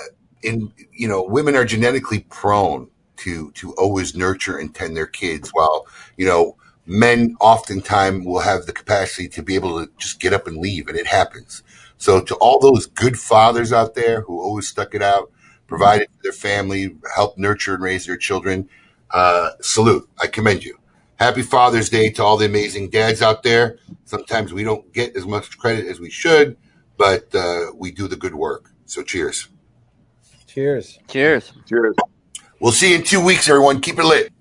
in you know, women are genetically prone to to always nurture and tend their kids, while you know men oftentimes will have the capacity to be able to just get up and leave, and it happens. So to all those good fathers out there who always stuck it out, provided for their family, helped nurture and raise their children, uh, salute. I commend you. Happy Father's Day to all the amazing dads out there. Sometimes we don't get as much credit as we should, but uh, we do the good work. So cheers. Cheers. Cheers. Cheers. We'll see you in two weeks, everyone. Keep it lit.